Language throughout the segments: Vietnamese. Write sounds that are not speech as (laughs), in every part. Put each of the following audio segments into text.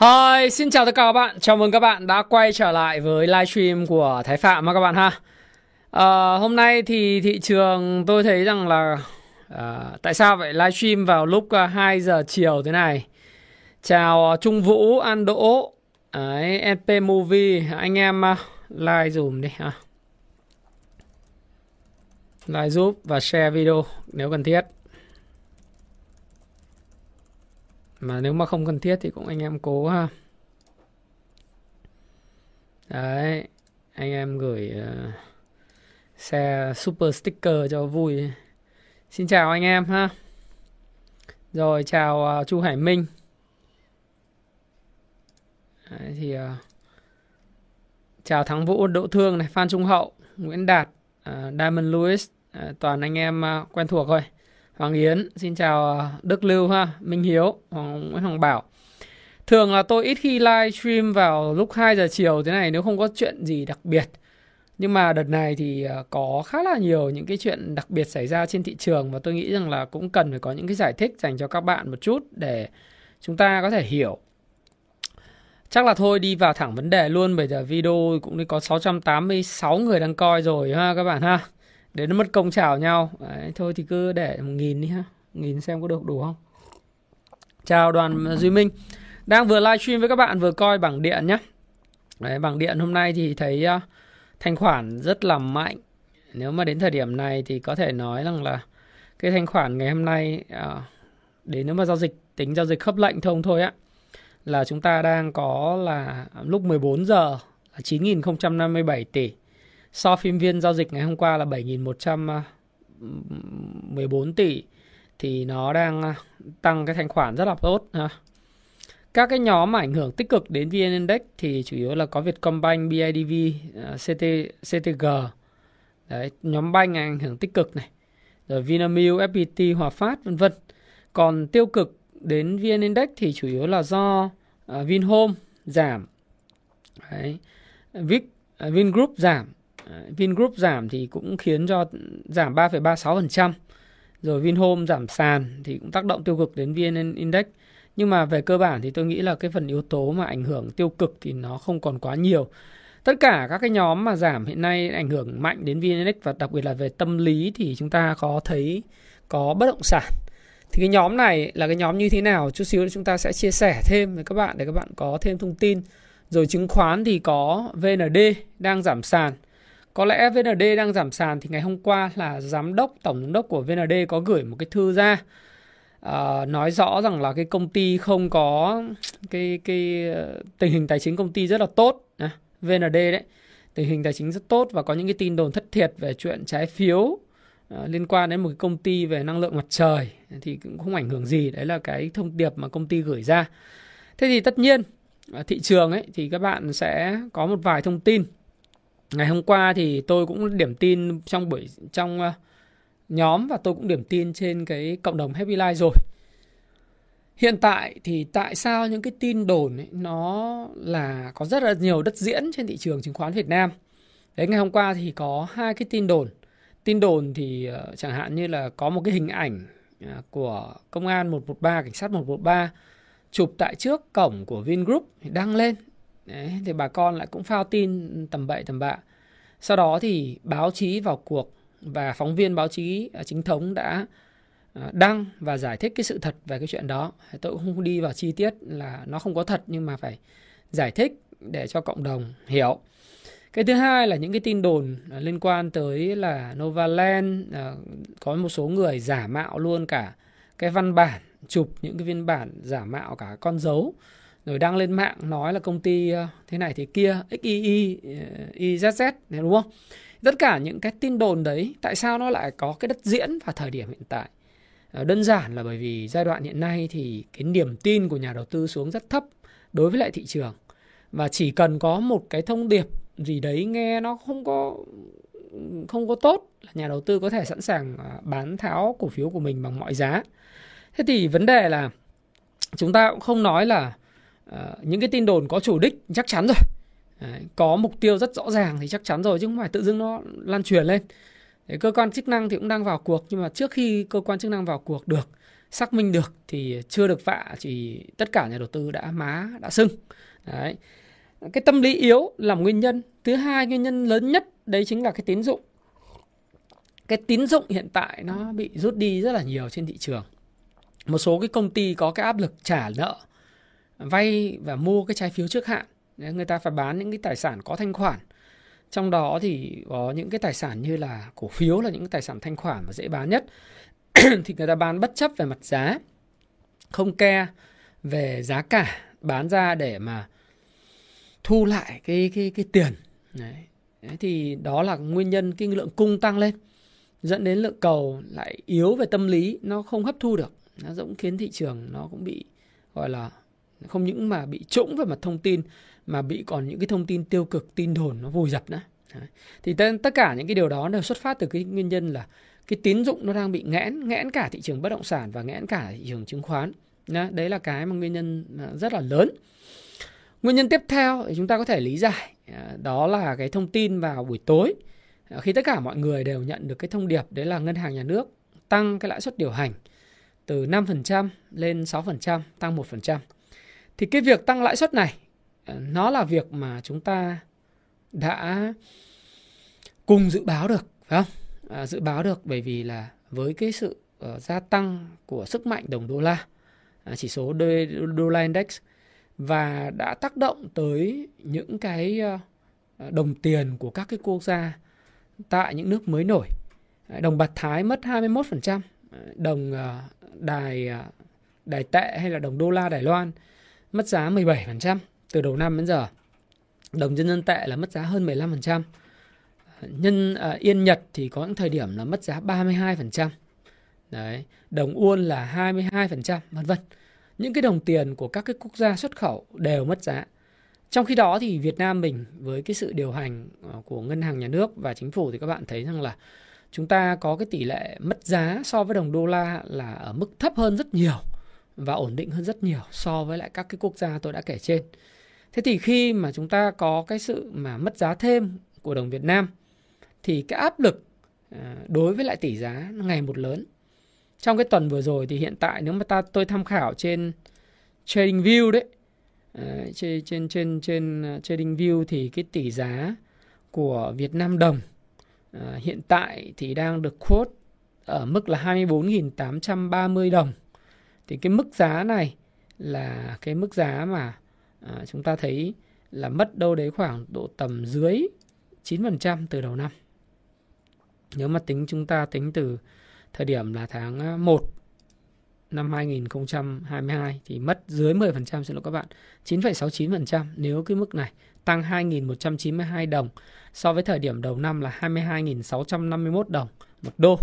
Hi, xin chào tất cả các bạn. Chào mừng các bạn đã quay trở lại với livestream của Thái Phạm các bạn ha. À, hôm nay thì thị trường tôi thấy rằng là à, tại sao vậy livestream vào lúc ờ, 2 giờ chiều thế này. Chào Trung Vũ, An Đỗ, Đấy, NP Movie, anh em like dùm đi ha. Like giúp và share video nếu cần thiết. Mà nếu mà không cần thiết thì cũng anh em cố ha. Đấy anh em gửi uh, xe super sticker cho vui. Xin chào anh em ha. Rồi chào uh, chu hải minh. Đấy, thì uh, chào thắng vũ đỗ thương này phan trung hậu nguyễn đạt uh, diamond lewis. Uh, toàn anh em uh, quen thuộc thôi. Hoàng Yến, xin chào ờ, Đức Lưu ha, Minh Hiếu, Hoàng Nguyễn Hoàng Bảo. Thường là tôi ít khi live stream vào lúc 2 giờ chiều thế này nếu không có chuyện gì đặc biệt. Nhưng mà đợt này thì ờ, có khá là nhiều những cái chuyện đặc biệt xảy ra trên thị trường và tôi nghĩ rằng là cũng cần phải có những cái giải thích dành cho các bạn một chút để chúng ta có thể hiểu. Chắc là thôi đi vào thẳng vấn đề luôn bởi giờ video cũng có 686 người đang coi rồi ha các bạn ha để nó mất công chào nhau. Đấy, thôi thì cứ để một nghìn đi ha. Nghìn xem có được đủ không? Chào đoàn duy minh. Đang vừa livestream với các bạn vừa coi bảng điện nhé Đấy, bảng điện hôm nay thì thấy uh, thanh khoản rất là mạnh. Nếu mà đến thời điểm này thì có thể nói rằng là cái thanh khoản ngày hôm nay à, uh, đến nếu mà giao dịch tính giao dịch khớp lệnh thông thôi á là chúng ta đang có là lúc 14 giờ là 9.057 tỷ. So phim viên giao dịch ngày hôm qua là 7.114 à, tỷ thì nó đang à, tăng cái thanh khoản rất là tốt ha. Các cái nhóm mà ảnh hưởng tích cực đến VN Index thì chủ yếu là có Vietcombank, BIDV, à, CT, CTG. Đấy, nhóm banh ảnh hưởng tích cực này. Rồi Vinamilk, FPT, Hòa Phát vân vân. Còn tiêu cực đến VN Index thì chủ yếu là do uh, Vinhome giảm. Đấy. Vic, uh, Vingroup giảm Ờ, Vingroup giảm thì cũng khiến cho giảm 3,36%. Rồi Vinhome giảm sàn thì cũng tác động tiêu cực đến VN Index. Nhưng mà về cơ bản thì tôi nghĩ là cái phần yếu tố mà ảnh hưởng tiêu cực thì nó không còn quá nhiều. Tất cả các cái nhóm mà giảm hiện nay ảnh hưởng mạnh đến VN Index và đặc biệt là về tâm lý thì chúng ta có thấy có bất động sản. Thì cái nhóm này là cái nhóm như thế nào? Chút xíu chúng ta sẽ chia sẻ thêm với các bạn để các bạn có thêm thông tin. Rồi chứng khoán thì có VND đang giảm sàn. Có lẽ VND đang giảm sàn thì ngày hôm qua là giám đốc, tổng giám đốc của VND có gửi một cái thư ra uh, nói rõ rằng là cái công ty không có cái cái ờ, tình hình tài chính công ty rất là tốt. À, VND đấy, tình hình tài chính rất tốt và có những cái tin đồn thất thiệt về chuyện trái phiếu uh, liên quan đến một cái công ty về năng lượng mặt trời thì cũng không ảnh hưởng gì. Đấy là cái thông điệp mà công ty gửi ra. Thế thì tất nhiên thị trường ấy thì các bạn sẽ có một vài thông tin ngày hôm qua thì tôi cũng điểm tin trong buổi trong uh, nhóm và tôi cũng điểm tin trên cái cộng đồng Happy Life rồi. Hiện tại thì tại sao những cái tin đồn ấy, nó là có rất là nhiều đất diễn trên thị trường chứng khoán Việt Nam. Đấy ngày hôm qua thì có hai cái tin đồn. Tin đồn thì uh, chẳng hạn như là có một cái hình ảnh uh, của công an 113 cảnh sát 113 chụp tại trước cổng của Vingroup đăng lên Đấy, thì bà con lại cũng phao tin tầm bậy tầm bạ. Sau đó thì báo chí vào cuộc và phóng viên báo chí à, chính thống đã à, đăng và giải thích cái sự thật về cái chuyện đó. Tôi cũng không đi vào chi tiết là nó không có thật nhưng mà phải giải thích để cho cộng đồng hiểu. Cái thứ hai là những cái tin đồn à, liên quan tới là Novaland có một số người giả mạo luôn cả cái văn bản chụp những cái viên bản giả mạo cả con dấu rồi đăng lên mạng nói là công ty ờ, thế này thế kia XII IZZ này đúng không? Tất cả những cái tin đồn đấy, tại sao nó lại có cái đất diễn vào thời điểm hiện tại? Ờ, đơn giản là bởi vì giai đoạn hiện nay thì cái niềm tin của nhà đầu tư xuống rất thấp đối với lại thị trường và chỉ cần có một cái thông điệp gì đấy nghe nó không có không có tốt là nhà đầu tư có thể sẵn sàng ờ, bán tháo cổ phiếu của mình bằng mọi giá. Thế thì vấn đề là chúng ta cũng không nói là Ờ, những cái tin đồn có chủ đích chắc chắn rồi. Đấy, có mục tiêu rất rõ ràng thì chắc chắn rồi chứ không phải tự dưng nó lan truyền lên. Đấy, cơ quan chức năng thì cũng đang vào cuộc nhưng mà trước khi cơ quan chức năng vào cuộc được xác minh được thì chưa được vạ thì tất cả nhà đầu tư đã má đã sưng. Đấy. Cái tâm lý yếu là nguyên nhân. Thứ hai nguyên nhân lớn nhất đấy chính là cái tín dụng. Cái tín dụng hiện tại nó bị rút đi rất là nhiều trên thị trường. Một số cái công ty có cái áp lực trả nợ vay và mua cái trái phiếu trước hạn. Người ta phải bán những cái tài sản có thanh khoản. Trong đó thì có những cái tài sản như là cổ phiếu là những cái tài sản thanh khoản và dễ bán nhất. (clears throat) Thì người ta bán bất chấp về mặt giá, không ke về giá cả, bán ra để mà thu lại cái cái cái tiền. Đấy. Đấy thì đó là nguyên nhân cái lượng cung tăng lên, dẫn đến lượng cầu lại yếu về tâm lý, nó không hấp thu được. Nó cũng khiến thị trường nó cũng bị, gọi là không những mà bị trũng về mặt thông tin mà bị còn những cái thông tin tiêu cực tin đồn nó vùi dập nữa Đấy. thì tất cả những cái điều đó đều xuất phát từ cái nguyên nhân là cái tín dụng nó đang bị nghẽn nghẽn cả thị trường bất động sản và nghẽn cả thị trường chứng khoán đấy là cái mà nguyên nhân à, rất là lớn nguyên nhân tiếp theo thì chúng ta có thể lý giải à, đó là cái thông tin vào buổi tối à, khi tất cả mọi người đều nhận được cái thông điệp đấy là ngân hàng nhà nước tăng cái lãi suất điều hành từ 5% lên 6%, tăng 1%. Thì cái việc tăng lãi suất này nó là việc mà chúng ta đã cùng dự báo được, phải không? À, dự báo được bởi vì là với cái sự uh, gia tăng của sức mạnh đồng đô la, à, chỉ số đô đô la index và đã tác động tới những cái uh, đồng tiền của các cái quốc gia tại những nước mới nổi. À, đồng bạc Thái mất 21%, đồng ờ, đài đài tệ hay là đồng đô la Đài Loan mất giá 17% từ đầu năm đến giờ. Đồng nhân dân tệ là mất giá hơn 15%. Nhân à, yên Nhật thì có những thời điểm là mất giá 32%. Đấy, đồng won là 22%, vân vân. Những cái đồng tiền của các cái quốc gia xuất khẩu đều mất giá. Trong khi đó thì Việt Nam mình với cái sự điều hành à, của ngân hàng nhà nước và chính phủ thì các bạn thấy rằng là chúng ta có cái tỷ lệ mất giá so với đồng đô la là ở mức thấp hơn rất nhiều và ổn định hơn rất nhiều so với lại các cái quốc gia tôi đã kể trên. Thế thì khi mà chúng ta có cái sự mà mất giá thêm của đồng Việt Nam thì cái áp lực à, đối với lại tỷ giá ngày một lớn. Trong cái tuần vừa rồi thì hiện tại nếu mà ta tôi tham khảo trên Trading View đấy, à, trên trên trên trên à, Trading View thì cái tỷ giá của Việt Nam đồng hiện tại thì đang được quote ở mức là 24.830 đồng. Thì cái mức giá này là cái mức giá mà à, chúng ta thấy là mất đâu đấy khoảng độ tầm dưới 9% từ đầu năm. Nếu mà tính chúng ta tính từ thời điểm là tháng à, 1 năm 2022 thì mất dưới 10% xin lỗi các bạn, 9,69% nếu cái mức này tăng 2.192 đồng so với thời điểm đầu năm là 22.651 đồng một đô.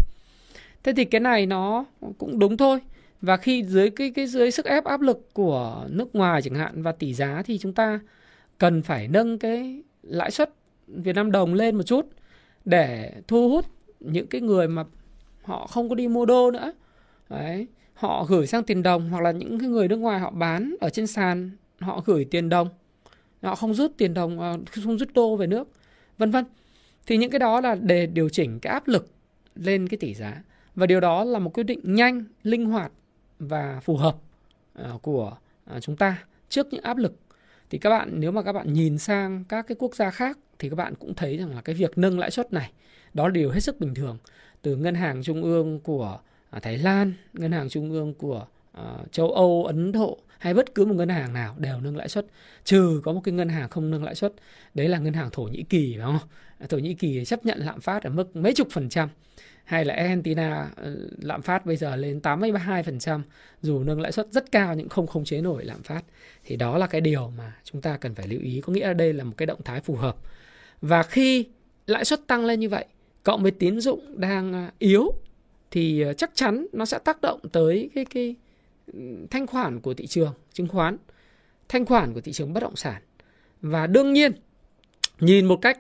Thế thì cái này nó cũng đúng thôi. Và khi dưới cái cái dưới sức ép áp lực của nước ngoài chẳng hạn và tỷ giá thì chúng ta cần phải nâng cái lãi suất Việt Nam đồng lên một chút để thu hút những cái người mà họ không có đi mua đô nữa. Đấy, họ gửi sang tiền đồng hoặc là những cái người nước ngoài họ bán ở trên sàn họ gửi tiền đồng. Họ không rút tiền đồng à, không rút đô về nước vân vân. Thì những cái đó là để điều chỉnh cái áp lực lên cái tỷ giá. Và điều đó là một quyết định nhanh linh hoạt và phù hợp ờ, của ờ, chúng ta trước những áp lực. Thì các bạn nếu mà các bạn nhìn sang các cái quốc gia khác thì các bạn cũng thấy rằng là cái việc nâng lãi suất này đó là điều hết sức bình thường. Từ ngân hàng trung ương của ờ, Thái Lan, ngân hàng trung ương của uh, châu Âu, Ấn Độ hay bất cứ một ngân hàng nào đều nâng lãi suất trừ có một cái ngân hàng không nâng lãi suất. Đấy là ngân hàng Thổ Nhĩ Kỳ phải không? Thổ Nhĩ Kỳ chấp nhận lạm phát ở mức mấy chục phần trăm hay là Argentina ờ, lạm phát bây giờ lên 82% dù nâng lãi suất rất cao nhưng không khống chế nổi lạm phát. Thì đó là cái điều mà chúng ta cần phải lưu ý, có nghĩa là đây là một cái động thái phù hợp. Và khi lãi suất tăng lên như vậy, cộng với tín dụng đang à, yếu, thì ờ, chắc chắn nó sẽ tác động tới cái cái thanh khoản của thị trường chứng khoán, thanh khoản của thị trường bất động sản. Và đương nhiên, nhìn một cách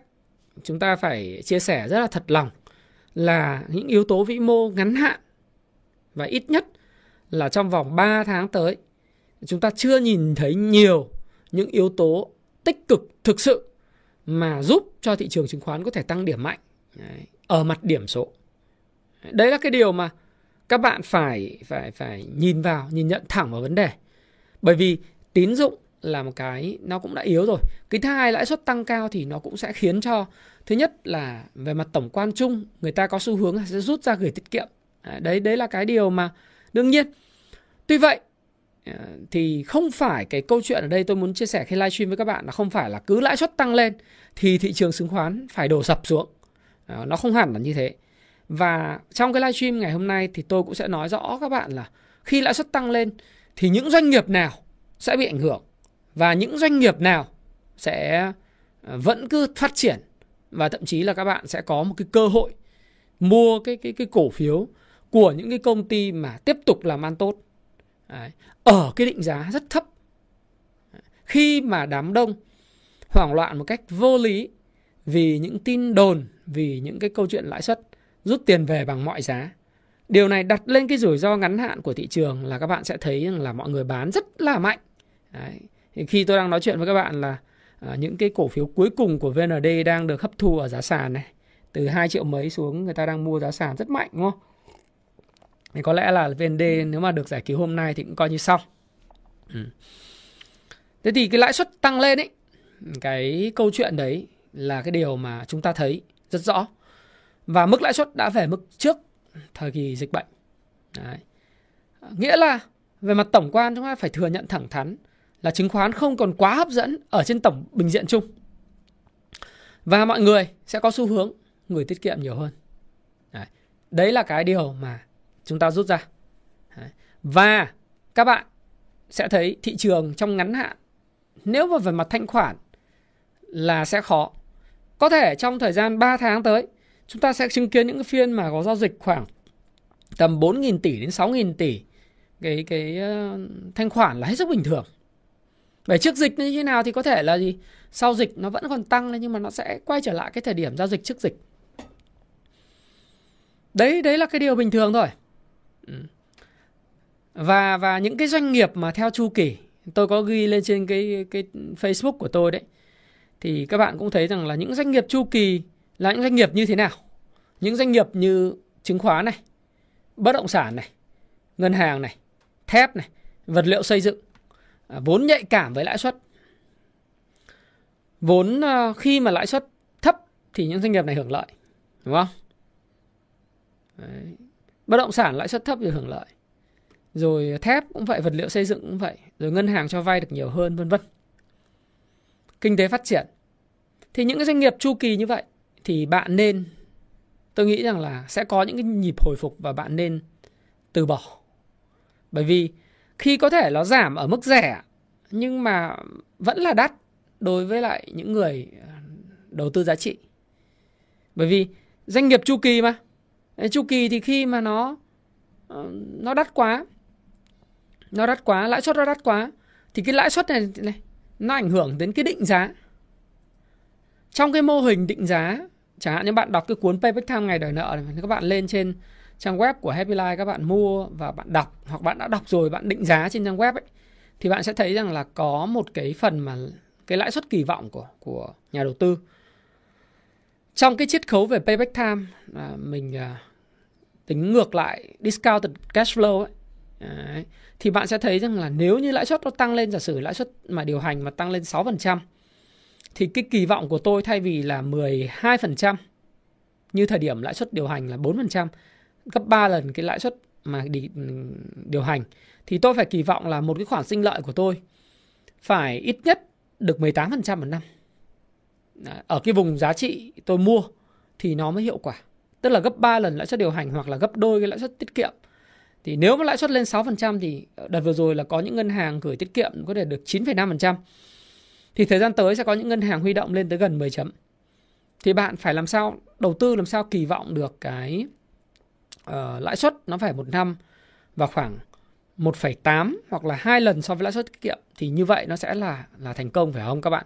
chúng ta phải chia sẻ rất là thật lòng là những yếu tố vĩ mô ngắn hạn và ít nhất là trong vòng 3 tháng tới chúng ta chưa nhìn thấy nhiều những yếu tố tích cực thực sự mà giúp cho thị trường chứng khoán có thể tăng điểm mạnh Đấy, ở mặt điểm số. Đấy là cái điều mà các bạn phải phải phải nhìn vào, nhìn nhận thẳng vào vấn đề. Bởi vì tín dụng là một cái nó cũng đã yếu rồi. Cái thứ hai, lãi suất tăng cao thì nó cũng sẽ khiến cho, thứ nhất là về mặt tổng quan chung, người ta có xu hướng sẽ rút ra gửi tiết kiệm. Đấy đấy là cái điều mà đương nhiên. Tuy vậy ờ, thì không phải cái câu chuyện ở đây tôi muốn chia sẻ khi livestream với các bạn là không phải là cứ lãi suất tăng lên thì thị trường chứng khoán phải đổ sập xuống. Ờ, nó không hẳn là như thế. Và trong cái livestream ngày hôm nay thì tôi cũng sẽ nói rõ các bạn là khi lãi suất tăng lên thì những doanh nghiệp nào sẽ bị ảnh hưởng và những doanh nghiệp nào sẽ ờ, vẫn cứ phát triển và thậm chí là các bạn sẽ có một cái cơ hội mua cái cái cái cổ phiếu của những cái công ty mà tiếp tục làm ăn tốt Đấy. ở cái định giá rất thấp khi mà đám đông hoảng loạn một cách vô lý vì những tin đồn, vì những cái câu chuyện lãi suất rút tiền về bằng mọi giá, điều này đặt lên cái rủi ro ngắn hạn của thị trường là các bạn sẽ thấy rằng là mọi người bán rất là mạnh Đấy. Khi tôi đang nói chuyện với các bạn là à, những cái cổ phiếu cuối cùng của VND đang được hấp thu ở giá sàn này từ 2 triệu mấy xuống người ta đang mua giá sàn rất mạnh đúng không? Thì có lẽ là VND nếu mà được giải cứu hôm nay thì cũng coi như xong. Ừ. Thế thì cái lãi suất tăng lên ấy, cái câu chuyện đấy là cái điều mà chúng ta thấy rất rõ. Và mức lãi suất đã về mức trước thời kỳ dịch bệnh. Đấy. Nghĩa là về mặt tổng quan chúng ta phải thừa nhận thẳng thắn là chứng khoán không còn quá hấp dẫn ở trên tổng bình diện chung. Và mọi người sẽ có xu hướng người tiết kiệm nhiều hơn. Đấy, Đấy là cái điều mà chúng ta rút ra. Đấy. Và các bạn sẽ thấy thị trường trong ngắn hạn nếu mà về mặt thanh khoản là sẽ khó. Có thể trong thời gian 3 tháng tới chúng ta sẽ chứng kiến những phiên mà có giao dịch khoảng tầm 4.000 tỷ đến 6.000 tỷ cái cái uh, thanh khoản là hết sức bình thường. Bởi trước dịch như thế nào thì có thể là gì? Sau dịch nó vẫn còn tăng lên nhưng mà nó sẽ quay trở lại cái thời điểm giao dịch trước dịch. Đấy đấy là cái điều bình thường thôi. Ừ. Và và những cái doanh nghiệp mà theo chu kỳ, tôi có ghi lên trên cái cái Facebook của tôi đấy. Thì các bạn cũng thấy rằng là những doanh nghiệp chu kỳ là những doanh nghiệp như thế nào? Những doanh nghiệp như chứng khoán này, bất động sản này, ngân hàng này, thép này, vật liệu xây dựng À, vốn nhạy cảm với lãi suất. Vốn ờ, khi mà lãi suất thấp thì những doanh nghiệp này hưởng lợi, đúng không? Đấy. bất động sản lãi suất thấp thì hưởng lợi. Rồi thép cũng vậy, vật liệu xây dựng cũng vậy, rồi ngân hàng cho vay được nhiều hơn, vân vân. Kinh tế phát triển. Thì những cái doanh nghiệp chu kỳ như vậy thì bạn nên, tôi nghĩ rằng là sẽ có những cái nhịp hồi phục và bạn nên từ bỏ. Bởi vì khi có thể nó giảm ở mức rẻ nhưng mà vẫn là đắt đối với lại những người ờ, đầu tư giá trị. Bởi vì doanh nghiệp chu kỳ mà. Chu kỳ thì khi mà nó ờ, nó đắt quá nó đắt quá lãi suất nó đắt quá thì cái lãi suất này, này nó ảnh hưởng đến cái định giá. Trong cái mô hình định giá chẳng hạn như bạn đọc cái cuốn Payback Time ngày đòi nợ này các bạn lên trên trang web của Happy Life các bạn mua và bạn đọc hoặc bạn đã đọc rồi bạn định giá trên trang web ấy thì bạn sẽ thấy rằng là có một cái phần mà cái lãi suất kỳ vọng của của nhà đầu tư trong cái chiết khấu về payback time à, mình à, tính ngược lại discounted cash flow ấy Đấy. thì bạn sẽ thấy rằng là nếu như lãi suất nó tăng lên giả sử lãi suất mà điều hành mà tăng lên 6% thì cái kỳ vọng của tôi thay vì là 12% như thời điểm lãi suất điều hành là 4% gấp 3 lần cái lãi suất mà đi điều hành thì tôi phải kỳ vọng là một cái khoản sinh lợi của tôi phải ít nhất được 18% một năm. Ở cái vùng giá trị tôi mua thì nó mới hiệu quả. Tức là gấp 3 lần lãi suất điều hành hoặc là gấp đôi cái lãi suất tiết kiệm. Thì nếu mà lãi suất lên 6% thì đợt vừa rồi là có những ngân hàng gửi tiết kiệm có thể được 9,5%. Thì thời gian tới sẽ có những ngân hàng huy động lên tới gần 10 chấm. Thì bạn phải làm sao đầu tư làm sao kỳ vọng được cái uh, lãi suất nó phải một năm vào khoảng 1,8 hoặc là hai lần so với lãi suất tiết kiệm thì như vậy nó sẽ là là thành công phải không các bạn?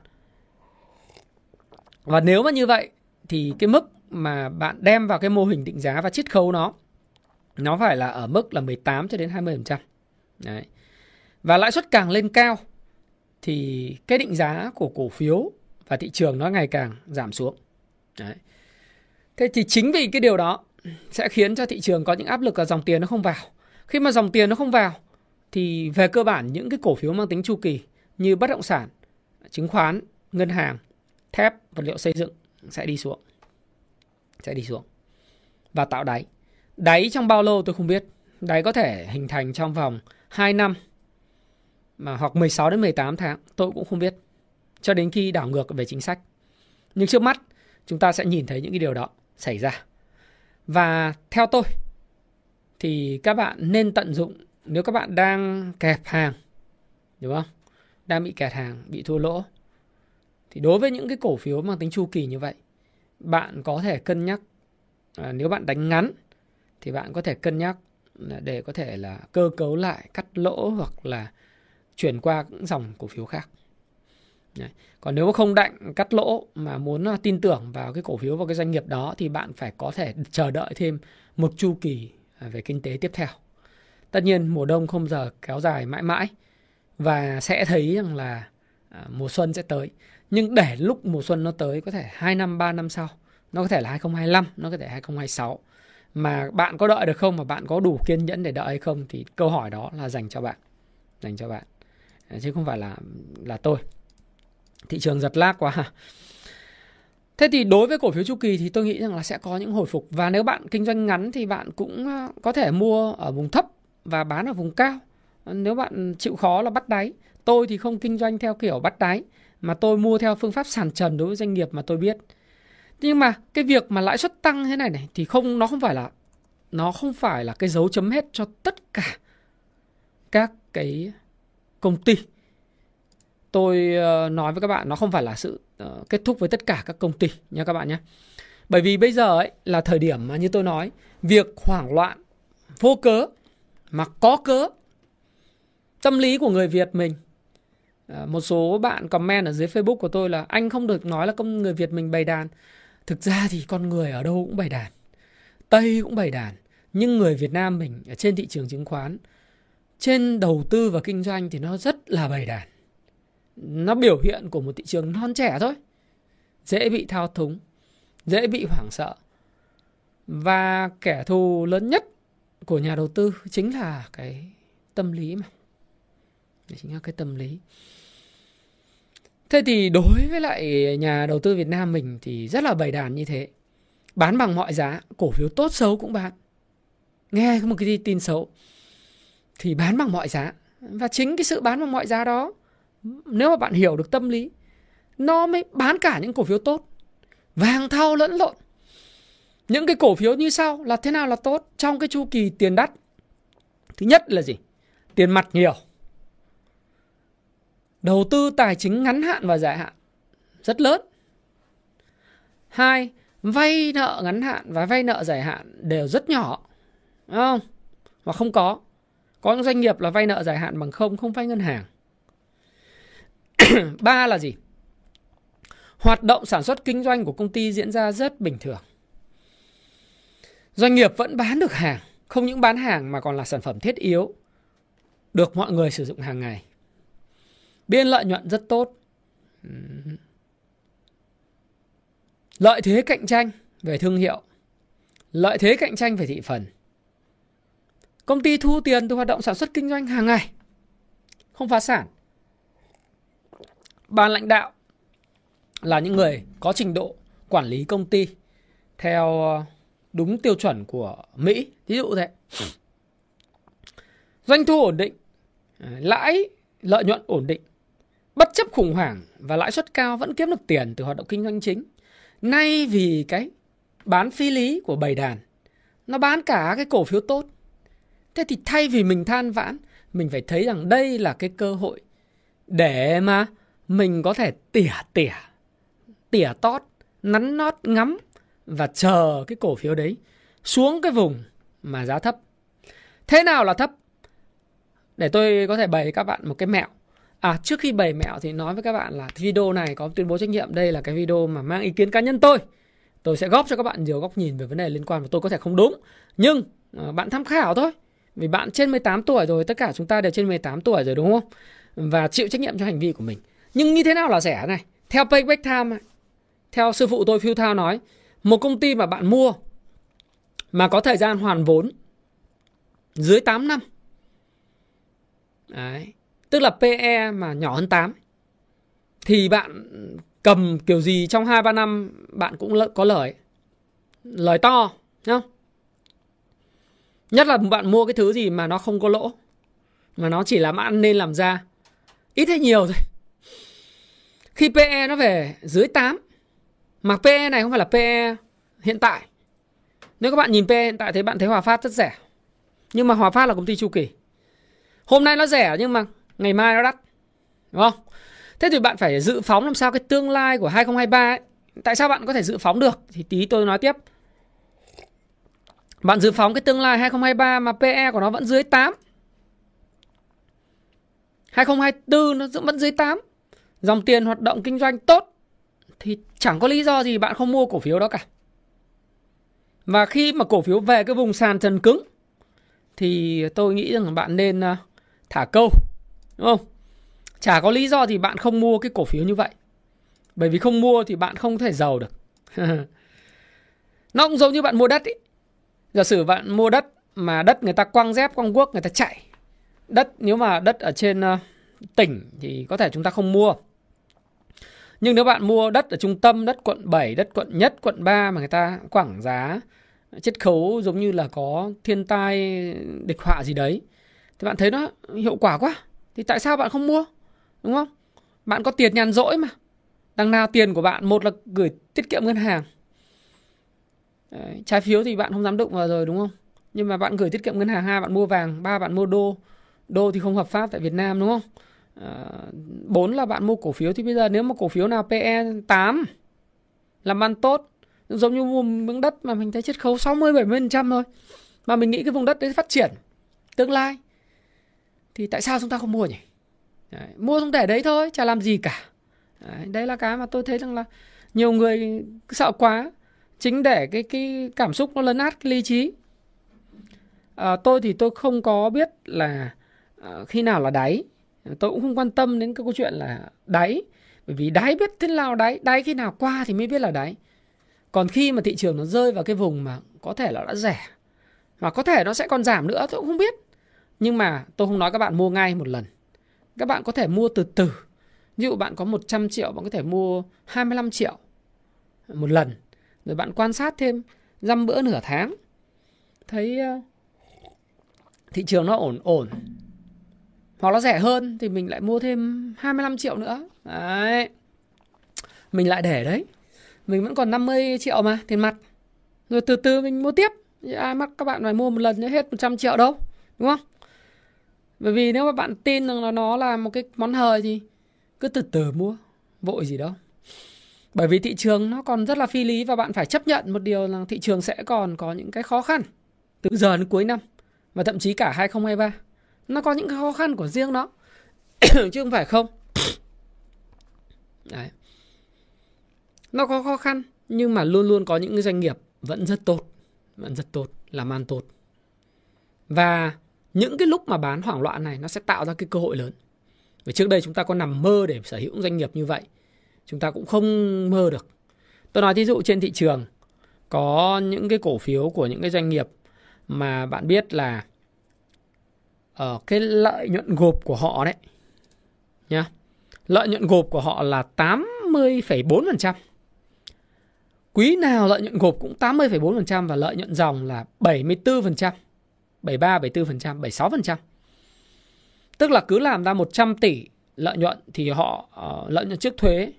Và nếu mà như vậy thì cái mức mà bạn đem vào cái mô hình định giá và chiết khấu nó nó phải là ở mức là 18 cho đến 20%. Đấy. Và lãi suất càng lên cao thì cái định giá của cổ phiếu và thị trường nó ngày càng giảm xuống. Đấy. Thế thì chính vì cái điều đó sẽ khiến cho thị trường có những áp lực là dòng tiền nó không vào. Khi mà dòng tiền nó không vào thì về cơ bản những cái cổ phiếu mang tính chu kỳ như bất động sản, chứng khoán, ngân hàng, thép, vật liệu xây dựng sẽ đi xuống. Sẽ đi xuống. Và tạo đáy. Đáy trong bao lâu tôi không biết. Đáy có thể hình thành trong vòng 2 năm mà hoặc 16 đến 18 tháng, tôi cũng không biết. Cho đến khi đảo ngược về chính sách. Nhưng trước mắt chúng ta sẽ nhìn thấy những cái điều đó xảy ra. Và theo tôi thì các bạn nên tận dụng nếu các bạn đang kẹp hàng đúng không? Đang bị kẹt hàng, bị thua lỗ thì đối với những cái cổ phiếu mang tính chu kỳ như vậy, bạn có thể cân nhắc à, nếu bạn đánh ngắn thì bạn có thể cân nhắc à, để có thể là cơ cấu lại cắt lỗ hoặc là chuyển qua những dòng cổ phiếu khác. Còn nếu không đạnh cắt lỗ mà muốn à, tin tưởng vào cái cổ phiếu và cái doanh nghiệp đó thì bạn phải có thể chờ đợi thêm một chu kỳ à, về kinh tế tiếp theo. Tất nhiên mùa đông không giờ kéo dài mãi mãi và sẽ thấy rằng là à, mùa xuân sẽ tới. Nhưng để lúc mùa xuân nó tới có thể 2 năm 3 năm sau, nó có thể là 2025, nó có thể 2026 mà bạn có đợi được không mà bạn có đủ kiên nhẫn để đợi hay không thì câu hỏi đó là dành cho bạn. Dành cho bạn. Chứ không phải là là tôi thị trường giật lag quá Thế thì đối với cổ phiếu chu kỳ thì tôi nghĩ rằng là sẽ có những hồi phục và nếu bạn kinh doanh ngắn thì bạn cũng ờ, có thể mua ở vùng thấp và bán ở vùng cao. Nếu bạn chịu khó là bắt đáy. Tôi thì không kinh doanh theo kiểu bắt đáy, mà tôi mua theo phương pháp sàn trần đối với doanh nghiệp mà tôi biết. Nhưng mà cái việc mà lãi suất tăng thế này này thì không, nó không phải là, nó không phải là cái dấu chấm hết cho tất cả các cái công ty tôi ờ, nói với các bạn nó không phải là sự ờ, kết thúc với tất cả các công ty nha các bạn nhé. Bởi vì bây giờ ấy là thời điểm mà như tôi nói, việc hoảng loạn vô cớ mà có cớ tâm lý của người Việt mình ờ, một số bạn comment ở dưới Facebook của tôi là anh không được nói là con người Việt mình bày đàn. Thực ra thì con người ở đâu cũng bày đàn. Tây cũng bày đàn. Nhưng người Việt Nam mình ở trên thị trường chứng khoán, trên đầu tư và kinh doanh thì nó rất là bày đàn nó biểu hiện của một thị trường non trẻ thôi. Dễ bị thao túng, dễ bị hoảng sợ. Và kẻ thù lớn nhất của nhà đầu tư chính là cái tâm lý mà. Chính là cái tâm lý. Thế thì đối với lại nhà đầu tư Việt Nam mình thì rất là bày đàn như thế. Bán bằng mọi giá, cổ phiếu tốt xấu cũng bán. Nghe một cái tin xấu, thì bán bằng mọi giá. Và chính cái sự bán bằng mọi giá đó nếu mà bạn hiểu được tâm lý, nó mới bán cả những cổ phiếu tốt. Vàng thau lẫn lộn. Những cái cổ phiếu như sau là thế nào là tốt trong cái chu kỳ tiền đắt? Thứ nhất là gì? Tiền mặt nhiều. Đầu tư tài chính ngắn hạn và dài hạn. Rất lớn. Hai, vay nợ ngắn hạn và vay nợ dài hạn đều rất nhỏ. Đúng không? Và không có. Có những doanh nghiệp là vay nợ dài hạn bằng không không vay ngân hàng. (coughs) ba là gì? Hoạt động sản xuất kinh doanh của công ty diễn ra rất bình thường. Doanh nghiệp vẫn bán được hàng, không những bán hàng mà còn là sản phẩm thiết yếu được mọi người sử dụng hàng ngày. Biên lợi nhuận rất tốt. Lợi thế cạnh tranh về thương hiệu, lợi thế cạnh tranh về thị phần. Công ty thu tiền từ hoạt động sản xuất kinh doanh hàng ngày, không phá sản ban lãnh đạo là những người có trình độ quản lý công ty theo ờ, đúng tiêu chuẩn của Mỹ, ví dụ thế. Doanh thu ổn định, ờ, lãi lợi nhuận ổn định, bất chấp khủng hoảng và lãi suất cao vẫn kiếm được tiền từ hoạt động kinh doanh chính. Nay vì cái bán phi lý của bầy đàn, nó bán cả cái cổ phiếu tốt. Thế thì thay vì mình than vãn, mình phải thấy rằng đây là cái cơ hội để mà mình có thể tỉa tỉa, tỉa tót, nắn nót ngắm và chờ cái cổ phiếu đấy xuống cái vùng mà giá thấp. Thế nào là thấp? Để tôi có thể bày các bạn một cái mẹo. À trước khi bày mẹo thì nói với các bạn là video này có tuyên bố trách nhiệm đây là cái video mà mang ý kiến cá nhân tôi. Tôi sẽ góp cho các bạn nhiều góc nhìn về vấn đề liên quan và tôi có thể không đúng. Nhưng ờ, bạn tham khảo thôi. Vì bạn trên 18 tuổi rồi, tất cả chúng ta đều trên 18 tuổi rồi đúng không? Và chịu trách nhiệm cho hành vi của mình. Nhưng như thế nào là rẻ này? Theo Payback Time, theo sư phụ tôi Phil Thao nói, một công ty mà bạn mua mà có thời gian hoàn vốn dưới 8 năm. Đấy. Tức là PE mà nhỏ hơn 8 thì bạn cầm kiểu gì trong 2 3 năm bạn cũng có lời. Lời to, không? Nhất là bạn mua cái thứ gì mà nó không có lỗ mà nó chỉ làm ăn nên làm ra ít hay nhiều thôi. Khi PE nó về dưới 8 mà PE này không phải là PE hiện tại. Nếu các bạn nhìn PE hiện tại thì bạn thấy Hòa Phát rất rẻ. Nhưng mà Hòa Phát là công ty chu kỳ. Hôm nay nó rẻ nhưng mà ngày mai nó đắt. Đúng không? Thế thì bạn phải dự phóng làm sao cái tương lai của 2023 ấy. Tại sao bạn có thể dự phóng được? Thì tí tôi nói tiếp. Bạn dự phóng cái tương lai 2023 mà PE của nó vẫn dưới 8. 2024 nó vẫn dưới 8. Dòng tiền hoạt động kinh doanh tốt thì chẳng có lý do gì bạn không mua cổ phiếu đó cả. Và khi mà cổ phiếu về cái vùng sàn trần cứng thì tôi nghĩ rằng bạn nên à, thả câu, đúng không? Chả có lý do gì bạn không mua cái cổ phiếu như vậy. Bởi vì không mua thì bạn không thể giàu được. (laughs) Nó cũng giống như bạn mua đất ý. Giả sử bạn mua đất mà đất người ta quăng dép, quăng guốc, người ta chạy. Đất nếu mà đất ở trên à, tỉnh thì có thể chúng ta không mua. Nhưng nếu bạn mua đất ở trung tâm, đất quận 7, đất quận nhất, quận 3 mà người ta quảng giá chiết khấu giống như là có thiên tai địch họa gì đấy thì bạn thấy nó hiệu quả quá. Thì tại sao bạn không mua? Đúng không? Bạn có tiền nhàn rỗi mà. Đằng nào tiền của bạn một là gửi tiết kiệm ngân hàng. Đấy, trái phiếu thì bạn không dám đụng vào rồi đúng không? Nhưng mà bạn gửi tiết kiệm ngân hàng hai bạn mua vàng ba bạn mua đô. Đô thì không hợp pháp tại Việt Nam đúng không? À, bốn là bạn mua cổ phiếu thì bây giờ nếu mà cổ phiếu nào PE 8 làm ăn tốt giống như mua miếng đất mà mình thấy chiết khấu 60 70% thôi mà mình nghĩ cái vùng đất đấy phát triển tương lai thì tại sao chúng ta không mua nhỉ? Đấy, mua không để đấy thôi chả làm gì cả. Đấy, đấy là cái mà tôi thấy rằng là nhiều người sợ quá chính để cái cái cảm xúc nó lấn át cái lý trí. À, tôi thì tôi không có biết là à, khi nào là đáy tôi cũng không quan tâm đến cái câu chuyện là đáy. Bởi vì đáy biết thế nào đáy? Đáy khi nào qua thì mới biết là đáy. Còn khi mà thị trường nó rơi vào cái vùng mà có thể là đã rẻ và có thể nó sẽ còn giảm nữa, tôi cũng không biết. Nhưng mà tôi không nói các bạn mua ngay một lần. Các bạn có thể mua từ từ. Ví dụ bạn có 100 triệu, bạn có thể mua 25 triệu một lần. Rồi bạn quan sát thêm dăm bữa nửa tháng. Thấy ờ, thị trường nó ổn ổn hoặc nó rẻ hơn thì mình lại mua thêm 25 triệu nữa. Đấy. Mình lại để đấy. Mình vẫn còn 50 triệu mà, tiền mặt. Rồi từ từ mình mua tiếp. Ai mắc các bạn phải mua một lần nữa hết 100 triệu đâu, đúng không? Bởi vì nếu mà bạn tin rằng là nó là một cái món hời thì cứ từ từ mua, vội gì đâu. Bởi vì thị trường nó còn rất là phi lý và bạn phải chấp nhận một điều là thị trường sẽ còn có những cái khó khăn từ giờ đến cuối năm và thậm chí cả 2023 nó có những cái khó khăn của riêng nó. (coughs) Chứ không phải không. Đấy. Nó có khó khăn, nhưng mà luôn luôn có những cái doanh nghiệp vẫn rất tốt, vẫn rất tốt, làm ăn tốt. Và những cái lúc mà bán hoảng loạn này, nó sẽ tạo ra cái cơ hội lớn. Vì trước đây chúng ta có nằm mơ để sở hữu doanh nghiệp như vậy, chúng ta cũng không mơ được. Tôi nói thí dụ trên thị trường, có những cái cổ phiếu của những cái doanh nghiệp mà bạn biết là ở cái lợi nhuận gộp của họ đấy nhá lợi nhuận gộp của họ là 80,4% Quý nào lợi nhuận gộp cũng 80,4% và lợi nhuận dòng là 74%, 73, 74%, 76%. Tức là cứ làm ra 100 tỷ lợi nhuận thì họ uh, lợi nhuận trước thuế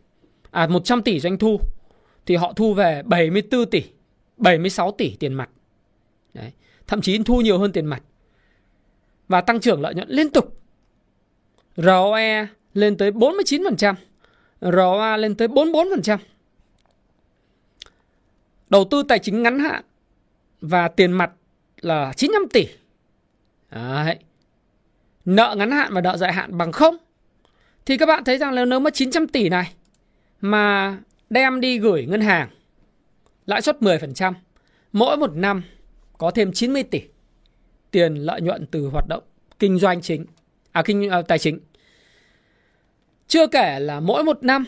à 100 tỷ doanh thu thì họ thu về 74 tỷ, 76 tỷ tiền mặt. Đấy, thậm chí thu nhiều hơn tiền mặt. Và tăng trưởng lợi nhuận liên tục. ROE lên tới 49%, ROA lên tới 44%. Đầu tư tài chính ngắn hạn và tiền mặt là 95 tỷ. Đấy. Nợ ngắn hạn và nợ dài hạn bằng không. Thì các bạn thấy rằng là nếu mà 900 tỷ này mà đem đi gửi ngân hàng lãi suất 10%, mỗi một năm có thêm 90 tỷ tiền lợi nhuận từ hoạt động kinh doanh chính, à kinh à, tài chính. Chưa kể là mỗi một năm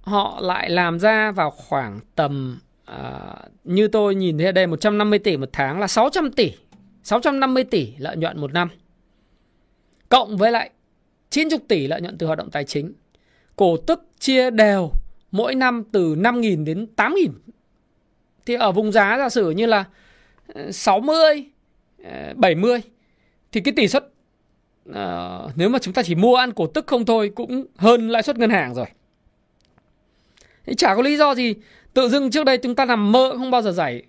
họ lại làm ra vào khoảng tầm à, như tôi nhìn thấy ở đây 150 tỷ một tháng là 600 tỷ 650 tỷ lợi nhuận một năm. Cộng với lại 90 tỷ lợi nhuận từ hoạt động tài chính. Cổ tức chia đều mỗi năm từ 5.000 đến 8.000 thì ở vùng giá giả sử như là ờ, 60 70 thì cái tỷ suất uh, nếu mà chúng ta chỉ mua ăn cổ tức không thôi cũng hơn lãi suất ngân hàng rồi. Thì chả có lý do gì tự dưng trước đây chúng ta nằm mơ không bao giờ giải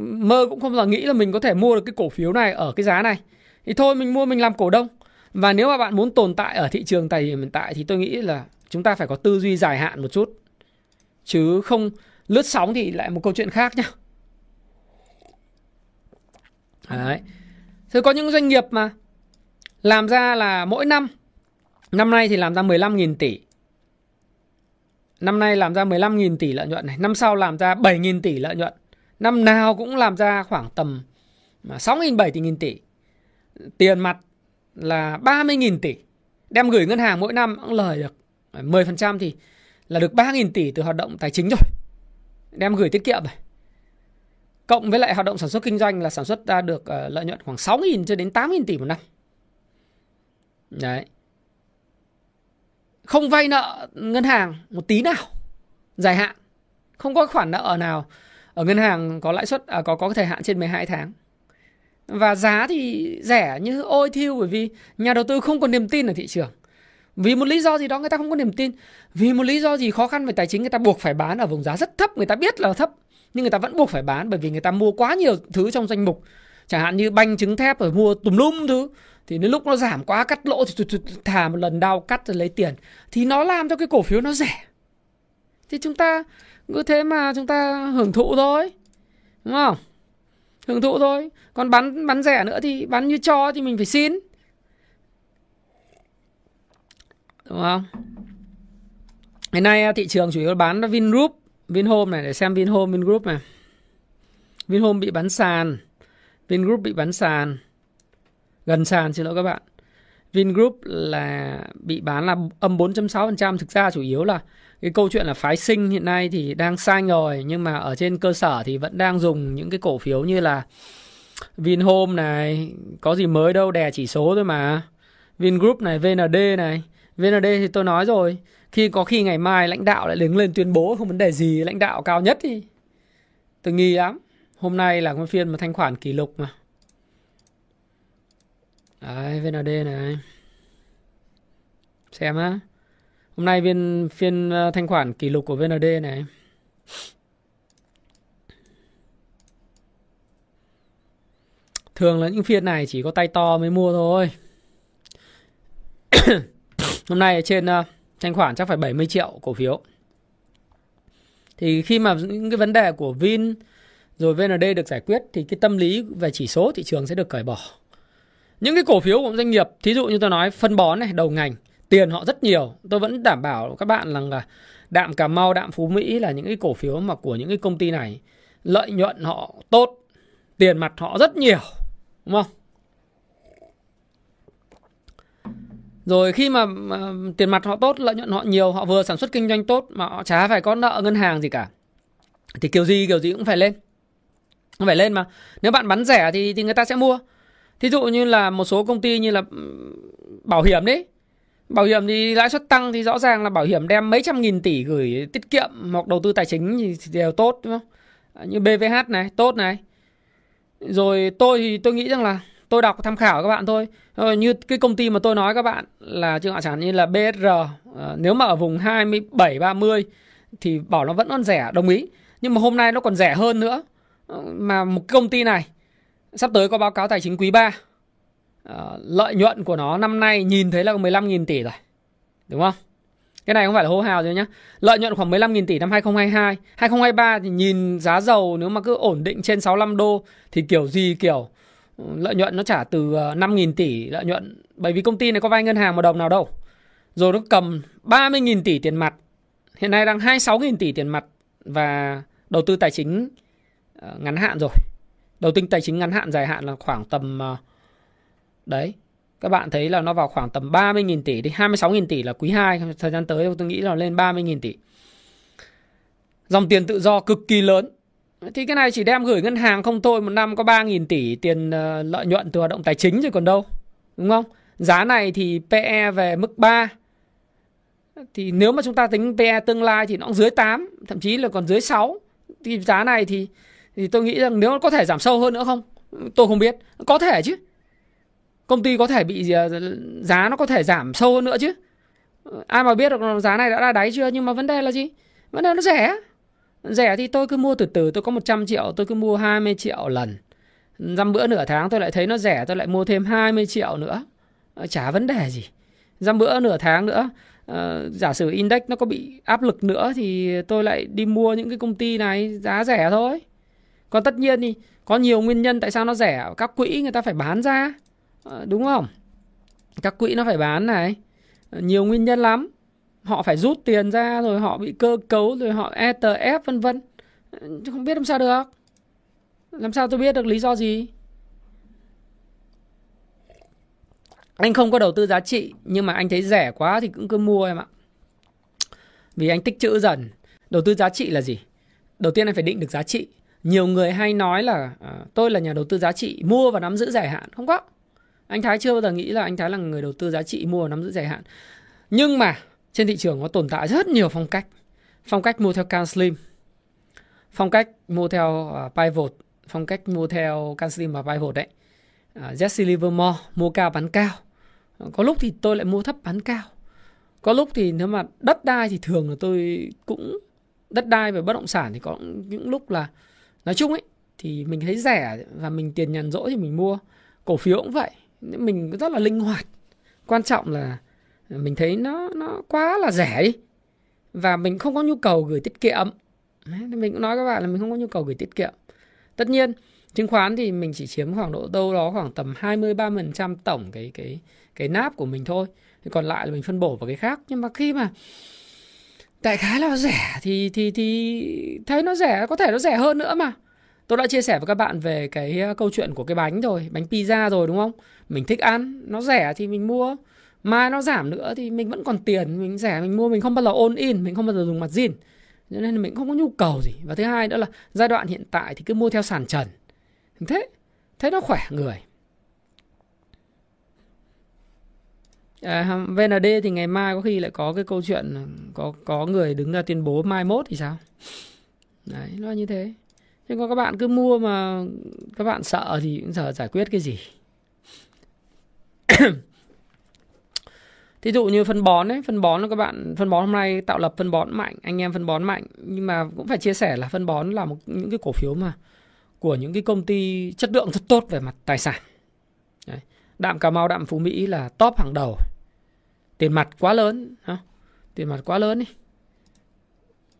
mơ cũng không bao giờ nghĩ là mình có thể mua được cái cổ phiếu này ở cái giá này. Thì thôi mình mua mình làm cổ đông. Và nếu mà bạn muốn tồn tại ở thị trường tài hiện tại thì tôi nghĩ là chúng ta phải có tư duy dài hạn một chút. Chứ không lướt sóng thì lại một câu chuyện khác nhá. Đấy. Thế có những doanh nghiệp mà làm ra là mỗi năm năm nay thì làm ra 15.000 tỷ. Năm nay làm ra 15.000 tỷ lợi nhuận này, năm sau làm ra 7.000 tỷ lợi nhuận. Năm nào cũng làm ra khoảng tầm à, 6.000 7.000 tỷ. Tiền mặt là 30.000 tỷ. Đem gửi ngân hàng mỗi năm cũng lời được à, 10% thì là được 3.000 tỷ từ hoạt động tài chính rồi. Đem gửi tiết kiệm rồi. Cộng với lại hoạt động sản xuất kinh doanh là sản xuất ra được uh, lợi nhuận khoảng 6.000 cho đến 8.000 tỷ một năm. Đấy. Không vay nợ ngân hàng một tí nào dài hạn. Không có khoản nợ nào ở ngân hàng có lãi suất à, có có thời hạn trên 12 tháng. Và giá thì rẻ như ôi thiêu bởi vì nhà đầu tư không có niềm tin ở thị trường. Vì một lý do gì đó người ta không có niềm tin. Vì một lý do gì khó khăn về tài chính người ta buộc phải bán ở vùng giá rất thấp, người ta biết là thấp nhưng người ta vẫn buộc phải bán bởi vì người ta mua quá nhiều thứ trong danh mục. Chẳng hạn như banh, trứng thép rồi mua tùm lum thứ. Thì đến lúc nó giảm quá, cắt lỗ thì thả một lần đau cắt rồi lấy tiền. Thì nó làm cho cái cổ phiếu nó rẻ. Thì chúng ta cứ thế mà chúng ta hưởng thụ thôi. Đúng không? Hưởng thụ thôi. Còn bán bán rẻ nữa thì bán như cho thì mình phải xin. Đúng không? Ngày nay à, thị trường chủ yếu bán Vingroup. Vinhome này để xem Vinhome Vingroup này. Vinhome bị bắn sàn. Vingroup bị bắn sàn. Gần sàn xin lỗi các bạn. Vingroup là bị bán là âm 4.6%. Thực ra chủ yếu là cái câu chuyện là phái sinh hiện nay thì đang sai rồi. Nhưng mà ở trên cơ sở thì vẫn đang dùng những cái cổ phiếu như là Vinhome này. Có gì mới đâu đè chỉ số thôi mà. Vingroup này, VND này. VND thì tôi nói rồi khi có khi ngày mai lãnh đạo lại đứng lên tuyên bố không vấn đề gì lãnh đạo cao nhất thì tôi nghi lắm. Hôm nay là cái phiên mà thanh khoản kỷ lục mà. Đấy VND này. Xem á. Hôm nay viên phiên ờ, thanh khoản kỷ lục của VND này. Thường là những phiên này chỉ có tay to mới mua thôi. (coughs) Hôm nay trên uh, thanh khoản chắc phải 70 triệu cổ phiếu. Thì khi mà những cái vấn đề của Vin rồi VND được giải quyết thì cái tâm lý về chỉ số thị trường sẽ được cởi bỏ. Những cái cổ phiếu của doanh nghiệp, thí dụ như tôi nói phân bón này, đầu ngành, tiền họ rất nhiều. Tôi vẫn đảm bảo các bạn rằng là đạm cà mau, đạm phú mỹ là những cái cổ phiếu mà của những cái công ty này, lợi nhuận họ tốt, tiền mặt họ rất nhiều, đúng không? Rồi khi mà, mà tiền mặt họ tốt, lợi nhuận họ nhiều, họ vừa sản xuất kinh doanh tốt mà họ chả phải có nợ ngân hàng gì cả. Thì kiểu gì kiểu gì cũng phải lên. cũng phải lên mà. Nếu bạn bán rẻ thì thì người ta sẽ mua. Thí dụ như là một số công ty như là ừ, bảo hiểm đấy. Bảo hiểm thì lãi suất tăng thì rõ ràng là bảo hiểm đem mấy trăm nghìn tỷ gửi tiết kiệm hoặc đầu tư tài chính thì đều tốt đúng không? Như BVH này, tốt này. Rồi tôi thì tôi nghĩ rằng là tôi đọc tham khảo các bạn thôi. Ờ, như cái công ty mà tôi nói các bạn là trường hạn chẳng như là BSR ờ, nếu mà ở vùng 27 30 thì bảo nó vẫn còn rẻ, đồng ý. Nhưng mà hôm nay nó còn rẻ hơn nữa. Ờ, mà một công ty này, sắp tới có báo cáo tài chính quý 3 lợi nhuận của nó năm nay nhìn thấy là 15.000 tỷ rồi, đúng không? Cái này không phải là hô hào rồi nhá. Lợi nhuận khoảng 15.000 tỷ năm 2022 2023 thì nhìn giá dầu nếu mà cứ ổn định trên 65 đô thì kiểu gì kiểu lợi nhuận nó trả từ ờ, 5.000 tỷ lợi nhuận. Bởi vì công ty này có vay ngân hàng một đồng nào đâu. Rồi nó cầm 30.000 tỷ tiền mặt. Hiện nay đang 26.000 tỷ tiền mặt và đầu tư tài chính ờ, ngắn hạn rồi. Đầu tư tài chính ngắn hạn dài hạn là khoảng tầm ờ, đấy. Các bạn thấy là nó vào khoảng tầm 30.000 tỷ đi 26.000 tỷ là quý 2 thời gian tới tôi nghĩ là lên 30.000 tỷ. Dòng tiền tự do cực kỳ lớn. Thì cái này chỉ đem gửi ngân hàng không thôi, một năm có 3.000 tỷ tiền ờ, lợi nhuận từ hoạt động tài chính rồi còn đâu. Đúng không? Giá này thì PE về mức 3. Thì nếu mà chúng ta tính PE tương lai thì nó cũng dưới 8, thậm chí là còn dưới 6. Thì giá này thì thì tôi nghĩ rằng nếu có thể giảm sâu hơn nữa không? Tôi không biết. Có thể chứ. Công ty có thể bị ờ, giá nó có thể giảm sâu hơn nữa chứ. Ờ, ai mà biết được giá này đã là đáy chưa nhưng mà vấn đề là gì? Vấn đề nó rẻ. Rẻ thì tôi cứ mua từ từ, tôi có 100 triệu, tôi cứ mua 20 triệu lần. Dăm bữa nửa tháng tôi lại thấy nó rẻ, tôi lại mua thêm 20 triệu nữa. Ờ, chả vấn đề gì. Dăm bữa nửa tháng nữa, uh, giả sử index nó có bị áp lực nữa thì tôi lại đi mua những cái công ty này giá rẻ thôi. Còn tất nhiên thì có nhiều nguyên nhân tại sao nó rẻ. Các quỹ người ta phải bán ra. Uh, đúng không? Các quỹ nó phải bán này. Uh, nhiều nguyên nhân lắm họ phải rút tiền ra rồi họ bị cơ cấu rồi họ ETF vân vân. Chứ không biết làm sao được. Làm sao tôi biết được lý do gì? Anh không có đầu tư giá trị nhưng mà anh thấy rẻ quá thì cũng cứ mua em ạ. Vì anh tích trữ dần. Đầu tư giá trị là gì? Đầu tiên anh phải định được giá trị. Nhiều người hay nói là à, tôi là nhà đầu tư giá trị mua và nắm giữ dài hạn. Không có. Anh thái chưa bao giờ nghĩ là anh thái là người đầu tư giá trị mua và nắm giữ dài hạn. Nhưng mà trên thị trường có tồn tại rất nhiều phong cách. Phong cách mua theo can slim phong cách mua theo uh, pivot phong cách mua theo can slim và pivot đấy. Uh, Jesse Livermore mua cao bán cao. Có lúc thì tôi lại mua thấp bán cao. Có lúc thì nếu mà đất đai thì thường là tôi cũng đất đai về bất động sản thì có những lúc là nói chung ấy thì mình thấy rẻ và mình tiền nhàn rỗi thì mình mua. Cổ phiếu cũng vậy. Mình rất là linh hoạt. Quan trọng là mình thấy nó nó quá là rẻ đi. Và mình không có nhu cầu gửi tiết kiệm. Mình cũng nói các bạn là mình không có nhu cầu gửi tiết kiệm. Tất nhiên, chứng khoán thì mình chỉ chiếm khoảng độ đâu đó khoảng tầm 20 30% tổng cái cái cái náp của mình thôi. Thì còn lại là mình phân bổ vào cái khác. Nhưng mà khi mà đại khái là rẻ thì thì thì thấy nó rẻ, có thể nó rẻ hơn nữa mà. Tôi đã chia sẻ với các bạn về cái ờ, câu chuyện của cái bánh rồi, bánh pizza rồi, đúng không? Mình thích ăn, nó rẻ thì mình mua mai nó giảm nữa thì mình vẫn còn tiền mình rẻ mình mua mình không bao giờ ôn in mình không bao giờ dùng mặt zin. Cho nên là mình không có nhu cầu gì. Và thứ hai nữa là giai đoạn hiện tại thì cứ mua theo sàn trần. Thế thế nó khỏe người. À, VND thì ngày mai có khi lại có cái câu chuyện có có người đứng ra tuyên bố mai mốt thì sao? Đấy nó như thế. Nhưng mà các bạn cứ mua mà các bạn sợ thì cũng giờ giải quyết cái gì? (clears throat) Thí dụ như phân bón ấy, phân bón là các bạn phân bón hôm nay tạo lập phân bón mạnh, anh em phân bón mạnh nhưng mà cũng phải chia sẻ là phân bón là một những cái cổ phiếu mà của những cái công ty chất lượng rất tốt về mặt tài sản. Đấy. Đạm Cà Mau, Đạm Phú Mỹ là top hàng đầu. Tiền mặt quá lớn, hả? Tiền mặt quá lớn đi.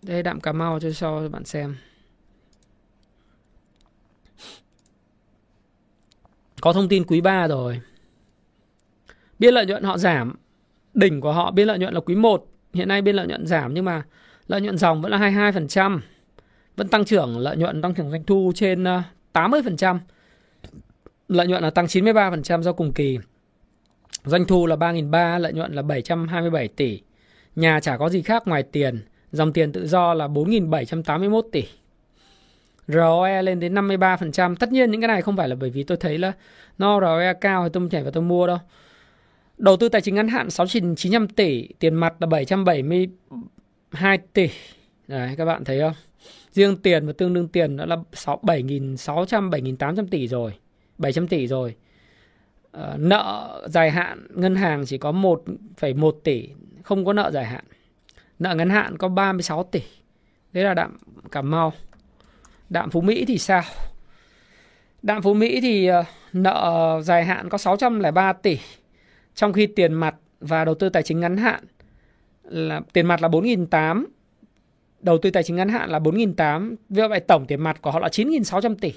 Đây Đạm Cà Mau cho cho bạn xem. Có thông tin quý 3 rồi. Biên lợi nhuận họ giảm đỉnh của họ biên lợi nhuận là quý 1 hiện nay biên lợi nhuận giảm nhưng mà lợi nhuận dòng vẫn là 22% vẫn tăng trưởng, lợi nhuận tăng trưởng doanh thu trên ờ, 80% lợi nhuận là tăng 93% do cùng kỳ doanh thu là 3.300 lợi nhuận là 727 tỷ nhà chả có gì khác ngoài tiền, dòng tiền tự do là 4.781 tỷ ROE lên đến 53%. Tất nhiên những cái này không phải là bởi vì tôi thấy là nó ROE cao thì tôi nhảy vào tôi mua đâu. Đầu tư tài chính ngắn hạn 6.900 tỷ, tiền mặt là 772 tỷ. Đấy, các bạn thấy không? Riêng tiền và tương đương tiền đó là 7.600, 7.800 tỷ rồi. 700 tỷ rồi. À, nợ dài hạn ngân hàng chỉ có 1,1 tỷ, không có nợ dài hạn. Nợ ngắn hạn có 36 tỷ. Đấy là đạm Cà Mau. Đạm Phú Mỹ thì sao? Đạm Phú Mỹ thì uh, nợ dài hạn có 603 tỷ. Trong khi tiền mặt và đầu tư tài chính ngắn hạn là tiền mặt là 4.800, đầu tư tài chính ngắn hạn là 4.800, vì vậy tổng tiền mặt của họ là 9.600 tỷ.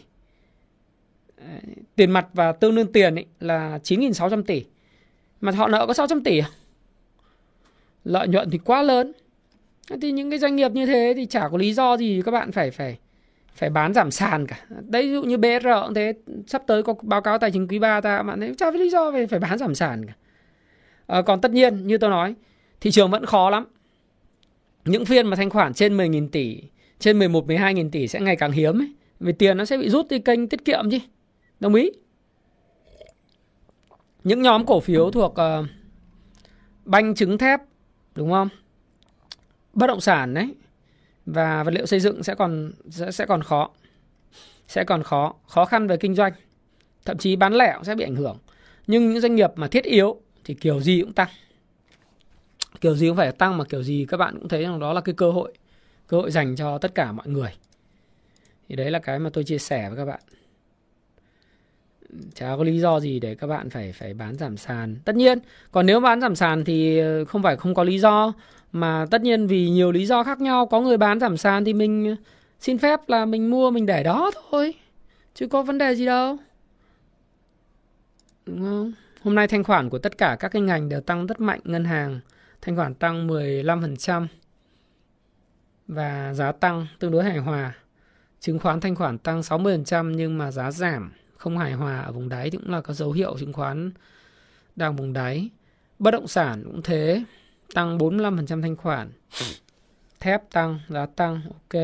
Tiền mặt và tương đương tiền ấy là 9.600 tỷ. Mà họ nợ có 600 tỷ à? Lợi nhuận thì quá lớn. Thì những cái doanh nghiệp như thế thì chả có lý do gì các bạn phải phải phải bán giảm sàn cả. Đấy ví dụ như BR cũng thế, sắp tới có báo cáo tài chính quý 3 ta bạn thấy chả có lý do về phải bán giảm sàn cả. À, còn tất nhiên như tôi nói, thị trường vẫn khó lắm. Những phiên mà thanh khoản trên 10.000 tỷ trên 11 12 nghìn tỷ sẽ ngày càng hiếm ấy. Vì tiền nó sẽ bị rút đi kênh tiết kiệm chứ. Đồng ý. Những nhóm cổ phiếu thuộc uh, banh trứng thép đúng không? Bất động sản đấy và vật liệu xây dựng sẽ còn sẽ, sẽ còn khó. Sẽ còn khó, khó khăn về kinh doanh. Thậm chí bán lẻ cũng sẽ bị ảnh hưởng. Nhưng những doanh nghiệp mà thiết yếu thì kiểu gì cũng tăng. Kiểu gì cũng phải tăng mà kiểu gì các bạn cũng thấy rằng đó là cái cơ hội cơ hội dành cho tất cả mọi người. Thì đấy là cái mà tôi chia sẻ với các bạn. Chả có lý do gì để các bạn phải phải bán giảm sàn. Tất nhiên, còn nếu bán giảm sàn thì ờ, không phải không có lý do, mà tất nhiên vì nhiều lý do khác nhau. Có người bán giảm sàn thì mình ờ, xin phép là mình mua, mình để đó thôi. Chứ có vấn đề gì đâu. Đúng không? Hôm nay thanh khoản của tất cả các cái ngành đều tăng rất mạnh ngân hàng thanh khoản tăng 15% và giá tăng tương đối hài hòa chứng khoán thanh khoản tăng 60% nhưng mà giá giảm không hài hòa ở vùng đáy thì cũng là có dấu hiệu chứng khoán đang vùng đáy. Bất động sản cũng thế, tăng 45% thanh khoản. Thép tăng, giá tăng, ok.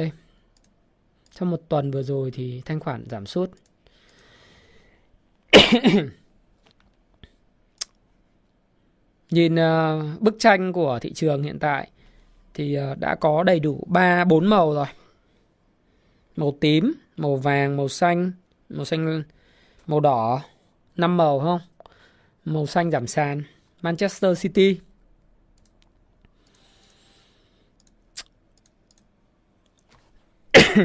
Trong một tuần vừa rồi thì thanh khoản giảm sút. (coughs) Nhìn uh, bức tranh của thị trường hiện tại thì uh, đã có đầy đủ 3 4 màu rồi. Màu tím, màu vàng, màu xanh, màu xanh màu đỏ 5 màu không? Màu xanh giảm sàn. Manchester City. (coughs)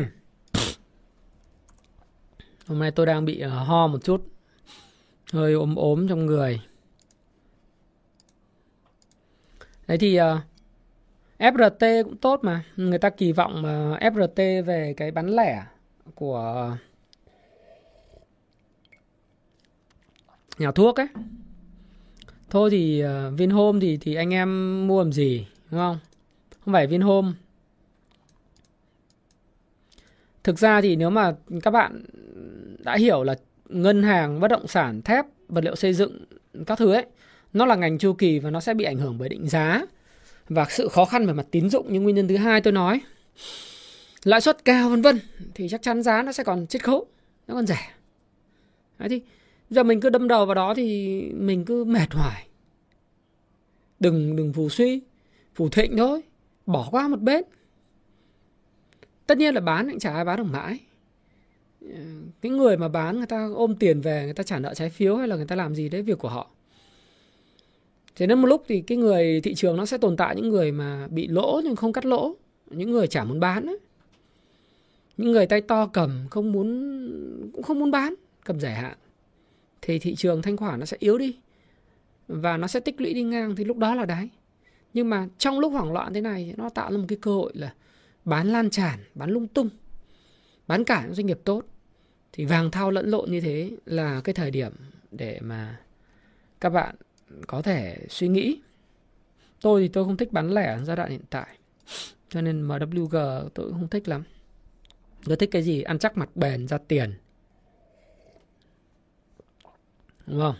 Hôm nay tôi đang bị ờ, ho một chút. Hơi ốm ốm trong người. Đấy thì ờ, uh, FRT cũng tốt mà. Người ta kỳ vọng uh, FRT về cái bán lẻ của uh, nhà thuốc ấy. Thôi thì uh, Vinhome thì thì anh em mua làm gì đúng không? Không phải Vinhome. Thực ra thì nếu mà các bạn đã hiểu là ngân hàng bất động sản thép vật liệu xây dựng các thứ ấy nó là ngành chu kỳ và nó sẽ bị ảnh hưởng bởi định giá. Và sự khó khăn về mặt tín dụng như nguyên nhân thứ hai tôi nói. Lãi suất cao, vân vân, thì chắc chắn giá nó sẽ còn chiết khấu nó còn rẻ. Đấy thì, giờ mình cứ đâm đầu vào đó thì mình cứ mệt hoài. Đừng đừng phù suy, phù thịnh thôi, bỏ qua một bên. Tất nhiên là bán cũng chả ai bán được mãi. Ờ, cái người mà bán người ta ôm tiền về, người ta trả nợ trái phiếu hay là người ta làm gì đấy, việc của họ thế nên một lúc thì cái người thị trường nó sẽ tồn tại những người mà bị lỗ nhưng không cắt lỗ, những người chả muốn bán ấy. những người tay to cầm, không muốn, cũng không muốn bán, cầm giải hạn. Thì thị trường thanh khoản nó sẽ yếu đi và nó sẽ tích lũy đi ngang, thì lúc đó là đáy. Nhưng mà trong lúc hoảng loạn thế này nó tạo ra một cái cơ hội là bán lan tràn, bán lung tung, bán cả những doanh nghiệp tốt. Thì vàng thao lẫn lộn như thế là cái thời điểm để mà các bạn có thể suy nghĩ. Tôi thì tôi không thích bán lẻ ở giai đoạn hiện tại, cho nên MWG tôi cũng không thích lắm. Tôi thích cái gì? Ăn chắc mặt bền ra tiền. Đúng không?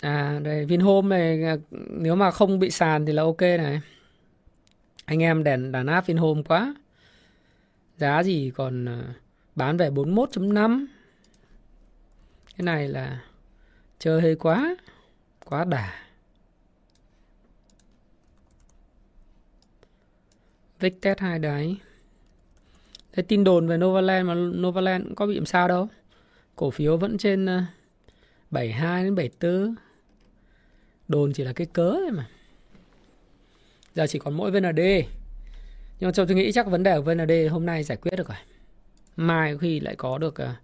À đây, Vinhome này à, nếu mà không bị sàn thì là ok này. Anh em đèn, đàn áp Vinhome quá. Giá gì còn à, bán về 41.5 cái này là chơi hơi quá quá đà Vic test hai đáy Thế tin đồn về Novaland mà Novaland cũng có bị làm sao đâu. Cổ phiếu vẫn trên ờ, 72 đến 74. Đồn chỉ là cái cớ thôi mà. Giờ chỉ còn mỗi VND. Nhưng mà tôi nghĩ chắc vấn đề của VND hôm nay giải quyết được rồi. Mai khi lại có được ờ,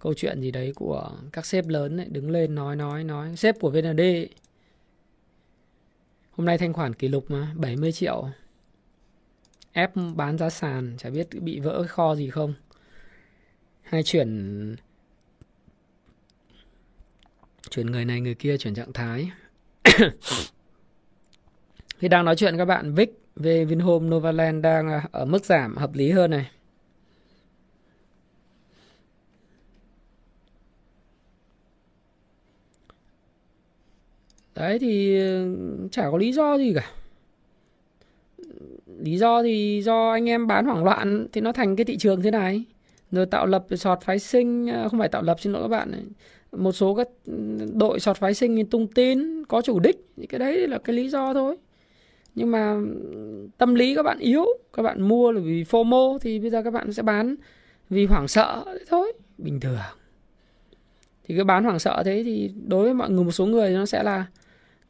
câu chuyện gì đấy của các sếp lớn ấy, đứng lên nói nói nói. Sếp của VND hôm nay thanh khoản kỷ lục mà 70 triệu. Ép bán giá sàn chả biết bị vỡ kho gì không? Hay chuyển chuyển người này người kia chuyển trạng thái? (coughs) Khi đang nói chuyện các bạn Vic về Vinhome Novaland đang à, ở mức giảm hợp lý hơn này. Đấy, thì ừ, chả có lý do gì cả. Lý do thì do anh em bán hoảng loạn thì nó thành cái thị trường thế này. Rồi tạo lập sọt phái sinh à, không phải tạo lập, xin lỗi các bạn một số các ừ, đội sọt phái sinh tung tin, có chủ đích, thì cái đấy là cái lý do thôi. Nhưng mà ừ, tâm lý các bạn yếu, các bạn mua là vì fomo thì bây giờ các bạn sẽ bán vì hoảng sợ thôi, bình thường. Thì cái bán hoảng sợ thế thì đối với mọi người, một số người nó sẽ là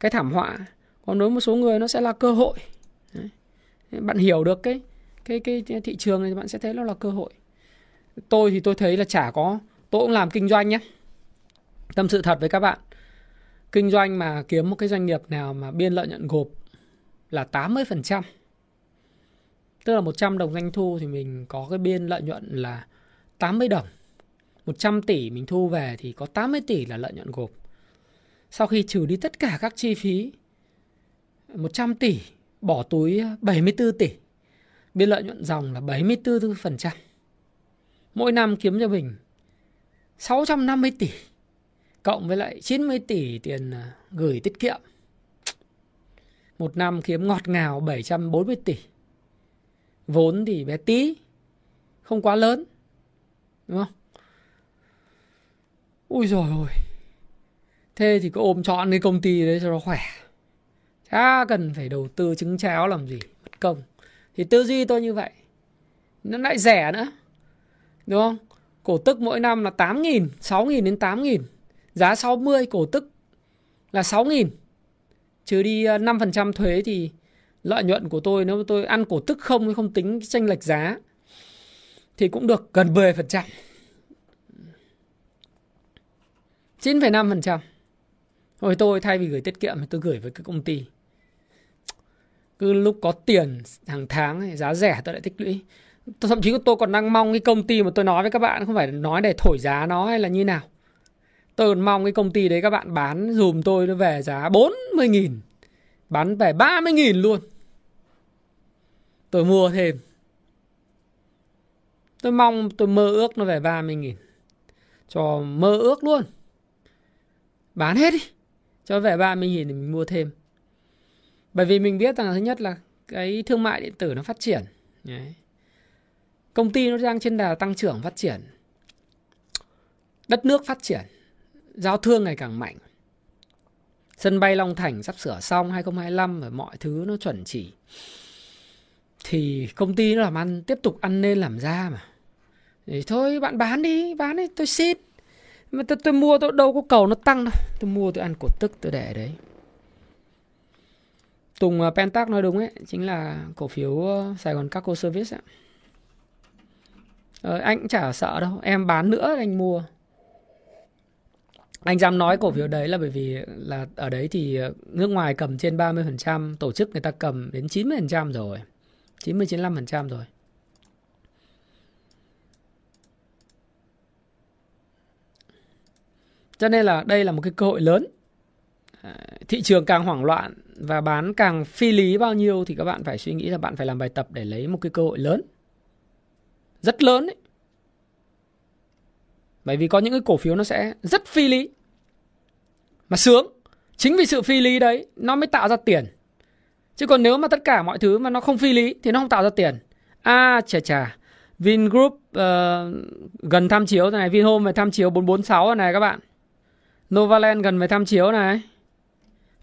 cái thảm họa còn đối với một số người nó sẽ là cơ hội Đấy. bạn hiểu được cái cái cái thị trường này thì bạn sẽ thấy nó là cơ hội tôi thì tôi thấy là chả có, tôi cũng làm kinh doanh nhé tâm sự thật với các bạn kinh doanh mà kiếm một cái doanh nghiệp nào mà biên lợi nhuận gộp là 80%. Tức là 100 đồng doanh thu thì mình có cái biên lợi nhuận là 80 đồng. 100 tỷ mình thu về thì có 80 tỷ là lợi nhuận gộp. Sau khi trừ đi tất cả các chi phí 100 tỷ bỏ túi 74 tỷ. Biên lợi nhuận dòng là 74%. Mỗi năm kiếm cho mình 650 tỷ cộng với lại 90 tỷ tiền à, gửi tiết kiệm. Một năm kiếm ngọt ngào 740 tỷ. Vốn thì bé tí, không quá lớn. Đúng không? Ui rồi ôi. Thế thì cứ ôm trọn cái công ty đấy cho nó khỏe. Chả cần phải đầu tư trứng cháo làm gì, mất công. Thì tư duy tôi như vậy. Nó lại rẻ nữa. Đúng không? Cổ tức mỗi năm là 8.000, 6.000 đến 8.000. Giá 60 cổ tức là 6.000. Trừ đi ờ, 5% thuế thì lợi nhuận của tôi nếu tôi ăn cổ tức không không tính tranh lệch giá thì cũng được gần 10%. 9,5%. Thôi tôi thay vì gửi tiết kiệm thì tôi gửi với cái công ty. Cứ lúc có tiền hàng tháng giá rẻ tôi lại tích lũy. tôi Thậm chí tôi còn đang mong cái công ty mà tôi nói với các bạn, không phải nói để thổi giá nó hay là như nào. Tôi còn mong cái công ty đấy các bạn bán, dùm tôi nó về giá 40.000. Bán về 30.000 luôn. Tôi mua thêm. Tôi mong tôi mơ ước nó về 30.000. Cho mơ ước luôn. Bán hết đi. Cho vẻ 30 nghìn thì mình mua thêm. Bởi vì mình biết rằng là thứ nhất là cái thương mại điện tử nó phát triển. Đấy. Công ty nó đang trên đà tăng trưởng phát triển. Đất nước phát triển giao thương ngày càng mạnh. Sân bay Long Thành sắp sửa xong 2025 và mọi thứ nó chuẩn chỉ. Thì công ty nó làm ăn tiếp tục ăn nên làm ra mà. Thì thôi bạn bán đi, bán đi, tôi xin. Mà tôi, tôi mua tôi đâu có cầu nó tăng đâu. Tôi mua tôi ăn cổ tức tôi để đấy. Tùng à, uh, Pentac nói đúng ấy, chính là cổ phiếu uh, Sài Gòn Cargo Service ạ. Ờ, anh cũng chả sợ đâu, em bán nữa anh mua anh dám nói cổ phiếu đấy là bởi vì là ở đấy thì ờ, nước ngoài cầm trên 30%, tổ chức người ta cầm đến 90% rồi. 90 95% rồi. Cho nên là đây là một cái cơ hội lớn. À, thị trường càng hoảng loạn và bán càng phi lý bao nhiêu thì các bạn phải suy nghĩ là bạn phải làm bài tập để lấy một cái cơ hội lớn. Rất lớn đấy. Bởi vì có những cái cổ phiếu nó sẽ rất phi lý. Mà sướng. Chính vì sự phi lý đấy nó mới tạo ra tiền. Chứ còn nếu mà tất cả mọi thứ mà nó không phi lý thì nó không tạo ra tiền. À chà chà. Vingroup uh, gần tham chiếu này, Vinhome về tham chiếu 446 này các bạn. Novaland gần về tham chiếu này.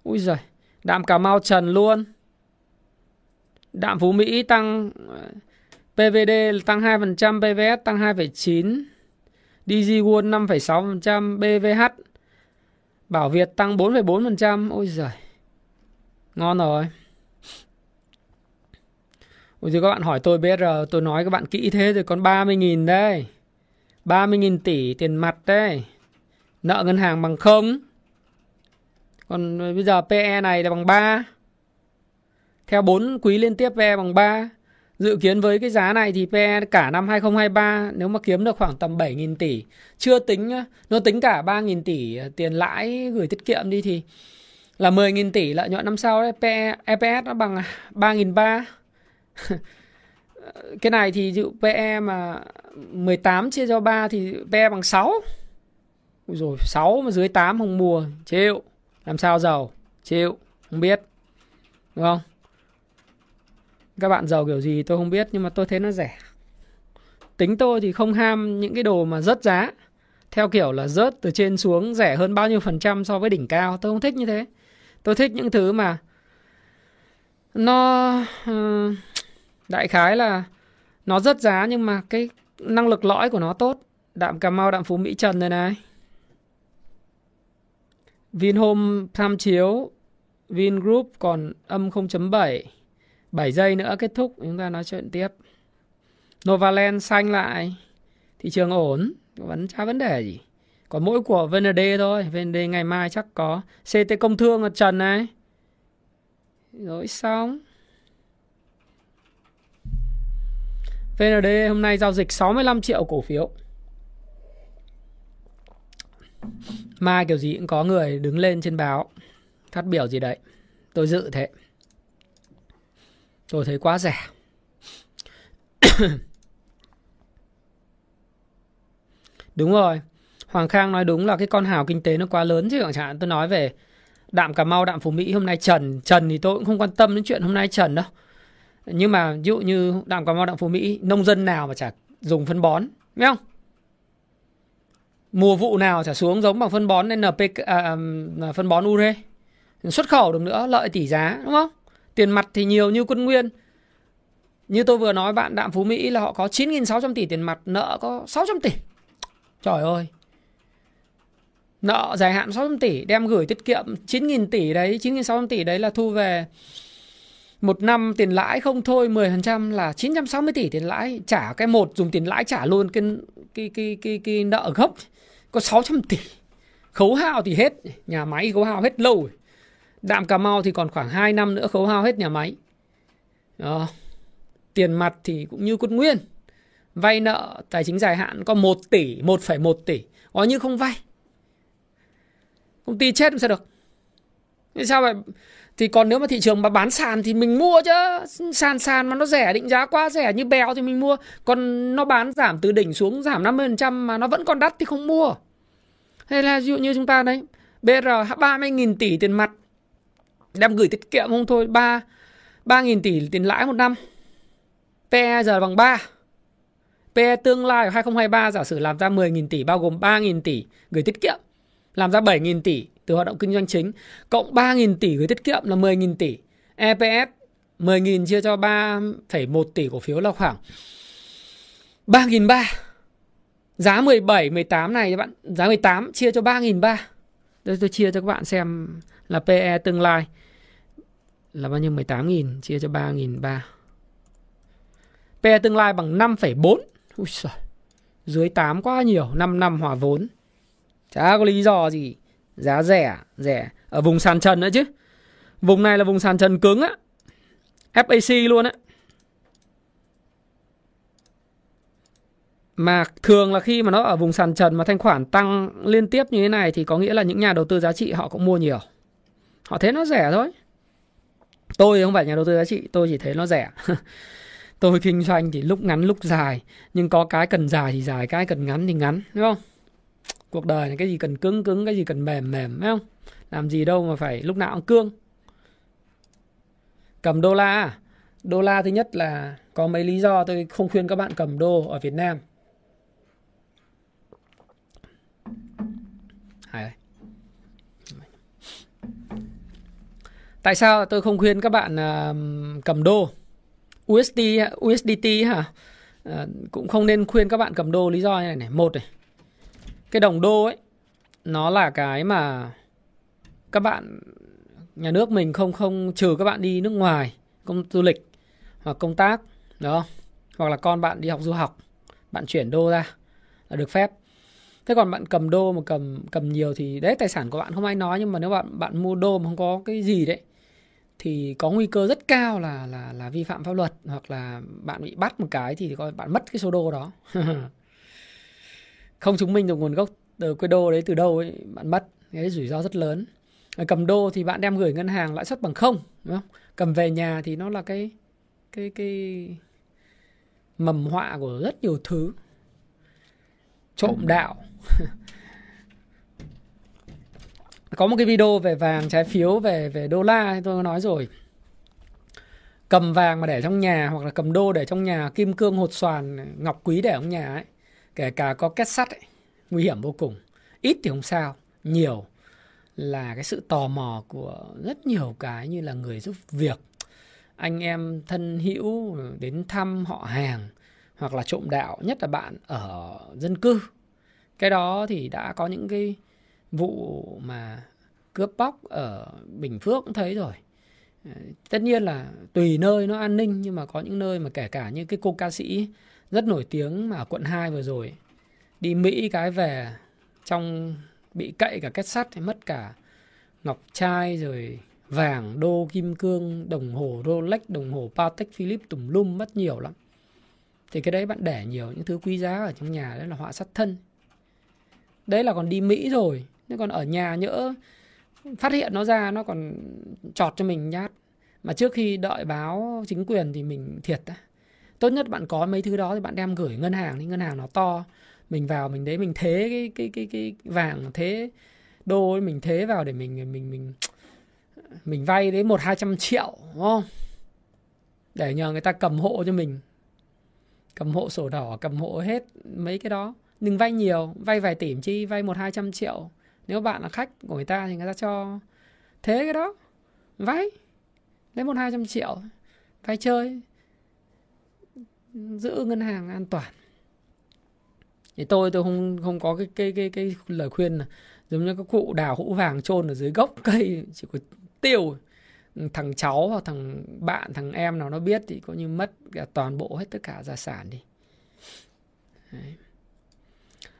Úi giời, đạm Cà Mau trần luôn. Đạm Phú Mỹ tăng PVD tăng 2%, PVS tăng 2,9%. DG World 5,6%, BVH Bảo Việt tăng 4,4%. Ôi giời. Ngon rồi. Ôi thì các bạn hỏi tôi BR, tôi nói các bạn kỹ thế rồi còn 30.000 đây. 30.000 tỷ tiền mặt đây. Nợ ngân hàng bằng 0 Còn ờ, bây giờ PE này là bằng 3. Theo 4 quý liên tiếp PE bằng 3. Dự kiến với cái giá này thì PE cả năm 2023 nếu mà kiếm được khoảng tầm 7.000 tỷ, chưa tính nó tính cả 3.000 tỷ ờ, tiền lãi gửi tiết kiệm đi thì là 10.000 tỷ lợi nhuận năm sau đấy, PE, EPS nó bằng à, 3.300. (laughs) Ờ, cái này thì dụ PE mà 18 chia cho 3 thì PE bằng 6. Rồi 6 mà dưới 8 không mua, chịu. Làm sao giàu? Chịu, không biết. Đúng không? các bạn giàu kiểu gì tôi không biết nhưng mà tôi thấy nó rẻ tính tôi thì không ham những cái đồ mà rớt giá theo kiểu là rớt từ trên xuống rẻ hơn bao nhiêu phần trăm so với đỉnh cao tôi không thích như thế tôi thích những thứ mà nó uh, đại khái là nó rớt giá nhưng mà cái năng lực lõi của nó tốt đạm cà mau đạm phú mỹ trần này này vinhome tham chiếu vingroup còn âm 0.7 7 giây nữa kết thúc, chúng ta nói chuyện tiếp. Novaland xanh lại, thị trường ổn, vẫn chả vấn đề gì. Còn mỗi của VND thôi, VND ngày mai chắc có. CT công thương ở trần này. Rồi, xong. VND hôm nay giao dịch 65 triệu cổ phiếu. Mai kiểu gì cũng có người đứng lên trên báo Phát biểu gì đấy. Tôi dự thế. Tôi thấy quá rẻ. (coughs) Đúng rồi. Hoàng Khang nói đúng là cái con hào kinh tế nó quá lớn chứ chẳng hạn. Tôi nói về Đạm Cà Mau, Đạm Phú Mỹ hôm nay trần. Trần thì tôi cũng không quan tâm đến chuyện hôm nay trần đâu. Nhưng mà ví dụ như Đạm Cà Mau, Đạm Phú Mỹ Nông dân nào mà chả dùng phân bón Biết không? Mùa vụ nào chả xuống giống bằng phân bón NPK, à, à, phân bón ure Xuất khẩu được nữa, lợi tỷ giá đúng không? Tiền mặt thì nhiều như quân nguyên. Như tôi vừa nói bạn Đạm Phú Mỹ là họ có 9.600 tỷ tiền mặt Nợ có 600 tỷ. Trời ơi. Nợ dài hạn 600 tỷ đem gửi tiết kiệm 9.000 tỷ đấy 9.600 tỷ đấy là thu về một năm tiền lãi không thôi 10% là 960 tỷ tiền lãi trả cái một dùng tiền lãi trả luôn cái cái cái cái, cái nợ gốc có 600 tỷ. Khấu hao thì hết nhà máy khấu hao hết lâu rồi. Đạm cà mau thì còn khoảng 2 năm nữa khấu hao hết nhà máy. Đó. tiền mặt thì cũng như quân nguyên. Vay nợ tài chính dài hạn có 1 tỷ 1,1 tỷ. Có như không vay. Công ty chết sao được? Thế sao vậy thì còn nếu mà thị trường mà bán sàn thì mình mua chứ. Sàn sàn mà nó rẻ định giá quá rẻ như bèo thì mình mua. Còn nó bán giảm từ đỉnh xuống giảm 50% mà nó vẫn còn đắt thì không mua hay là ví dụ như chúng ta đấy BR 30.000 tỷ tiền mặt đem gửi tiết kiệm không thôi 3 3.000 tỷ tiền lãi một năm. PE giờ bằng 3 PE tương lai của 2023 giả sử làm ra 10.000 tỷ bao gồm 3.000 tỷ gửi tiết kiệm làm ra 7.000 tỷ từ hoạt động kinh doanh chính cộng 3.000 tỷ gửi tiết kiệm là 10.000 tỷ. EPS 10.000 chia cho 3,1 tỷ cổ phiếu là khoảng 3.300 giá 17 18 này các bạn. Giá 18 chia cho 3.300 đây tôi chia cho các bạn xem là PE tương lai. Là bao nhiêu? 18.000 chia cho 3.300 PE tương lai bằng 5,4 Ui giời, dưới 8 quá nhiều. 5 năm hòa vốn. Chả có lý do gì. Giá rẻ rẻ. Ở vùng sàn trần nữa chứ. Vùng này là vùng sàn trần cứng á. FAC luôn á. Mà thường là khi mà nó ở vùng sàn trần mà thanh khoản tăng liên tiếp như thế này thì có nghĩa là những nhà đầu tư giá trị họ cũng mua nhiều. Họ thấy nó rẻ thôi. Tôi không phải nhà đầu tư giá trị, tôi chỉ thấy nó rẻ. (laughs) Tôi kinh doanh thì lúc ngắn, lúc dài. Nhưng có cái cần dài thì dài, cái cần ngắn thì ngắn, đúng không? Cuộc đời này cái gì cần cứng cứng, cái gì cần mềm mềm phải không? Làm gì đâu mà phải lúc nào cũng cương. Cầm đô la. Đô la thứ nhất là có mấy lý do, tôi không khuyên các bạn cầm đô ở Việt Nam. Tại sao tôi không khuyên các bạn uh, cầm đô USD USDT hả? Uh, cũng không nên khuyên các bạn cầm đô lý do như này này. Một này, cái đồng đô ấy nó là cái mà các bạn nhà nước mình không không trừ các bạn đi nước ngoài công du lịch hoặc công tác đó hoặc là con bạn đi học du học bạn chuyển đô ra là được phép thế còn bạn cầm đô mà cầm cầm nhiều thì đấy tài sản của bạn không ai nói nhưng mà nếu bạn bạn mua đô mà không có cái gì đấy thì có nguy cơ rất cao là là là vi phạm pháp luật hoặc là bạn bị bắt một cái thì coi bạn mất cái số đô đó. (laughs) Không chứng minh được nguồn gốc từ cái đô đấy từ đâu ấy bạn mất cái rủi ro rất lớn. Cầm đô thì bạn đem gửi ngân hàng lãi suất bằng không đúng không? Cầm về nhà thì nó là cái cái cái mầm họa của rất nhiều thứ. Trộm đạo (laughs) có một cái video về vàng trái phiếu về về đô la tôi nói rồi. Cầm vàng mà để trong nhà hoặc là cầm đô để trong nhà kim cương hột xoàn ngọc quý để trong nhà ấy. Kể cả có két sắt ấy, nguy hiểm vô cùng. Ít thì không sao nhiều là cái sự tò mò của rất nhiều cái như là người giúp việc. Anh em thân hữu đến thăm họ hàng hoặc là trộm đạo nhất là bạn ở dân cư cái đó thì đã có những cái vụ mà cướp bóc ở bình phước cũng thấy rồi. Ờ, tất nhiên là tùy nơi nó an ninh, nhưng mà có những nơi mà kể cả như cái cô ca sĩ rất nổi tiếng mà ở quận 2 vừa rồi, đi Mỹ cái về, trong bị cậy cả kết sắt, thì mất cả ngọc trai rồi vàng, đô kim cương, đồng hồ Rolex, đồng hồ Patek philip tùm lum, mất nhiều lắm. Thì cái đấy bạn để nhiều những thứ quý giá ở trong nhà, đấy là họa sát thân đấy là còn đi Mỹ rồi. Nhưng còn ở nhà nhỡ phát hiện nó ra, nó còn chọt cho mình nhát. Mà trước khi đợi báo chính quyền thì mình thiệt á. Tốt nhất bạn có mấy thứ đó thì bạn đem gửi ngân hàng đi, ngân hàng nó to. Mình vào, mình đấy, mình thế cái cái cái cái vàng thế đô ấy, mình thế vào để mình mình mình mình vay đấy một, hai trăm triệu, đúng không? Để nhờ người ta cầm hộ cho mình. Cầm hộ sổ đỏ, cầm hộ hết mấy cái đó đừng vay nhiều, vay vài tỷ chi, vay một, hai trăm triệu. Nếu bạn là khách của người ta thì người ta cho. Thế cái đó. Vay. Lấy một, hai trăm triệu. Vay chơi. Giữ ngân hàng an toàn. Thì tôi tôi không không có cái cái cái cái lời khuyên là giống như các cụ đào hũ vàng chôn ở dưới gốc cây. Chỉ có tiêu, thằng cháu hoặc thằng bạn, thằng em nào nó biết thì có như mất cả toàn bộ hết tất cả gia sản đi. Đấy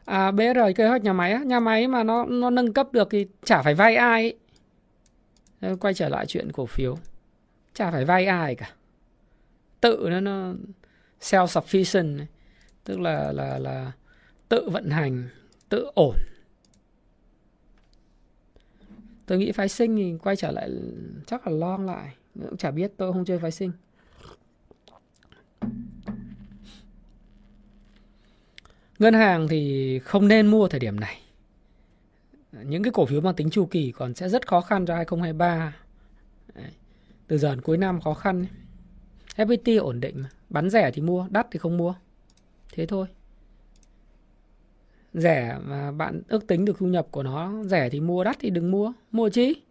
à BR kế hoạch nhà máy á. Nhà máy mà nó nó nâng cấp được thì chả phải vay ai ấy. quay trở lại chuyện cổ phiếu. Chả phải vay ai cả. Tự nó nó self sufficient tức là là là tự vận hành, tự ổn. Tôi nghĩ phái sinh thì quay trở lại, chắc là long lại. Cũng chả biết, tôi không chơi phái sinh. Ngân hàng thì không nên mua thời điểm này. Những cái cổ phiếu mang tính chu kỳ còn sẽ rất khó khăn cho 2023 Đấy. từ giờ đến cuối năm khó khăn FPT ổn định mà. bán rẻ thì mua, đắt thì không mua. Thế thôi. Rẻ mà bạn ước tính được thu nhập của nó, rẻ thì mua, đắt thì đừng mua. Mua chi?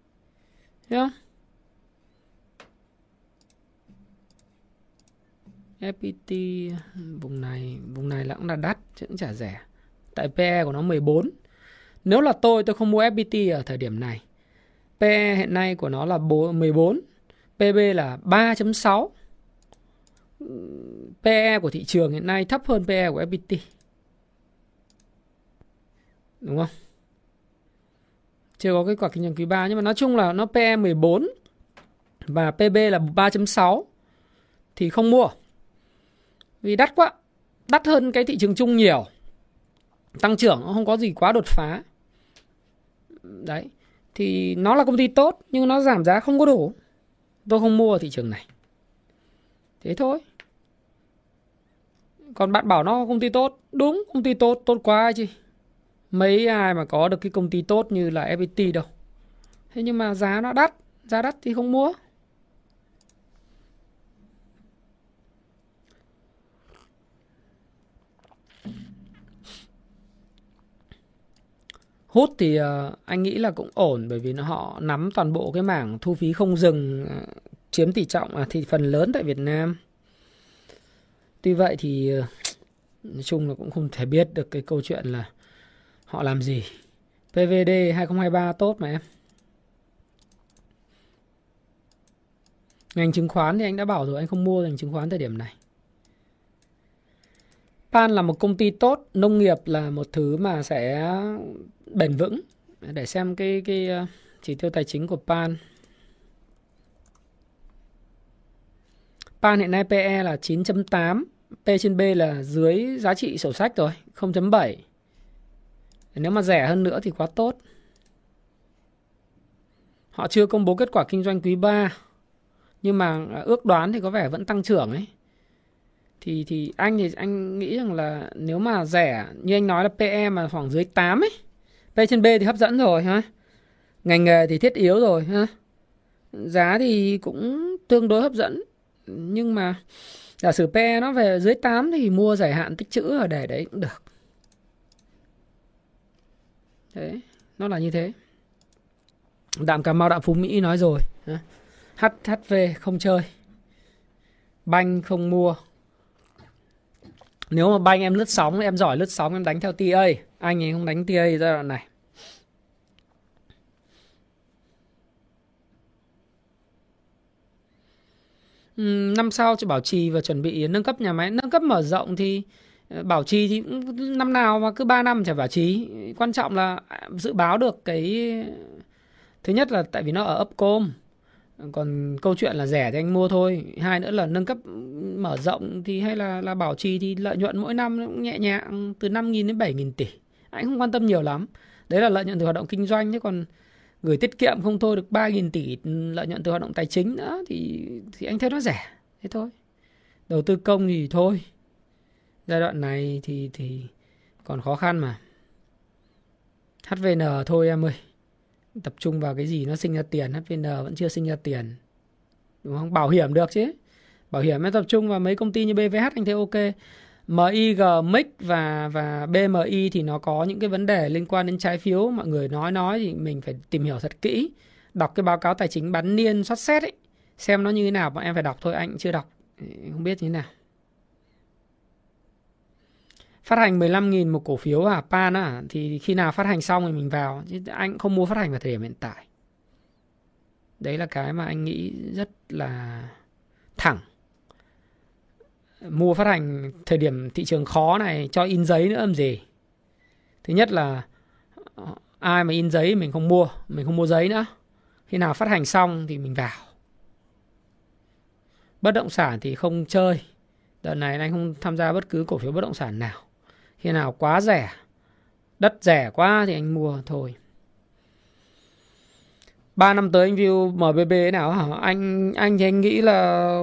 Thấy không FPT vùng này vùng này là cũng là đắt, chứ cũng chả rẻ. Tại PE của nó 14 nếu là tôi tôi không mua FPT ở thời điểm này. PE hiện nay của nó là 14 PB là 3.6 PE của thị trường hiện nay thấp hơn PE của FPT đúng không? Chưa có kết quả kinh doanh quý 3 nhưng mà nói chung là nó PE 14 và PB là 3.6 thì không mua vì đắt quá, đắt hơn cái thị trường chung nhiều. Tăng trưởng nó không có gì quá đột phá. Đấy, thì nó là công ty tốt, nhưng nó giảm giá không có đủ. Tôi không mua ở thị trường này. Thế thôi. Còn bạn bảo nó công ty tốt. Đúng, công ty tốt tốt quá chứ. Mấy ai mà có được cái công ty tốt như là FPT đâu. Thế nhưng mà giá nó đắt, giá đắt thì không mua. Hút thì ờ, anh nghĩ là cũng ổn bởi vì nó họ nắm toàn bộ cái mảng thu phí không dừng ờ, chiếm tỷ trọng à, uh, thì phần lớn tại Việt Nam. Tuy vậy thì ờ, nói chung là cũng không thể biết được cái câu chuyện là họ làm gì. PVD 2023 tốt mà em. Ngành chứng khoán thì anh đã bảo rồi anh không mua ngành chứng khoán thời điểm này. Pan là một công ty tốt, nông nghiệp là một thứ mà sẽ bền vững. Để xem cái cái ờ, chỉ tiêu tài chính của Pan. Pan hiện nay PE là 9.8, P trên B là dưới giá trị sổ sách rồi, 0.7. Nếu mà rẻ hơn nữa thì quá tốt. Họ chưa công bố kết quả kinh doanh quý 3. Nhưng mà ờ, ước đoán thì có vẻ vẫn tăng trưởng ấy thì thì anh thì anh nghĩ rằng là nếu mà rẻ như anh nói là PE mà khoảng dưới 8 ấy P trên B thì hấp dẫn rồi, ha? Ngành nghề thì thiết yếu rồi, ha? Giá thì cũng tương đối hấp dẫn. Nhưng mà giả sử P nó về dưới 8 thì mua giải hạn tích trữ ở để đấy cũng được. Đấy, nó là như thế. Đạm cà mau, đạm phú mỹ nói rồi HHV không chơi. Banh không mua. Nếu mà banh em lướt sóng, em giỏi lướt sóng, em đánh theo TA anh ấy không đánh TA giai đoạn này. Năm sau cho bảo trì và chuẩn bị nâng cấp nhà máy, nâng cấp mở rộng thì ờ, bảo trì thì năm nào mà cứ 3 năm chả bảo trì. Quan trọng là à, dự báo được cái, thứ nhất là tại vì nó ở ấp côm còn câu chuyện là rẻ thì anh mua thôi. Hai nữa là nâng cấp, mở rộng thì hay là là bảo trì thì lợi nhuận mỗi năm cũng nhẹ nhàng, từ 5.000 đến 7.000 tỷ anh không quan tâm nhiều lắm. Đấy là lợi nhuận từ hoạt động kinh doanh chứ còn gửi tiết kiệm không thôi được 3.000 tỷ lợi nhuận từ hoạt động tài chính nữa thì thì anh thấy nó rẻ, thế thôi. Đầu tư công thì thôi. Giai đoạn này thì thì còn khó khăn mà. HVN thôi em ơi. Tập trung vào cái gì nó sinh ra tiền HVN vẫn chưa sinh ra tiền. Đúng không? Bảo hiểm được chứ. Bảo hiểm em tập trung vào mấy công ty như BVH anh thấy ok. MIG, MIC và và BMI thì nó có những cái vấn đề liên quan đến trái phiếu. Mọi người nói nói thì mình phải tìm hiểu thật kỹ đọc cái báo cáo tài chính bán niên soát xét ấy xem nó như thế nào. Bọn em phải đọc thôi anh chưa đọc. Không biết như thế nào. Phát hành 15.000 một cổ phiếu à? Pan à thì khi nào phát hành xong thì mình vào. Chứ anh không mua phát hành vào thời điểm hiện tại. Đấy là cái mà anh nghĩ rất là thẳng mua phát hành thời điểm thị trường khó này cho in giấy nữa làm gì? Thứ nhất là ờ, ai mà in giấy mình không mua, mình không mua giấy nữa. Khi nào phát hành xong thì mình vào. Bất động sản thì không chơi. Đợt này anh không tham gia bất cứ cổ phiếu bất động sản nào. Khi nào quá rẻ, đất rẻ quá thì anh mua thôi. 3 năm tới anh view MBB thế nào hả? Anh anh thì anh nghĩ là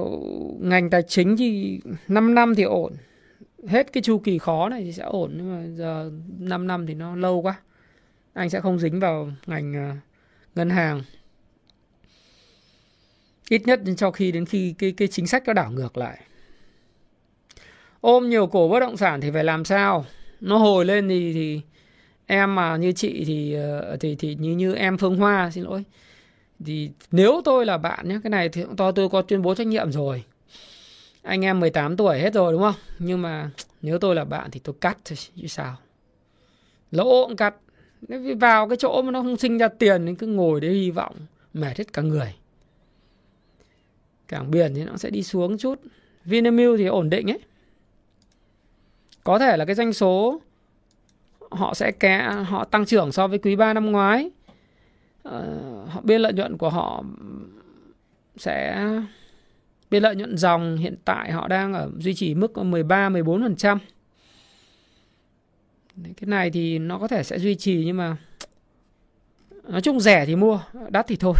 ngành tài chính thì 5 năm thì ổn. Hết cái chu kỳ khó này thì sẽ ổn, nhưng mà giờ 5 năm thì nó lâu quá. Anh sẽ không dính vào ngành à, ngân hàng. Ít nhất cho khi đến khi cái cái chính sách nó đảo ngược lại. Ôm nhiều cổ bất động sản thì phải làm sao? Nó hồi lên thì thì em mà như chị thì ờ, thì thì như như em Phương Hoa, xin lỗi. Thì nếu tôi là bạn nhé cái này thì to, tôi có tuyên bố trách nhiệm rồi. Anh em 18 tuổi hết rồi, đúng không? Nhưng mà nếu tôi là bạn thì tôi cắt thôi, chứ sao? Lỗ cũng cắt. Nếu vào cái chỗ mà nó không sinh ra tiền thì cứ ngồi để hy vọng, mệt hết cả người. Cảng biển thì nó sẽ đi xuống chút. Vinamilk thì ổn định ấy. Có thể là cái doanh số họ sẽ ké họ tăng trưởng so với quý 3 năm ngoái ờ, họ biên lợi nhuận của họ sẽ biên lợi nhuận dòng hiện tại họ đang ở duy trì mức 13 14%. Cái này thì nó có thể sẽ duy trì nhưng mà nói chung rẻ thì mua, đắt thì thôi.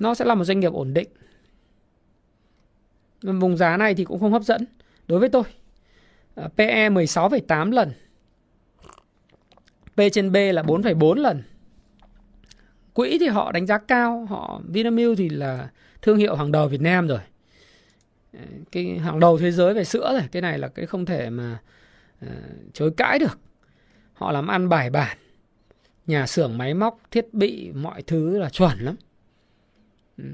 Nó sẽ là một doanh nghiệp ổn định. Vùng giá này thì cũng không hấp dẫn đối với tôi. Ờ, PE 16,8 lần. P trên B là 4,4 lần. Quỹ thì họ đánh giá cao họ Vinamilk thì là thương hiệu hàng đầu Việt Nam rồi. Cái hàng đầu thế giới về sữa rồi cái này là cái không thể mà uh, chối cãi được. Họ làm ăn bài bản nhà xưởng máy móc thiết bị mọi thứ là chuẩn lắm. Ừ.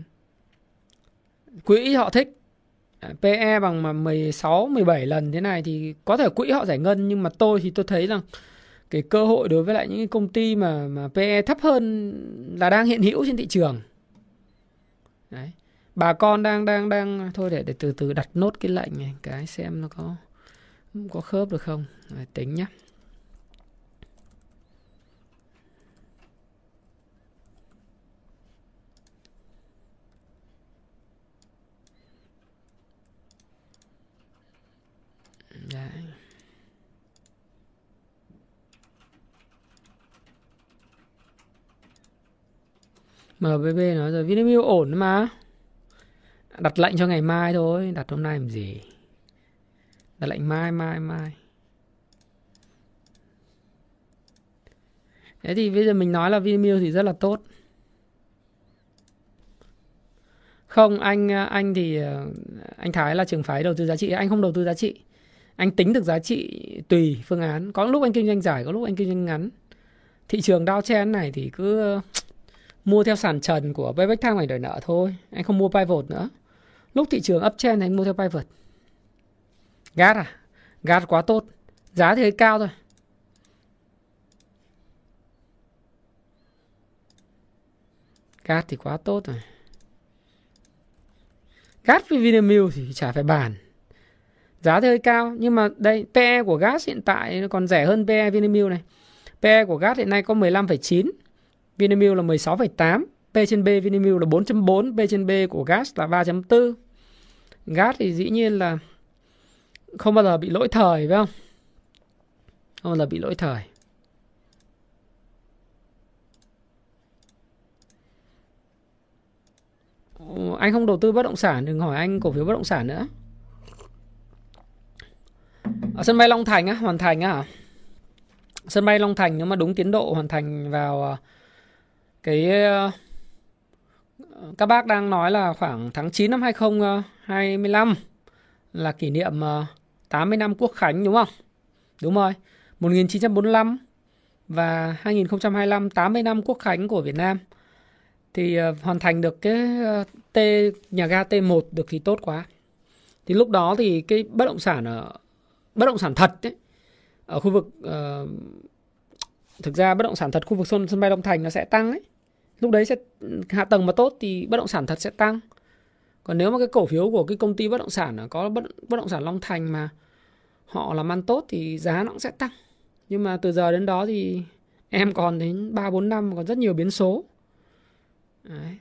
Quỹ họ thích. Ờ, PE bằng mà 16 17 lần thế này thì có thể quỹ họ giải ngân nhưng mà tôi thì tôi thấy rằng cái cơ hội đối với lại những công ty mà mà PE thấp hơn là đang hiện hữu trên thị trường. Đấy. Bà con đang đang đang thôi để để từ từ đặt nốt cái lệnh này cái xem nó có có khớp được không. Rồi, tính nhá. Đấy. MBB nói rồi Vinamilk ổn mà đặt lệnh cho ngày mai thôi đặt hôm nay làm gì đặt lệnh mai mai mai thế thì bây giờ mình nói là Vinamilk thì rất là tốt Không, anh anh thì ờ, anh Thái là trường phái đầu tư giá trị, anh không đầu tư giá trị. Anh tính được giá trị tùy phương án. Có lúc anh kinh doanh dài, có lúc anh kinh doanh ngắn. Thị trường downtrend này thì cứ mua theo sàn trần của payback thang này đòi nợ thôi. Anh không mua pivot nữa. Lúc thị trường uptrend thì anh mua theo pivot. Gas à? Gas quá tốt. Giá thì hơi cao thôi. Gas thì quá tốt rồi. Gas với Vinamilk thì chả phải bàn. Giá thì hơi cao nhưng mà đây PE của gas hiện tại nó còn rẻ hơn PE Vinamilk này. PE của gas hiện nay có 15,9, Vinamilk là 16,8, P trên B Vinamilk là 4.4, P trên B của gas là 3.4. Gas thì dĩ nhiên là không bao giờ bị lỗi thời phải không? Không bao giờ bị lỗi thời. anh không đầu tư bất động sản đừng hỏi anh cổ phiếu bất động sản nữa ở sân bay Long Thành á hoàn thành á sân bay Long Thành nếu mà đúng tiến độ hoàn thành vào à, cái ờ, các bác đang nói là khoảng tháng 9 năm 2025 ờ, là kỷ niệm ờ, 80 năm quốc khánh đúng không? Đúng rồi. 1945 và 2025 80 năm quốc khánh của Việt Nam thì hoàn thành được cái T nhà ga T1 được thì tốt quá. Thì lúc đó thì cái bất động sản ở bất động sản thật ấy, ở khu vực uh, thực ra bất động sản thật khu vực sân sân bay Long Thành nó sẽ tăng ấy. Lúc đấy sẽ hạ tầng mà tốt thì bất động sản thật sẽ tăng. Còn nếu mà cái cổ phiếu của cái công ty bất động sản có bất, bất động sản Long Thành mà họ làm ăn tốt thì giá nó cũng sẽ tăng. Nhưng mà từ giờ đến đó thì em còn đến 3 4 năm còn rất nhiều biến số. Đấy.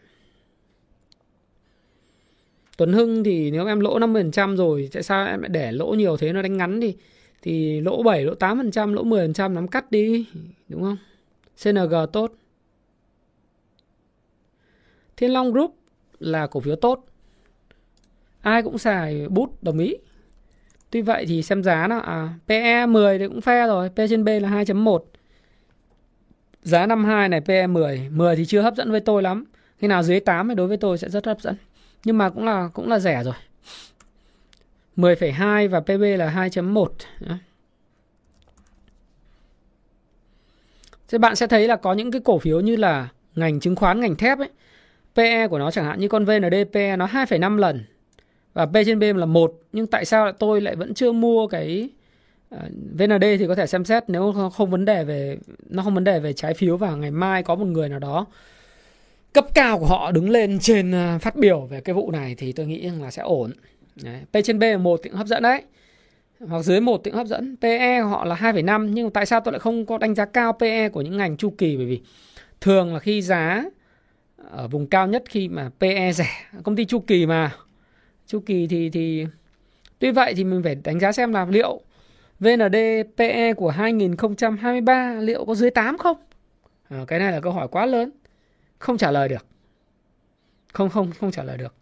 Tuấn Hưng thì nếu em lỗ 50% rồi tại sao em lại để lỗ nhiều thế nó đánh ngắn thì thì lỗ 7, lỗ 8%, lỗ 10% nắm cắt đi, đúng không? CNG tốt. Thiên Long Group là cổ phiếu tốt. Ai cũng xài bút đồng ý. Tuy vậy thì xem giá nó à PE 10 thì cũng phe rồi, P trên B là 2.1. Giá 52 này PE 10, 10 thì chưa hấp dẫn với tôi lắm. Khi nào dưới 8 thì đối với tôi sẽ rất hấp dẫn. Nhưng mà cũng là cũng là rẻ rồi. 10,2 và PB là 2.1. Thế bạn sẽ thấy là có những cái cổ phiếu như là ngành chứng khoán, ngành thép ấy. PE của nó chẳng hạn như con VND PE nó 2,5 lần và P trên B là một nhưng tại sao tôi lại vẫn chưa mua cái ờ, VND thì có thể xem xét nếu không vấn đề về nó không vấn đề về trái phiếu và ngày mai có một người nào đó cấp cao của họ đứng lên trên ờ, phát biểu về cái vụ này thì tôi nghĩ là sẽ ổn. Đấy. P trên B là một thì hấp dẫn đấy. Hoặc dưới một thì hấp dẫn. PE họ là 2,5 nhưng tại sao tôi lại không có đánh giá cao PE của những ngành chu kỳ bởi vì thường là khi giá ở vùng cao nhất khi mà PE rẻ, công ty chu kỳ mà chu kỳ thì thì tuy vậy thì mình phải đánh giá xem là liệu VND PE của 2023 liệu có dưới 8 không? À, cái này là câu hỏi quá lớn không trả lời được không không không trả lời được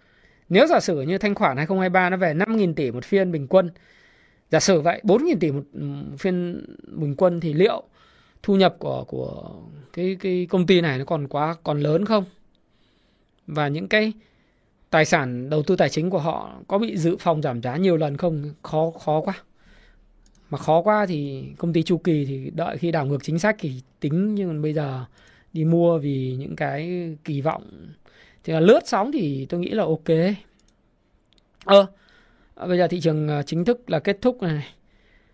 nếu giả sử như thanh khoản 2023 nó về 5.000 tỷ một phiên bình quân giả sử vậy 4.000 tỷ một phiên bình quân thì liệu thu nhập của của cái cái công ty này nó còn quá còn lớn không? Và những cái tài sản đầu tư tài chính của họ có bị dự phòng giảm giá nhiều lần không? Khó khó quá. Mà khó quá thì công ty chu kỳ thì đợi khi đảo ngược chính sách thì tính nhưng bây giờ đi mua vì những cái kỳ vọng. Thì là lướt sóng thì tôi nghĩ là ok. Ơ ờ, Ờ, bây giờ thị trường ờ, chính thức là kết thúc này.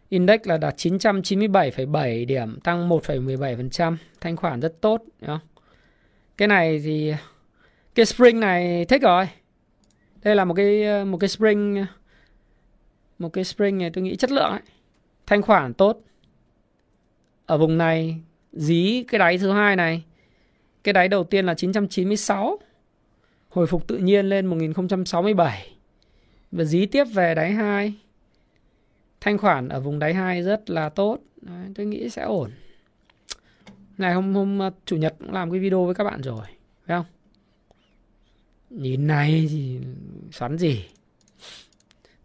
Index là đạt 997,7 điểm tăng 1,17% thanh khoản rất tốt không? cái này thì cái spring này thích rồi. Đây là một cái ờ, một cái spring một cái spring này tôi nghĩ chất lượng ấy. Thanh khoản tốt. Ở vùng này dí cái đáy thứ hai này. Cái đáy đầu tiên là 996 hồi phục tự nhiên lên 1067 và dí tiếp về đáy 2 thanh khoản ở vùng đáy 2 rất là tốt. Đấy, tôi nghĩ sẽ ổn. Ngày hôm hôm ờ, chủ nhật cũng làm cái video với các bạn rồi phải không? Nhìn này thì xoắn gì?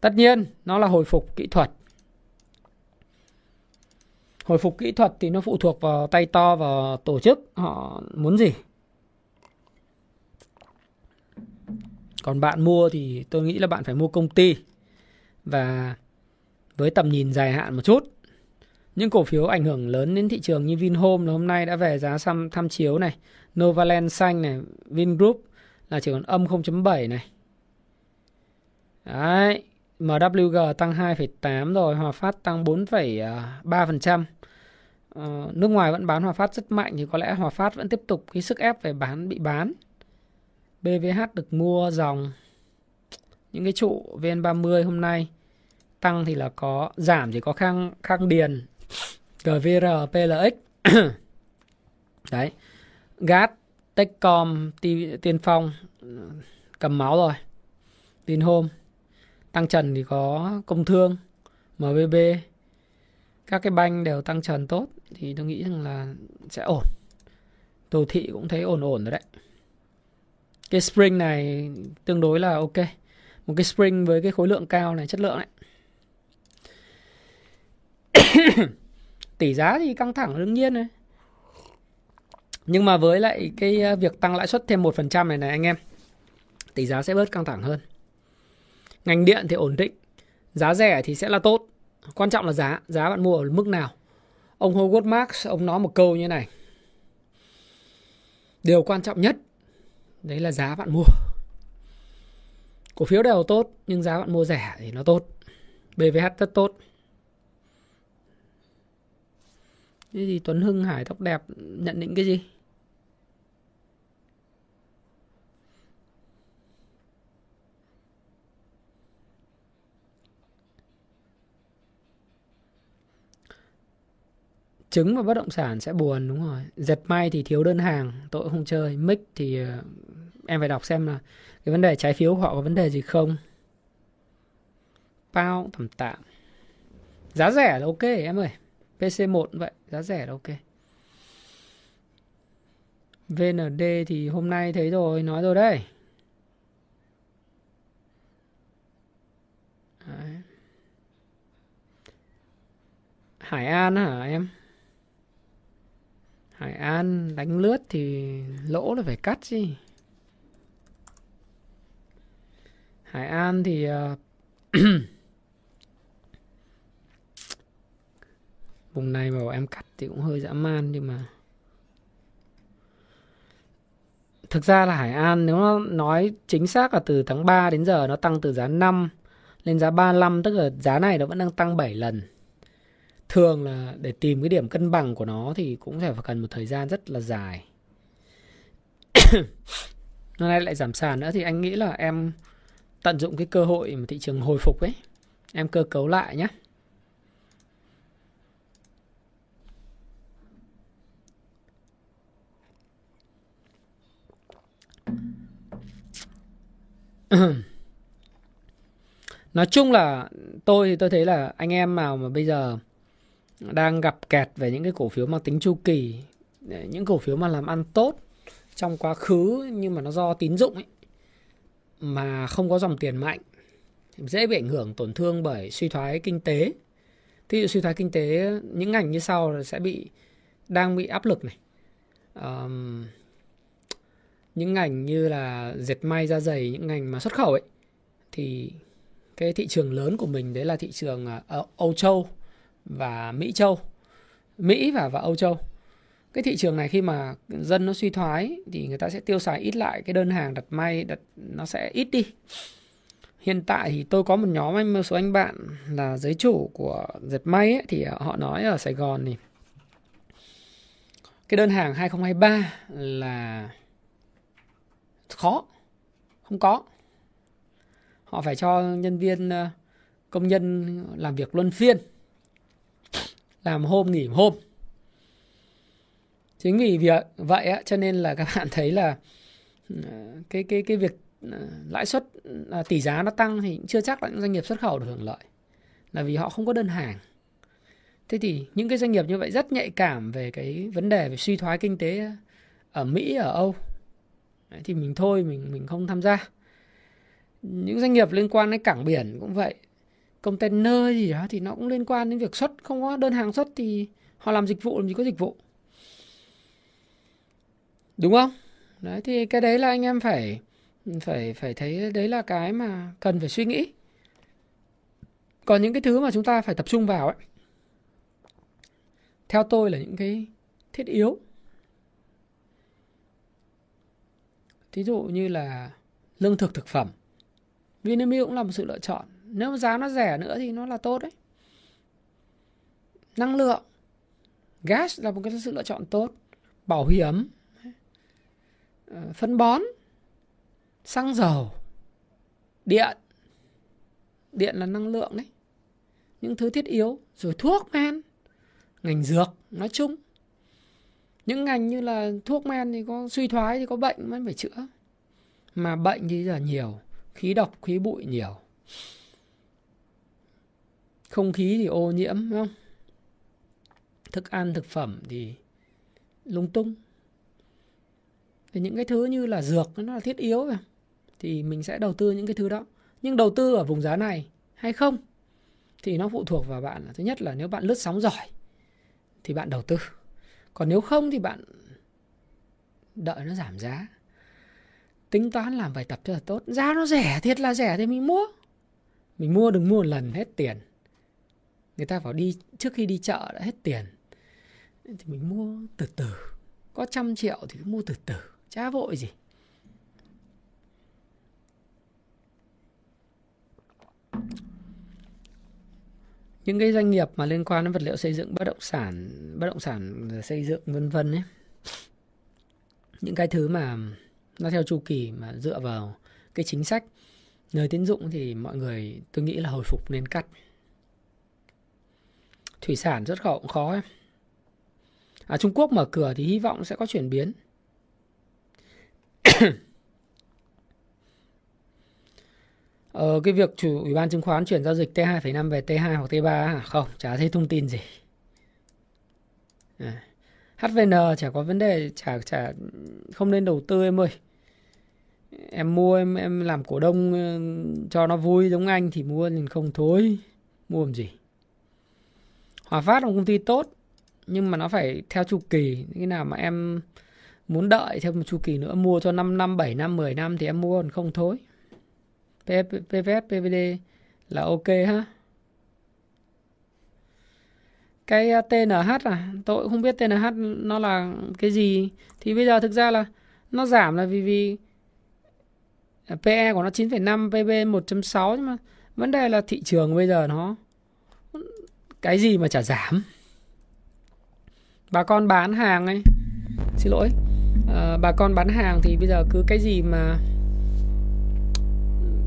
Tất nhiên nó là hồi phục kỹ thuật. Hồi phục kỹ thuật thì nó phụ thuộc vào tay to và tổ chức họ muốn gì. Còn bạn mua thì tôi nghĩ là bạn phải mua công ty và với tầm nhìn dài hạn một chút những cổ phiếu ảnh hưởng lớn đến thị trường như Vinhome là hôm nay đã về giá xăm tham chiếu này, Novaland xanh này, Vingroup là chỉ còn âm 0.7 này. Đấy, MWG tăng 2,8 rồi, Hòa Phát tăng 4,3%. Ờ, nước ngoài vẫn bán Hòa Phát rất mạnh thì có lẽ Hòa Phát vẫn tiếp tục cái sức ép về bán bị bán. BVH được mua dòng những cái trụ VN30 hôm nay. Tăng thì là có, giảm chỉ có khang khang điền GVR PLX (coughs) đấy. GAT, Techcom Tiên Phong, cầm máu rồi. Tin hôm tăng trần thì có công thương MBB các cái banh đều tăng trần tốt thì tôi nghĩ rằng là sẽ ổn. Đồ thị cũng thấy ổn ổn rồi đấy cái spring này tương đối là ok. Một cái spring với cái khối lượng cao này, chất lượng đấy (coughs) tỷ giá thì căng thẳng đương nhiên này nhưng mà với lại cái ờ, việc tăng lãi suất thêm 1% này này, anh em, tỷ giá sẽ bớt căng thẳng hơn. Ngành điện thì ổn định, giá rẻ thì sẽ là tốt. Quan trọng là giá giá bạn mua ở mức nào. Ông Howard Marks, ông nói một câu như này. Điều quan trọng nhất đấy là giá bạn mua. Cổ phiếu đều tốt, nhưng giá bạn mua rẻ thì nó tốt. BVH rất tốt. Cái gì Tuấn Hưng Hải tóc đẹp, nhận định cái gì? Chứng và bất động sản sẽ buồn, đúng rồi dệt may thì thiếu đơn hàng, tội không chơi mic thì ờ, em phải đọc xem là cái vấn đề trái phiếu của họ có vấn đề gì không bao tầm tạm giá rẻ là ok, em ơi PC1 vậy, giá rẻ là ok VND thì hôm nay thấy rồi, nói rồi đây. Đấy. Hải An hả em? Hải An đánh lướt thì lỗ là phải cắt chứ. Hải An thì uh, (coughs) vùng này mà bảo em cắt thì cũng hơi dã man nhưng mà thực ra là Hải An nếu nó nói chính xác là từ tháng 3 đến giờ nó tăng từ giá 5 lên giá 35 tức là giá này nó vẫn đang tăng 7 lần. Thường là để tìm cái điểm cân bằng của nó thì cũng phải cần một thời gian rất là dài. (coughs) Hôm nay lại giảm sàn nữa thì anh nghĩ là em tận dụng cái cơ hội mà thị trường hồi phục ấy. Em cơ cấu lại nhé. (coughs) nói chung là tôi thì tôi thấy là anh em nào mà bây giờ đang gặp kẹt về những cái cổ phiếu mang tính chu kỳ những cổ phiếu mà làm ăn tốt trong quá khứ nhưng mà nó do tín dụng ấy mà không có dòng tiền mạnh dễ bị ảnh hưởng tổn thương bởi suy thoái kinh tế. Thí dụ suy thoái kinh tế những ngành như sau sẽ bị đang bị áp lực này. Um, những ngành như là dệt may da dày những ngành mà xuất khẩu ấy thì cái thị trường lớn của mình đấy là thị trường ở Âu Châu và Mỹ Châu. Mỹ và và Âu Châu. Cái thị trường này khi mà dân nó suy thoái thì người ta sẽ tiêu xài ít lại cái đơn hàng đặt may đặt nó sẽ ít đi. Hiện tại thì tôi có một nhóm anh một số anh bạn là giới chủ của dệt may ấy, thì họ nói ở Sài Gòn thì cái đơn hàng 2023 là khó không có. Họ phải cho nhân viên ờ, công nhân làm việc luân phiên làm hôm nghỉ hôm. Chính vì việc vậy á, cho nên là các (laughs) bạn thấy là ờ, cái cái cái việc ờ, lãi suất ờ, tỷ giá nó tăng thì chưa chắc là những doanh nghiệp xuất khẩu được hưởng lợi. Là vì họ không có đơn hàng. Thế thì những cái doanh nghiệp như vậy rất nhạy cảm về cái vấn đề về suy thoái kinh tế ở Mỹ ở Âu. Đấy, thì mình thôi mình mình không tham gia. Những doanh nghiệp liên quan đến cảng biển cũng vậy container gì đó thì nó cũng liên quan đến việc xuất, không có đơn hàng xuất thì họ làm dịch vụ làm gì có dịch vụ. Đúng không? Đấy, thì cái đấy là anh em phải phải phải thấy đấy là cái mà cần phải suy nghĩ. Còn những cái thứ mà chúng ta phải tập trung vào ấy, theo tôi là những cái thiết yếu. Thí dụ như là lương thực thực phẩm. Vinamilk cũng là một sự lựa chọn nếu giá nó rẻ nữa thì nó là tốt đấy. Năng lượng. Gas là một cái sự lựa chọn tốt. Bảo hiểm. Ờ, phân bón. Xăng dầu. Điện. Điện là năng lượng đấy. Những thứ thiết yếu. Rồi thuốc men. Ngành dược, nói chung. Những ngành như là thuốc men thì có suy thoái thì có bệnh vẫn phải chữa. Mà bệnh thì giờ nhiều. Khí độc, khí bụi nhiều không khí thì ô nhiễm, đúng không? Thức ăn, thực phẩm thì lung tung. Thì những cái thứ như là dược, nó là thiết yếu rồi thì mình sẽ đầu tư những cái thứ đó. Nhưng đầu tư ở vùng giá này hay không thì nó phụ thuộc vào bạn thứ nhất là nếu bạn lướt sóng giỏi thì bạn đầu tư. Còn nếu không thì bạn đợi nó giảm giá. Tính toán làm bài tập cho là tốt. Giá nó rẻ, thiệt là rẻ thì mình mua. Mình mua đừng mua một lần hết tiền người ta vào đi, trước khi đi chợ đã hết tiền. Thì mình mua từ từ. Có trăm triệu thì mua từ từ. Chả vội gì. Những cái doanh nghiệp mà liên quan đến vật liệu xây dựng, bất động sản, bất động sản xây dựng, vân vân ấy. Những cái thứ mà nó theo chu kỳ mà dựa vào cái chính sách. Nơi tiến dụng thì mọi người, tôi nghĩ là hồi phục nên cắt thủy sản xuất khẩu cũng khó ấy. À, Trung Quốc mở cửa thì hy vọng sẽ có chuyển biến (coughs) Ờ, cái việc chủ ủy ban chứng khoán chuyển giao dịch T2,5 về T2 hoặc T3 à, không, chả thấy thông tin gì. À. HVN chả có vấn đề, chả chả không nên đầu tư em ơi. Em mua em em làm cổ đông cho nó vui giống anh thì mua thì không thối Mua làm gì? Hòa Phát là một công ty tốt nhưng mà nó phải theo chu kỳ. Cái nào mà em muốn đợi theo một chu kỳ nữa mua cho 5 năm, 7 năm, 10 năm thì em mua còn không thôi. PVF, PVD là ok ha. Cái à, TNH à, tôi cũng không biết TNH nó là cái gì. Thì bây giờ thực ra là nó giảm là vì vì PE của nó 9,5, PB 1.6 nhưng mà vấn đề là thị trường bây giờ nó cái gì mà chả giảm. Bà con bán hàng ấy, xin lỗi, à, bà con bán hàng thì bây giờ cứ cái gì mà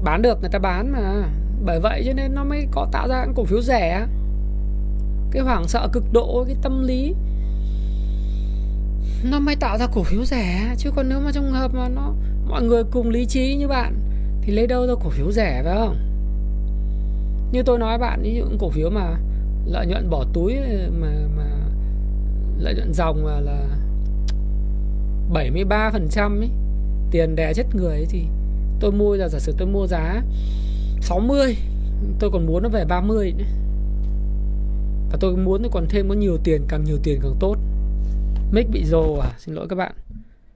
bán được người ta bán mà. Bởi vậy cho nên nó mới có tạo ra những cổ phiếu rẻ. Cái hoảng sợ cực độ cái tâm lý nó mới tạo ra cổ phiếu rẻ. Chứ còn nếu mà trong hợp mà nó mọi người cùng lý trí như bạn thì lấy đâu ra cổ phiếu rẻ phải không? Như tôi nói bạn những cổ phiếu mà lợi nhuận bỏ túi mà mà lợi nhuận dòng mà là 73% ấy, tiền đè chết người ấy, thì tôi mua là giả sử tôi mua giá 60 tôi còn muốn nó về 30 nữa. Và tôi muốn còn thêm có nhiều tiền, càng nhiều tiền càng tốt. Mic bị rồ à? Xin lỗi các bạn.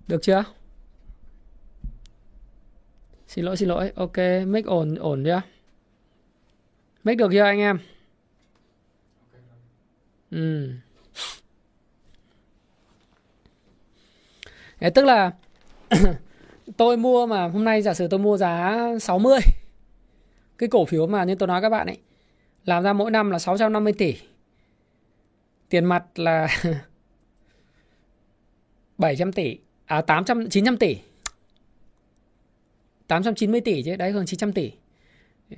Được chưa? Xin lỗi xin lỗi. Ok, mic ổn ổn chưa? Mic được chưa anh em? Ừ. Thế tức là (coughs) tôi mua mà, hôm nay giả sử tôi mua giá 60 cái cổ phiếu mà như tôi nói các bạn ấy, làm ra mỗi năm là 650 tỷ. Tiền mặt là (laughs) 700 tỷ à 800 900 tỷ. 890 tỷ chứ, đấy, hơn 900 tỷ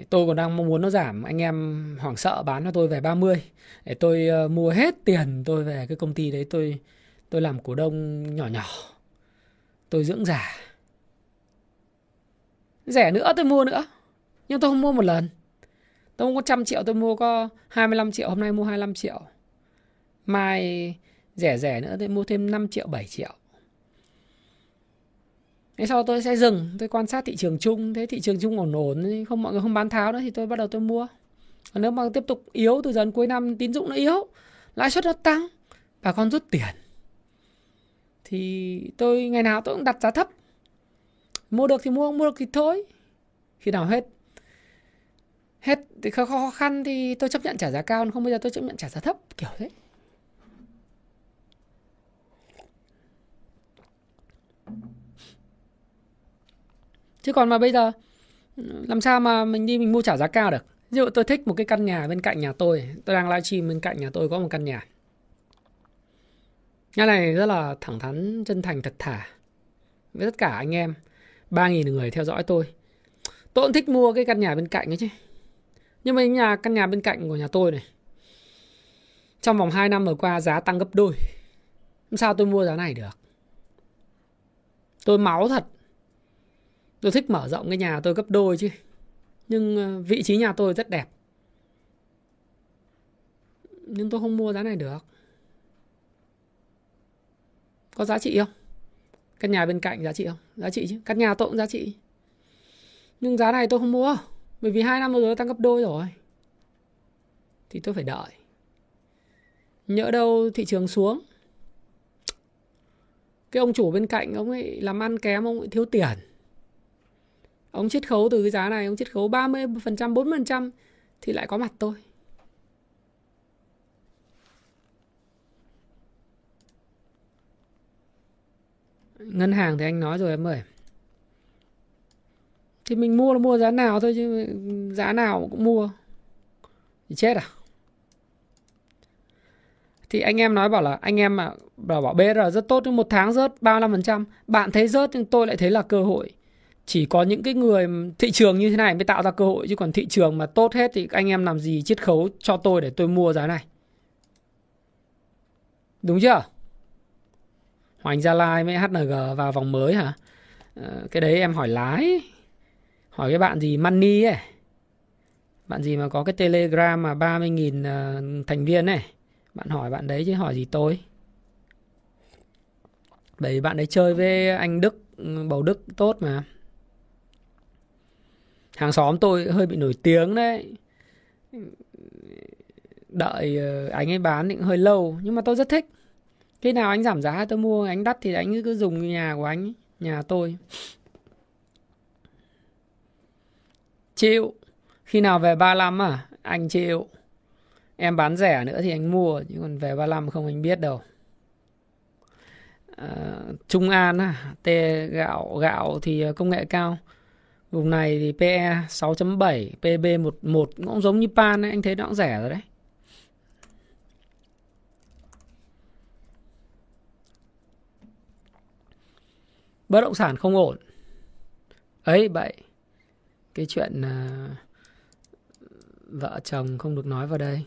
tôi còn đang mong muốn nó giảm. Anh em hoảng sợ bán cho tôi về 30 để tôi uh, mua hết tiền tôi về cái công ty đấy. Tôi tôi làm cổ đông nhỏ nhỏ. Tôi dưỡng giả rẻ nữa tôi mua nữa. Nhưng tôi không mua một lần. Tôi không có trăm triệu tôi mua có 25 triệu. Hôm nay mua 25 triệu. Mai rẻ rẻ nữa tôi mua thêm 5 triệu 7 triệu. Thế sau tôi sẽ dừng, tôi quan sát thị trường chung. Thế thị trường chung ổn ổn, không, mọi người không bán tháo nữa thì tôi bắt đầu tôi mua. Còn nếu mà tiếp tục yếu từ dần cuối năm, tín dụng nó yếu, lãi suất nó tăng, bà con rút tiền. Thì tôi, ngày nào tôi cũng đặt giá thấp. Mua được thì mua, không mua được thì thôi. Khi nào hết hết thì khó khăn thì tôi chấp nhận trả giá cao, không bây giờ tôi chấp nhận trả giá thấp, kiểu thế. Chứ còn mà bây giờ, làm sao mà mình đi mình mua trả giá cao được? Ví dụ tôi thích một cái căn nhà bên cạnh nhà tôi tôi đang livestream bên cạnh nhà tôi có một căn nhà. Nhà này rất là thẳng thắn, chân thành, thật thà. Với tất cả anh em, ba nghìn người theo dõi tôi. Tôi cũng thích mua cái căn nhà bên cạnh ấy chứ. Nhưng mà nhà, căn nhà bên cạnh của nhà tôi này, trong vòng 2 năm vừa qua giá tăng gấp đôi. Sao tôi mua giá này được? Tôi máu thật tôi thích mở rộng cái nhà tôi gấp đôi chứ. Nhưng ờ, vị trí nhà tôi rất đẹp. Nhưng tôi không mua giá này được. Có giá trị không? Căn nhà bên cạnh giá trị không? Giá trị chứ. Căn nhà tôi cũng giá trị. Nhưng giá này tôi không mua. Bởi vì hai năm rồi tăng gấp đôi rồi. Thì tôi phải đợi. Nhỡ đâu thị trường xuống. Cái ông chủ bên cạnh ông ấy làm ăn kém, ông ấy thiếu tiền ông chiết khấu từ cái giá này ông chiết khấu 30% 40% thì lại có mặt tôi. Ngân hàng thì anh nói rồi em ơi. Thì mình mua là mua giá nào thôi chứ giá nào cũng mua. Thì chết à? Thì anh em nói bảo là anh em mà bảo, bảo BR rất tốt nhưng một tháng rớt 35% bạn thấy rớt nhưng tôi lại thấy là cơ hội chỉ có những cái người thị trường như thế này mới tạo ra cơ hội, chứ còn thị trường mà tốt hết thì anh em làm gì chiết khấu cho tôi để tôi mua giá này? Đúng chưa? Hoành Gia Lai với HNG vào vòng mới hả? Ờ, cái đấy em hỏi lái, hỏi cái bạn gì? Money ấy. Bạn gì mà có cái telegram mà 30.000 ờ, thành viên này bạn hỏi bạn đấy chứ hỏi gì tôi? Bởi vì bạn đấy chơi với anh Đức ừ, bầu Đức tốt mà hàng xóm tôi hơi bị nổi tiếng đấy. Đợi ờ, anh ấy bán thì hơi lâu nhưng mà tôi rất thích. Khi nào anh giảm giá tôi mua anh đắt thì anh cứ dùng nhà của anh nhà tôi. Chịu. Khi nào về 35 à? Anh chịu. Em bán rẻ nữa thì anh mua chứ còn về 35 không anh biết đâu. À, Trung An à, tê gạo gạo thì ờ, công nghệ cao. Vùng này thì PE 6.7, PB 11 cũng giống như Pan ấy, anh thấy nó cũng rẻ rồi đấy. Bất động sản không ổn. Ấy vậy. Cái chuyện uh, vợ chồng không được nói vào đây.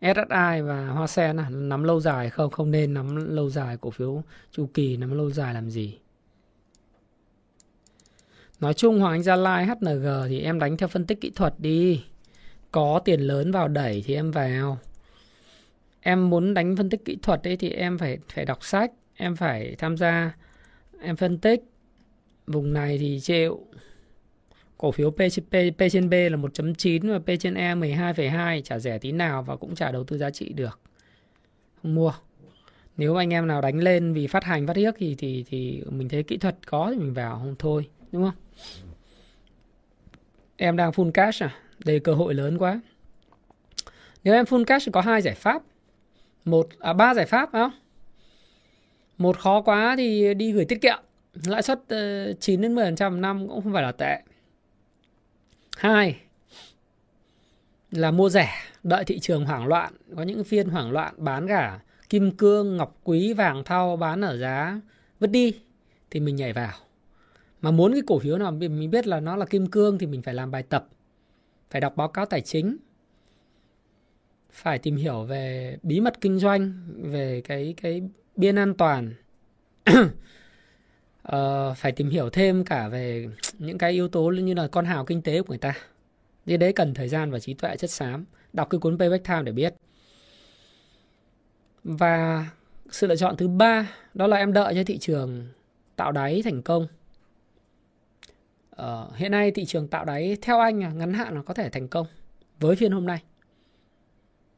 SSI và Hoa Sen à, nắm lâu dài không? Không nên nắm lâu dài cổ phiếu chu kỳ nắm lâu dài làm gì? Nói chung Hoàng Anh Gia Lai, HNG thì em đánh theo phân tích kỹ thuật đi. Có tiền lớn vào đẩy thì em vào. Em muốn đánh phân tích kỹ thuật ấy thì em phải phải đọc sách, em phải tham gia em phân tích. Vùng này thì chịu. Cổ phiếu P, P, P trên B là 1.9 và P trên E 12,2 trả rẻ tí nào và cũng trả đầu tư giá trị được. Không mua. Nếu anh em nào đánh lên vì phát hành phát hiếc thì thì thì mình thấy kỹ thuật có thì mình vào không thôi, đúng không? Em đang full cash à? Đây cơ hội lớn quá. Nếu em full cash thì có hai giải pháp. Một à ba giải pháp không? Một khó quá thì đi gửi tiết kiệm. Lãi suất ờ, 9 đến 10% năm cũng không phải là tệ. Hai là mua rẻ, đợi thị trường hoảng loạn. Có những phiên hoảng loạn, bán cả kim cương, ngọc quý, vàng thau, bán ở giá vứt đi thì mình nhảy vào mà muốn cái cổ phiếu nào mình biết là nó là kim cương thì mình phải làm bài tập phải đọc báo cáo tài chính phải tìm hiểu về bí mật kinh doanh về cái cái biên an toàn. Uh, (coughs) phải tìm hiểu thêm cả về những cái yếu tố như là con hào kinh tế của người ta. Như đấy cần thời gian và trí tuệ chất xám. Đọc cái cuốn payback time để biết. Và sự lựa chọn thứ ba đó là em đợi cho thị trường tạo đáy thành công uh, hiện nay thị trường tạo đáy theo anh là ngắn hạn là có thể thành công với phiên hôm nay.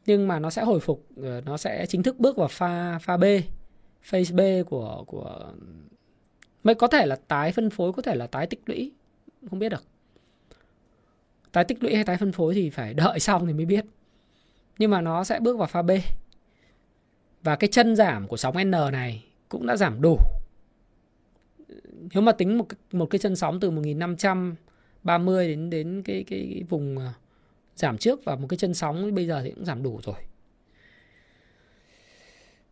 Nhưng mà nó sẽ hồi phục ờ, nó sẽ chính thức bước vào pha pha B phase B của của mới có thể là tái phân phối có thể là tái tích lũy không biết được. Tái tích lũy hay tái phân phối thì phải (laughs) đợi xong thì mới biết. Nhưng mà nó sẽ bước vào pha B. Và cái chân giảm của sóng N này cũng đã giảm đủ nếu mà tính một một cái chân sóng từ 1530 đến đến cái cái, cái vùng à, giảm trước và một cái chân sóng bây giờ thì cũng giảm đủ rồi.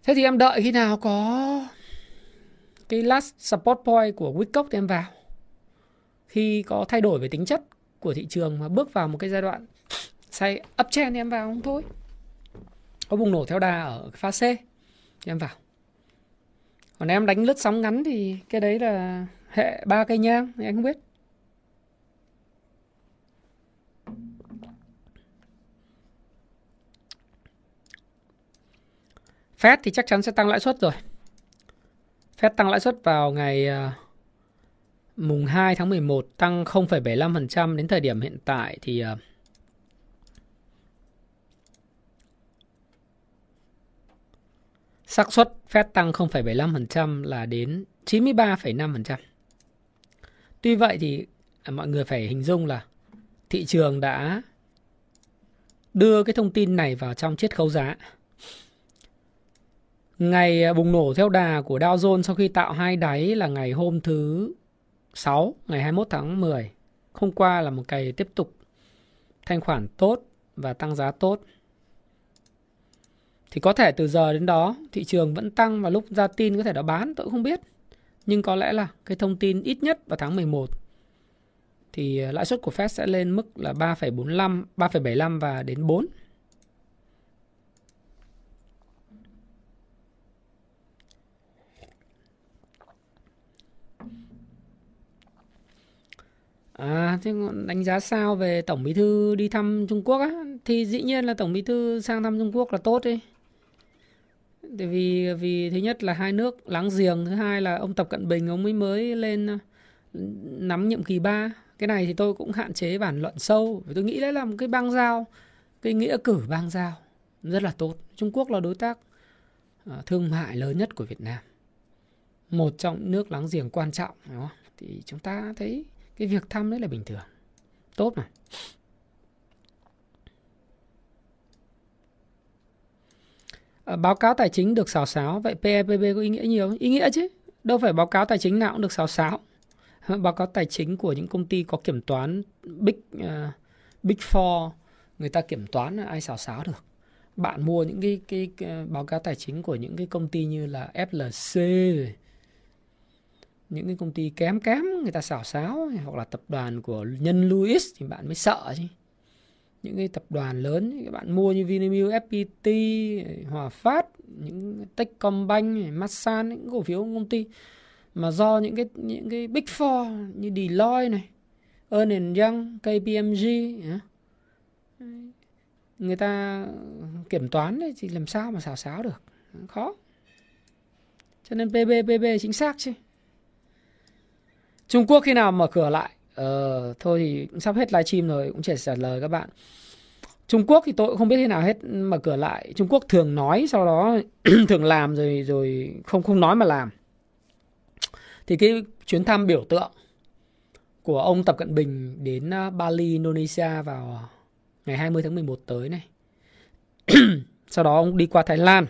Thế thì em đợi khi nào có cái last support point của Wickock thì em vào. Khi có thay đổi về tính chất của thị trường mà bước vào một cái giai đoạn say uptrend thì em vào không thôi. Có bùng nổ theo đà ở pha C thì em vào còn em đánh lướt sóng ngắn thì cái đấy là hệ ba cây nhang thì anh không biết Fed thì chắc chắn sẽ tăng lãi suất rồi. Fed tăng lãi suất vào ngày à, mùng 2 tháng 11 tăng 0,75% đến thời điểm hiện tại thì à, xác suất Fed tăng 0,75% là đến 93,5%. Tuy vậy thì à, mọi người phải hình dung là thị trường đã đưa cái thông tin này vào trong chiết khấu giá. Ngày à, bùng nổ theo đà của Dow Jones sau khi tạo hai đáy là ngày hôm thứ 6, ngày 21 tháng 10. Hôm qua là một ngày tiếp tục thanh khoản tốt và tăng giá tốt. Thì có thể từ giờ đến đó thị trường vẫn tăng và lúc ra tin có thể đã bán tôi cũng không biết. Nhưng có lẽ là cái thông tin ít nhất vào tháng 11 thì ờ, lãi suất của Fed sẽ lên mức là 3,45, 3,75 và đến 4. À, thế đánh giá sao về Tổng Bí thư đi thăm Trung Quốc á? Thì dĩ nhiên là Tổng Bí thư sang thăm Trung Quốc là tốt đi. Tại vì vì thứ nhất là hai nước láng giềng, thứ hai là ông Tập Cận Bình ông mới mới lên ờ, nắm nhiệm kỳ 3. Cái này thì tôi cũng hạn chế bản luận sâu, vì tôi nghĩ đấy là một cái bang giao, cái nghĩa cử bang giao rất là tốt. Trung Quốc là đối tác ờ, thương mại lớn nhất của Việt Nam. Một trong nước láng giềng quan trọng, đúng không? Thì chúng ta thấy cái việc thăm đấy là bình thường tốt mà Ờ, báo cáo tài chính được xào xáo. Vậy PEPP có ý nghĩa nhiều ý nghĩa chứ. Đâu phải báo cáo tài chính nào cũng được xào xáo. Báo cáo tài chính của những công ty có kiểm toán big uh, big four người ta kiểm toán ai xào xáo được. Bạn mua những cái, cái cái báo cáo tài chính của những cái công ty như là FLC những cái công ty kém kém người ta xảo xáo hoặc là tập đoàn của nhân Louis thì bạn mới sợ chứ những cái tập đoàn lớn các bạn mua như Vinamilk, FPT, Hòa Phát, những Techcombank, Masan những cổ phiếu công ty. Mà do những cái những cái big four như Deloitte này, Ernst Young, KPMG người ta kiểm toán đấy thì làm sao mà xào xáo được? Khó. Cho nên PB PB chính xác chứ. Trung Quốc khi nào mở cửa lại? Ờ, thôi thì cũng sắp hết livestream rồi, cũng chỉ trả lời các bạn. Trung Quốc thì tôi cũng không biết thế nào hết mở cửa lại. Trung Quốc thường nói sau đó (clears throat) thường làm rồi rồi không không nói mà làm. Thì cái chuyến thăm biểu tượng của ông Tập Cận Bình đến ờ, Bali, Indonesia vào ngày 20 tháng 11 tới này. (clears throat) sau đó ông đi qua Thái Lan.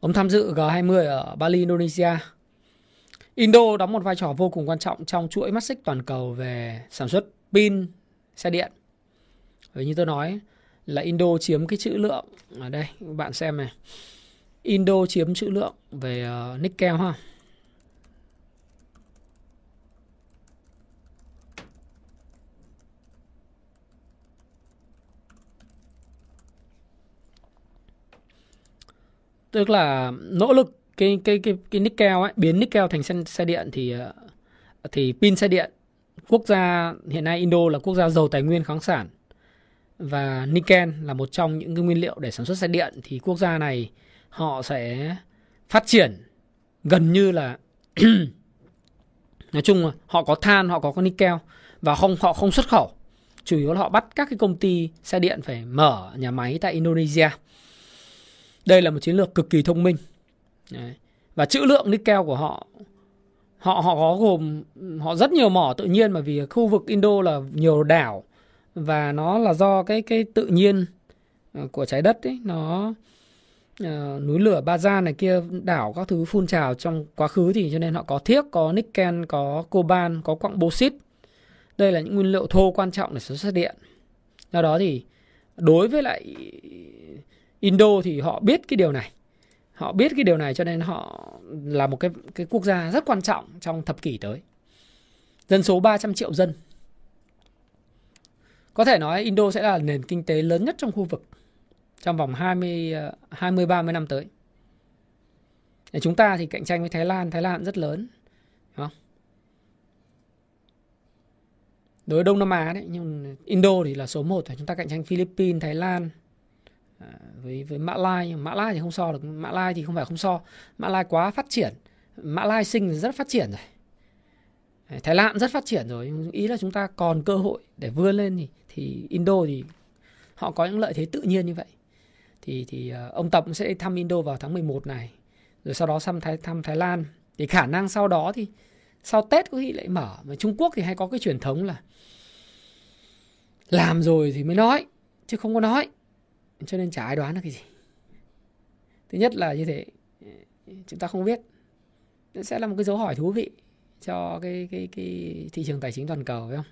Ông tham dự G20 ở Bali, Indonesia. Indo đóng một vai trò vô cùng quan trọng trong chuỗi mắt xích toàn cầu về sản xuất pin xe điện. Và như tôi nói là Indo chiếm cái chữ lượng ở đây các bạn xem này. Indo chiếm chữ lượng về ờ, uh, nickel ha. Tức là nỗ lực cái cái cái cái nickel ấy biến nickel thành xe, xe điện thì ờ, thì pin xe điện quốc gia hiện nay Indo là quốc gia giàu tài nguyên khoáng sản. Và nickel là một trong những cái nguyên liệu để sản xuất xe điện. Thì quốc gia này họ sẽ phát triển gần như là (clears throat) nói chung là họ có than họ có nickel và không họ không xuất khẩu. Chủ yếu là họ bắt các cái công ty xe điện phải mở nhà máy tại Indonesia. Đây là một chiến lược cực kỳ thông minh. Đấy. và trữ lượng nickel của họ họ họ có gồm họ rất nhiều mỏ tự nhiên mà vì khu vực Indo là nhiều đảo và nó là do cái cái tự nhiên ờ, của trái đất ấy nó uh, núi lửa Baza này kia đảo các thứ phun trào trong quá khứ thì cho nên họ có thiếc có nickel có coban có quặng bauxit đây là những nguyên liệu thô quan trọng để sản xuất điện. Do đó thì đối với lại Indo thì họ biết cái điều này họ biết cái điều này cho nên họ là một cái cái quốc gia rất quan trọng trong thập kỷ tới dân số 300 triệu dân có thể nói Indo sẽ là nền kinh tế lớn nhất trong khu vực trong vòng 20 20 30 năm tới. Để chúng ta thì cạnh tranh với Thái Lan, Thái Lan rất lớn. Đúng không? Đối với Đông Nam Á đấy, nhưng Indo thì là số 1 chúng ta cạnh tranh Philippines, Thái Lan à, với với Mã Lai, nhưng Mã Lai thì không so được, Mã Lai thì không phải không so. Mã Lai quá phát triển. Mã Lai sinh rất phát triển rồi. Thái Lan rất phát triển rồi, ý là chúng ta còn cơ hội để vươn lên thì thì Indo thì họ có những lợi thế tự nhiên như vậy. Thì thì à, ông Tập sẽ thăm Indo vào tháng 11 này. Rồi sau đó thăm Thái thăm Thái Lan. Thì khả năng sau đó thì sau Tết có khi lại mở. Mà Trung Quốc thì hay có cái truyền thống là làm rồi thì mới nói chứ không có nói cho nên chả ai đoán được cái gì. Thứ nhất là như thế chúng ta không biết. Nó sẽ là một cái dấu hỏi thú vị cho cái cái cái thị trường tài chính toàn cầu phải không?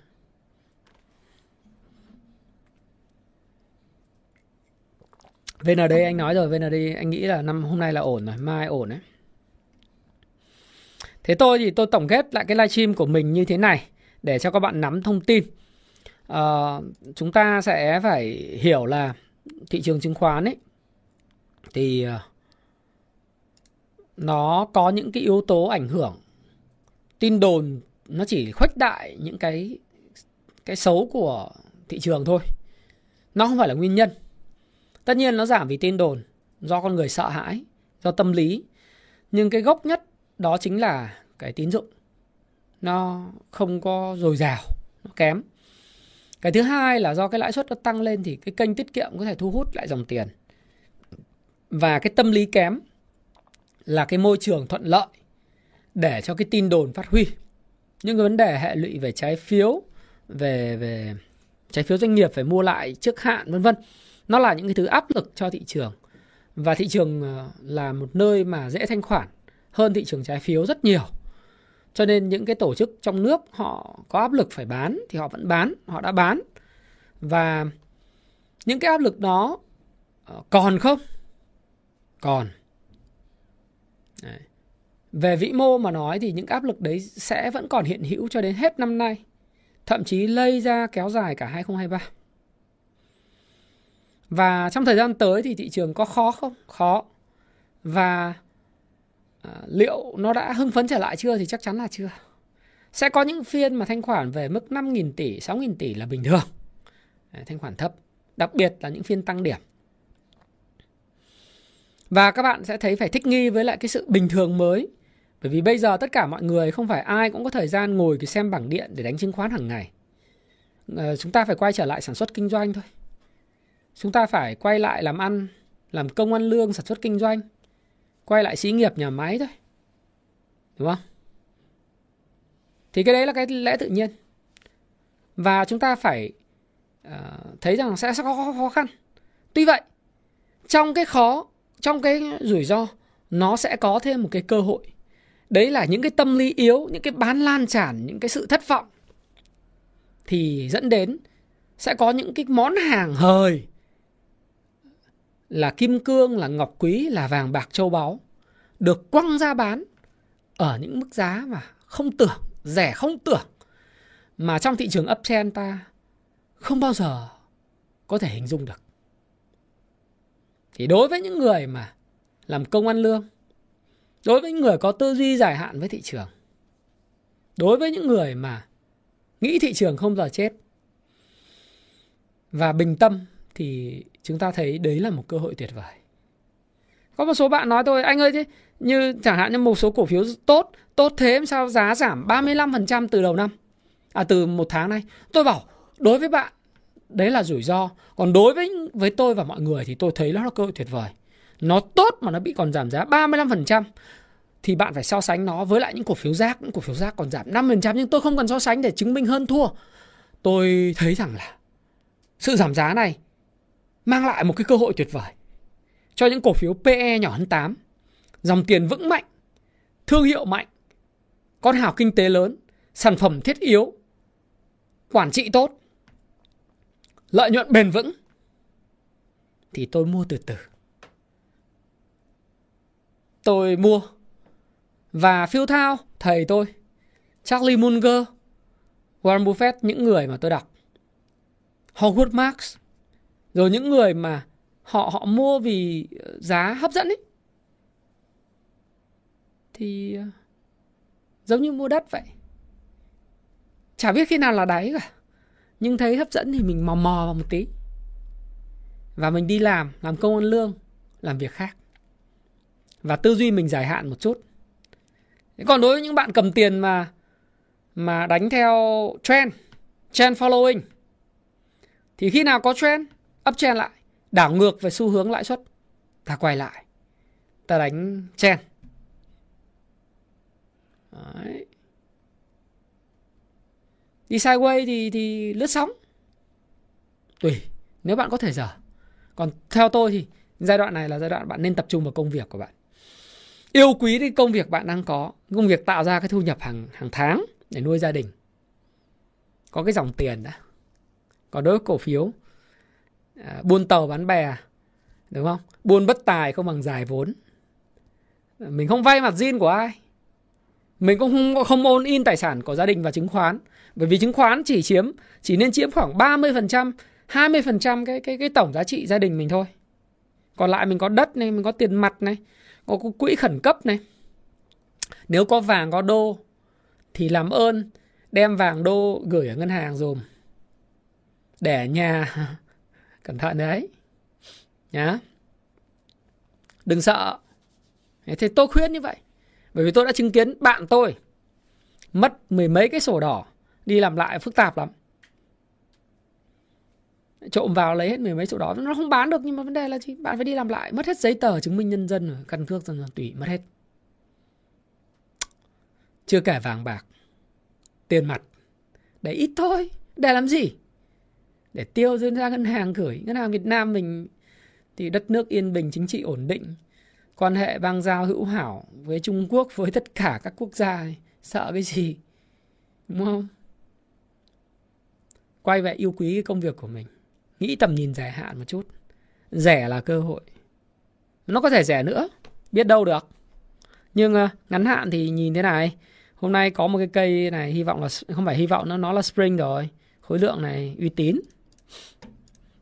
VND anh nói rồi VND anh nghĩ là năm hôm nay là ổn rồi mai ổn đấy. Thế tôi thì tôi tổng kết lại cái livestream của mình như thế này để cho các bạn nắm thông tin. À, chúng ta sẽ phải hiểu là thị trường chứng khoán ấy thì ờ, nó có những cái yếu tố ảnh hưởng tin đồn nó chỉ khuếch đại những cái cái xấu của thị trường thôi nó không phải là nguyên nhân Tất nhiên nó giảm vì tin đồn, do con người sợ hãi, do tâm lý. Nhưng cái gốc nhất đó chính là cái tín dụng. Nó không có dồi dào, nó kém. Cái thứ hai là do cái lãi suất nó tăng lên thì cái kênh tiết kiệm có thể thu hút lại dòng tiền. Và cái tâm lý kém là cái môi trường thuận lợi để cho cái tin đồn phát huy. Những cái vấn đề hệ lụy về trái phiếu, về về trái phiếu doanh nghiệp phải mua lại trước hạn vân vân nó là những cái thứ áp lực cho thị trường và thị trường ờ, là một nơi mà dễ thanh khoản hơn thị trường trái phiếu rất nhiều cho nên những cái tổ chức trong nước họ có áp lực phải bán thì họ vẫn bán, họ đã bán và những cái áp lực đó ờ, còn không còn đấy. về vĩ mô mà nói thì những áp lực đấy sẽ vẫn còn hiện hữu cho đến hết năm nay, thậm chí lây ra kéo dài cả 2023 và trong thời gian tới thì thị trường có khó không? Khó. Và à, liệu nó đã hưng phấn trở lại chưa thì chắc chắn là chưa. Sẽ có những phiên mà thanh khoản về mức 5.000 tỷ, 6.000 tỷ là bình thường. thanh khoản thấp. Đặc biệt là những phiên tăng điểm. Và các bạn sẽ thấy phải thích nghi với lại cái sự bình thường mới. Bởi vì bây giờ tất cả mọi người không phải ai cũng có thời gian ngồi cái xem bảng điện để đánh chứng khoán hàng ngày. À, chúng ta phải quay trở lại sản xuất kinh doanh thôi chúng ta phải quay lại làm ăn làm công ăn lương sản xuất kinh doanh quay lại xí nghiệp nhà máy thôi đúng không? Thì cái đấy là cái lẽ tự nhiên. Và chúng ta phải uh, thấy rằng sẽ có khó khăn. Tuy vậy trong cái khó trong cái rủi ro nó sẽ có thêm một cái cơ hội. Đấy là những cái tâm lý yếu những cái bán lan tràn những cái sự thất vọng thì dẫn đến sẽ có những cái món hàng hời là kim cương, là ngọc quý, là vàng bạc châu báu được quăng ra bán ở những mức giá mà không tưởng, rẻ không tưởng mà trong thị trường uptrend ta không bao giờ có thể hình dung được. Thì đối với những người mà làm công ăn lương, đối với những người có tư duy dài hạn với thị trường, đối với những người mà nghĩ thị trường không giờ chết và bình tâm thì chúng ta thấy đấy là một cơ hội tuyệt vời. Có một số bạn nói tôi anh ơi thế như chẳng hạn như một số cổ phiếu tốt, tốt thế sao giá giảm 35% từ đầu năm. À từ một tháng nay. Tôi bảo đối với bạn đấy là rủi ro, còn đối với với tôi và mọi người thì tôi thấy nó là cơ hội tuyệt vời. Nó tốt mà nó bị còn giảm giá 35%. thì bạn phải so sánh nó với lại những cổ phiếu rác, những cổ phiếu rác còn giảm 5% nhưng tôi không cần so sánh để chứng minh hơn thua. Tôi thấy rằng là sự giảm giá này mang lại một cái cơ hội tuyệt vời cho những cổ phiếu PE nhỏ hơn 8, dòng tiền vững mạnh, thương hiệu mạnh, con hào kinh tế lớn, sản phẩm thiết yếu, quản trị tốt, lợi nhuận bền vững thì tôi mua từ từ. Tôi mua và phiêu thao thầy tôi Charlie Munger, Warren Buffett những người mà tôi đọc Howard Marks rồi những người mà họ họ mua vì ờ, giá hấp dẫn ấy, thì ờ, giống như mua đất vậy. Chả biết khi nào là đáy cả, nhưng thấy hấp dẫn thì mình mò mò vào một tí. Và mình đi làm làm công ăn lương, làm việc khác. Và tư duy mình dài hạn một chút. Còn đối với những bạn cầm tiền mà mà đánh theo trend trend following, thì khi nào có trend uptrend lại, đảo ngược về xu hướng lãi suất. Ta quay lại, ta đánh chen Đấy. đi sideways thì thì lướt sóng. Tùy nếu bạn có thể giờ còn theo tôi thì giai đoạn này là giai đoạn bạn nên tập trung vào công việc của bạn. Yêu quý cái công việc bạn đang có, công việc tạo ra cái thu nhập hàng hàng tháng để nuôi gia đình. Có cái dòng tiền đã còn đối với cổ phiếu à, buôn tàu bán bè đúng không? Buôn bất tài không bằng giải vốn. Mình không vay mặt zin của ai. Mình cũng không không ôn in tài sản của gia đình và chứng khoán. Bởi vì chứng khoán chỉ chiếm chỉ nên chiếm khoảng 30% 20% cái cái cái tổng giá trị gia đình mình thôi. Còn lại mình có đất này mình có tiền mặt này có quỹ khẩn cấp này. Nếu có vàng có đô thì làm ơn đem vàng đô gửi ở ngân hàng dùm. Để nhà cẩn thận đấy. Nhá. Đừng sợ. Thế tôi khuyên như vậy. Bởi vì tôi đã chứng kiến bạn tôi mất mười mấy cái sổ đỏ, đi làm lại phức tạp lắm. Trộm vào lấy hết mười mấy sổ đỏ. Nó không bán được, nhưng mà vấn đề là gì? Bạn phải đi làm lại, mất hết giấy tờ chứng minh nhân dân, căn cước dân tùy, mất hết. Chưa kể vàng bạc, tiền mặt. Để ít thôi. Để làm gì? Để tiêu ra ngân hàng gửi. Ngân hàng Việt Nam mình thì đất nước yên bình, chính trị ổn định. Quan hệ bang giao hữu hảo với Trung Quốc, với tất cả các quốc gia sợ cái gì? Đúng không? Quay về yêu quý cái công việc của mình. Nghĩ tầm nhìn dài hạn một chút. Rẻ là cơ hội. Nó có thể rẻ nữa. Biết đâu được. Nhưng à, ngắn hạn thì nhìn thế này. Hôm nay có một cái cây này, hy vọng là không phải hy vọng nó nó là spring rồi. Khối lượng này uy tín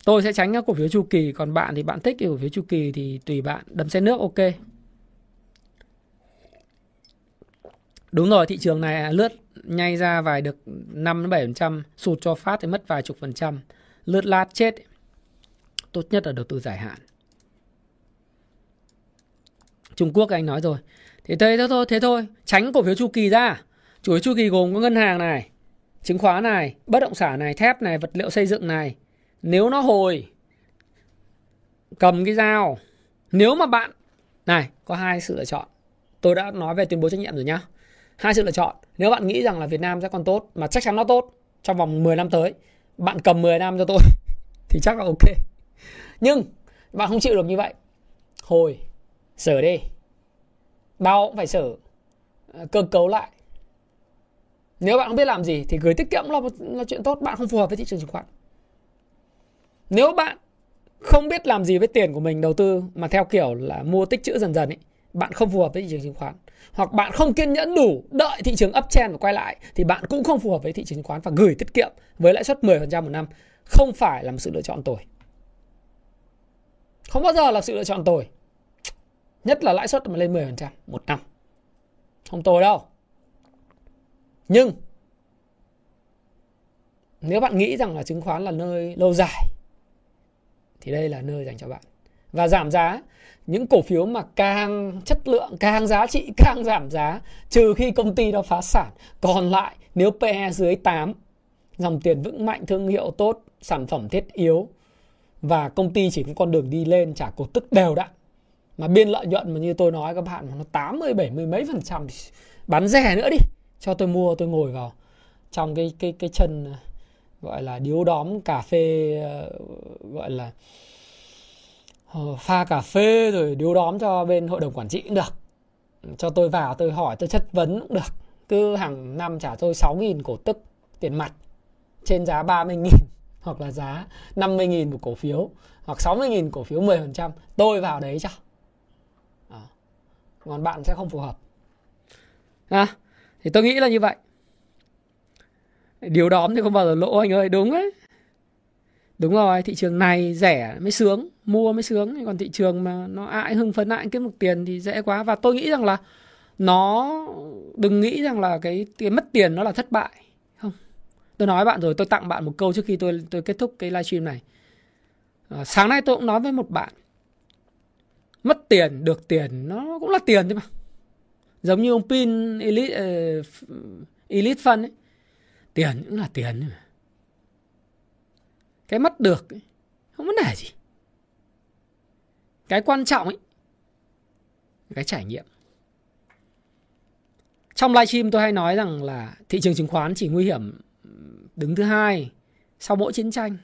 tôi sẽ tránh các cổ phiếu chu kỳ, còn bạn thì bạn thích cái cổ phiếu chu kỳ thì tùy bạn đâm xe nước, ok. Đúng rồi, thị trường này lướt nhay ra vài được 5 đến 7% sụt cho phát thì mất vài chục phần trăm, lướt lát chết. Tốt nhất là đầu tư dài hạn. Trung Quốc anh nói rồi. Thế thế thôi thế thôi, tránh cổ phiếu chu kỳ ra. Chủ yếu chu kỳ gồm có ngân hàng này chứng khoán này, bất động sản này, thép này, vật liệu xây dựng này. Nếu nó hồi, cầm cái dao. Nếu mà bạn, này, có hai sự lựa chọn. Tôi đã nói về tuyên bố trách nhiệm rồi nhá. Hai sự lựa chọn. Nếu bạn nghĩ rằng là Việt Nam sẽ còn tốt, mà chắc chắn nó tốt trong vòng 10 năm tới, bạn cầm 10 năm cho tôi (laughs) thì chắc là ok. Nhưng, bạn không chịu được như vậy. Hồi sửa đi. Đau cũng phải sửa cơ cấu lại nếu bạn không biết làm gì thì gửi tiết kiệm là một, là chuyện tốt, bạn không phù hợp với thị trường chứng khoán nếu bạn không biết làm gì với tiền của mình đầu tư mà theo kiểu là mua tích trữ dần dần ấy, bạn không phù hợp với thị trường chứng khoán hoặc bạn không kiên nhẫn đủ đợi thị trường uptrend và quay lại thì bạn cũng không phù hợp với thị trường chứng khoán và gửi tiết kiệm với lãi suất 10% một năm không phải là một sự lựa chọn tồi. Không bao giờ là sự lựa chọn tồi. Nhất là lãi suất mà lên 10% một năm. Không tồi đâu. Nhưng nếu bạn nghĩ rằng là chứng khoán là nơi lâu dài, thì đây là nơi dành cho bạn. Và giảm giá, những cổ phiếu mà càng chất lượng, càng giá trị, càng giảm giá, trừ khi công ty đó phá sản, còn lại nếu PE dưới 8 dòng tiền vững mạnh, thương hiệu tốt, sản phẩm thiết yếu, và công ty chỉ có con đường đi lên, trả cổ tức đều đặn, mà biên lợi nhuận mà như tôi nói các bạn nó 80 70 mấy phần trăm bán rẻ nữa đi cho tôi mua tôi ngồi vào. Trong cái cái cái chân gọi là điếu đóm cà phê ờ, gọi là ờ, pha cà phê rồi điếu đóm cho bên hội đồng quản trị cũng được. Cho tôi vào tôi hỏi tôi chất vấn cũng được. Cứ hàng năm trả tôi 6.000 cổ tức tiền mặt trên giá 30.000 (laughs) hoặc là giá 50.000 một cổ phiếu hoặc 60.000 cổ phiếu 10% tôi vào đấy cho. À. còn bạn sẽ không phù hợp. À, thì tôi nghĩ là như vậy. Điều đóm thì không bao giờ lỗ anh ơi đúng đấy. Đúng rồi thị trường này rẻ mới sướng mua mới sướng. Còn thị trường mà nó ai hưng phấn ai kiếm được tiền thì dễ quá. Và tôi nghĩ rằng là nó đừng nghĩ rằng là cái, cái mất tiền nó là thất bại. Không. Tôi nói bạn rồi tôi tặng bạn một câu trước khi tôi tôi kết thúc cái livestream này. À, sáng nay tôi cũng nói với một bạn mất tiền được tiền nó cũng là tiền thôi mà giống như ông pin elite uh, elite fund ấy. Tiền cũng là tiền mà. Cái mất được ấy, không vấn đề gì. Cái quan trọng ấy cái trải nghiệm. Trong livestream tôi hay nói rằng là thị trường chứng khoán chỉ nguy hiểm đứng thứ hai sau mỗi chiến tranh.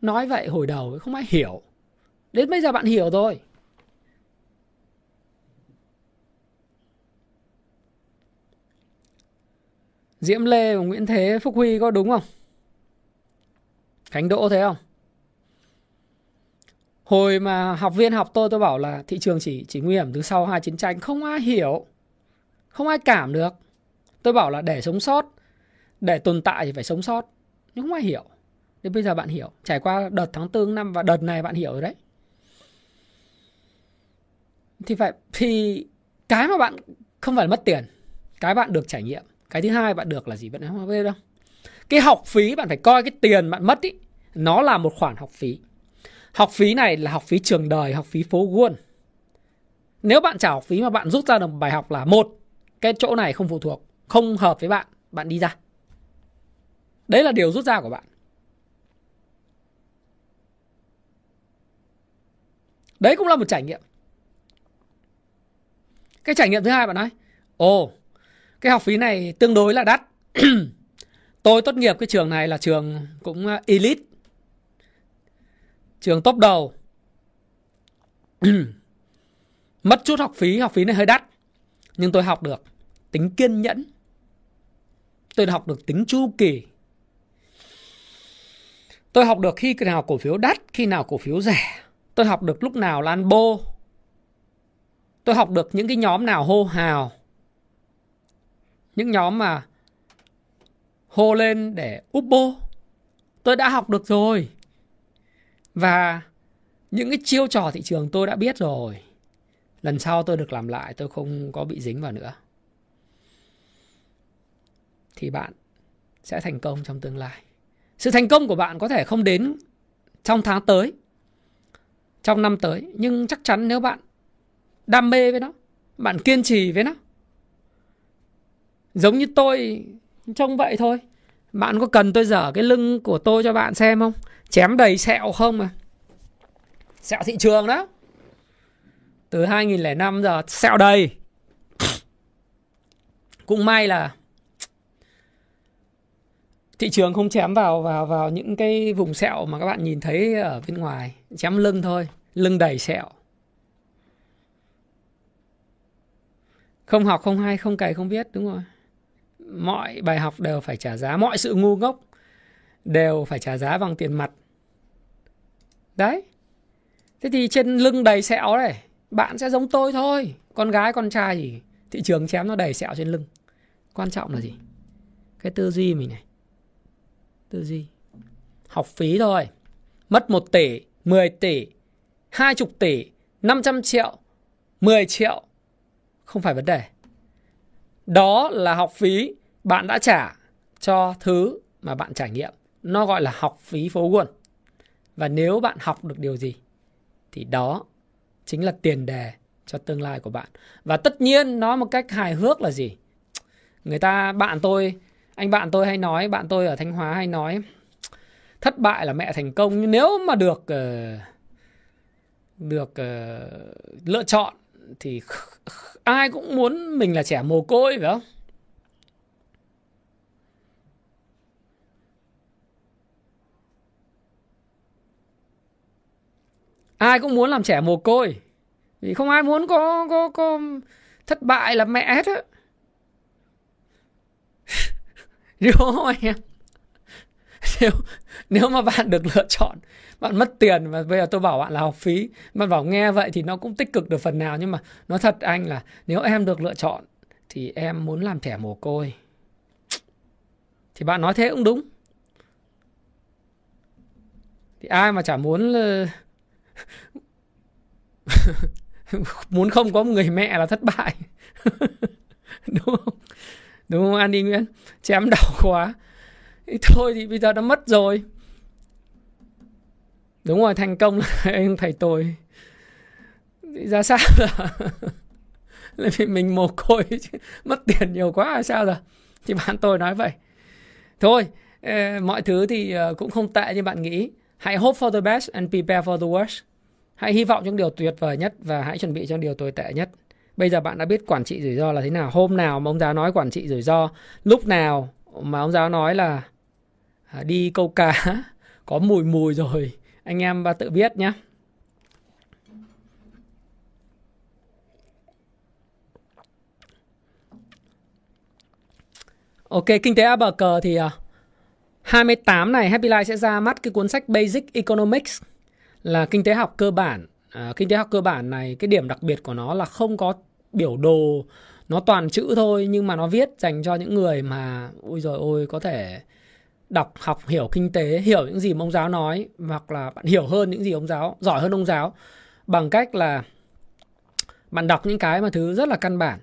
Nói vậy hồi đầu không ai hiểu. Đến bây giờ bạn hiểu rồi. Diễm Lê và Nguyễn Thế Phúc Huy có đúng không? Khánh Đỗ thế không? Hồi mà học viên học tôi tôi bảo là thị trường chỉ chỉ nguy hiểm từ sau hai chiến tranh không ai hiểu. Không ai cảm được. Tôi bảo là để sống sót, để tồn tại thì phải sống sót. Nhưng không ai hiểu. Đến bây giờ bạn hiểu. Trải qua đợt tháng 4 năm và đợt này bạn hiểu rồi đấy. Thì phải thì cái mà bạn không phải mất tiền, cái bạn được trải nghiệm cái thứ hai bạn được là gì? Bạn không biết đâu? Cái học phí bạn phải coi cái tiền bạn mất ý, nó là một khoản học phí. Học phí này là học phí trường đời, học phí phố Wall nếu bạn trả học phí mà bạn rút ra được một bài học là một, cái chỗ này không phụ thuộc, không hợp với bạn bạn đi ra. Đấy là điều rút ra của bạn. Đấy cũng là một trải nghiệm. Cái trải nghiệm thứ hai bạn nói, ồ cái học phí này tương đối là đắt. (clears throat) Tôi tốt nghiệp cái trường này là trường cũng à, elite. Trường top đầu. (clears throat) Mất chút học phí học phí này hơi đắt. Nhưng tôi học được tính kiên nhẫn. Tôi học được tính chu kỳ. Tôi học được khi nào cổ phiếu đắt, khi nào cổ phiếu rẻ. Tôi học được lúc nào lan bô tôi học được những cái nhóm nào hô hào những nhóm mà hô lên để úp bô. Tôi đã học được rồi. Và những cái chiêu trò thị trường tôi đã biết rồi. Lần sau tôi được làm lại, tôi không có bị dính vào nữa. Thì bạn sẽ thành công trong tương lai. Sự thành công của bạn có thể không đến trong tháng tới, trong năm tới, nhưng chắc chắn nếu bạn đam mê với nó, bạn kiên trì với nó giống như tôi, trông vậy thôi. Bạn có cần tôi dở cái lưng của tôi cho bạn xem không? Chém đầy sẹo không à sẹo thị trường đó. Từ 2005 giờ, sẹo đầy. Cũng may là thị trường không chém vào vào vào những cái vùng sẹo mà các bạn nhìn thấy ở bên ngoài. Chém lưng thôi, lưng đầy sẹo. Không học, không hay, không cày, không biết, đúng rồi mọi bài học đều phải trả giá, mọi sự ngu ngốc đều phải trả giá bằng tiền mặt. Đấy. Thế thì trên lưng đầy sẹo này, bạn sẽ giống tôi thôi. Con gái, con trai gì thị trường chém nó đầy sẹo trên lưng. Quan trọng là gì? Cái tư duy mình này. Tư duy. Học phí thôi. Mất 1 tỷ 10 tỷ 20 tỷ 500 triệu 10 triệu. Không phải vấn đề đó là học phí bạn đã trả cho thứ mà bạn trải nghiệm. Nó gọi là học phí phố quân Và nếu bạn học được điều gì thì đó chính là tiền đề cho tương lai của bạn. Và tất nhiên nói một cách hài hước là gì? Người ta bạn tôi, anh bạn tôi hay nói, bạn tôi ở Thanh Hóa hay nói thất bại là mẹ thành công nhưng nếu mà được ờ, được uh, lựa chọn thì ai cũng muốn mình là trẻ mồ côi, phải không? Ai cũng muốn làm trẻ mồ côi. Vì không ai muốn có có có thất bại là mẹ hết á. Đúng không anh em (laughs) nếu nếu mà bạn được lựa chọn bạn mất tiền và bây giờ tôi bảo bạn là học phí. Bạn bảo nghe vậy thì nó cũng tích cực được phần nào, nhưng mà nó thật anh là nếu em được lựa chọn thì em muốn làm trẻ mồ côi. Thì bạn nói thế cũng đúng. Thì ai mà chả muốn (laughs) muốn không có một người mẹ là thất bại. (laughs) Đúng không? Đúng không Andy Nguyễn? Chém đau quá. Thôi thì bây giờ nó mất rồi đúng rồi, thành công là (laughs) anh thầy tôi. Ra sao (laughs) là vì mình mồ côi (laughs) mất tiền nhiều quá là sao rồi thì bạn tôi nói vậy. Thôi ờ, mọi thứ thì ờ, cũng không tệ như bạn nghĩ. Hãy hope for the best and prepare for the worst. Hãy hy vọng những điều tuyệt vời nhất và hãy chuẩn bị cho điều tồi tệ nhất. Bây giờ bạn đã biết quản trị rủi ro là thế nào. Hôm nào mà ông giáo nói quản trị rủi ro, lúc nào mà ông giáo nói là à, đi câu cá, có mùi mùi rồi anh em tự biết nhé Ok, kinh tế A bờ cờ thì à, 28 này Happy Life sẽ ra mắt cái cuốn sách Basic Economics là kinh tế học cơ bản. À, kinh tế học cơ bản này cái điểm đặc biệt của nó là không có biểu đồ nó toàn chữ thôi nhưng mà nó viết dành cho những người mà ôi rồi ôi có thể đọc, học, hiểu kinh tế, hiểu những gì mà ông giáo nói, hoặc là bạn hiểu hơn những gì ông giáo, giỏi hơn ông giáo, bằng cách là bạn đọc những cái mà thứ rất là căn bản.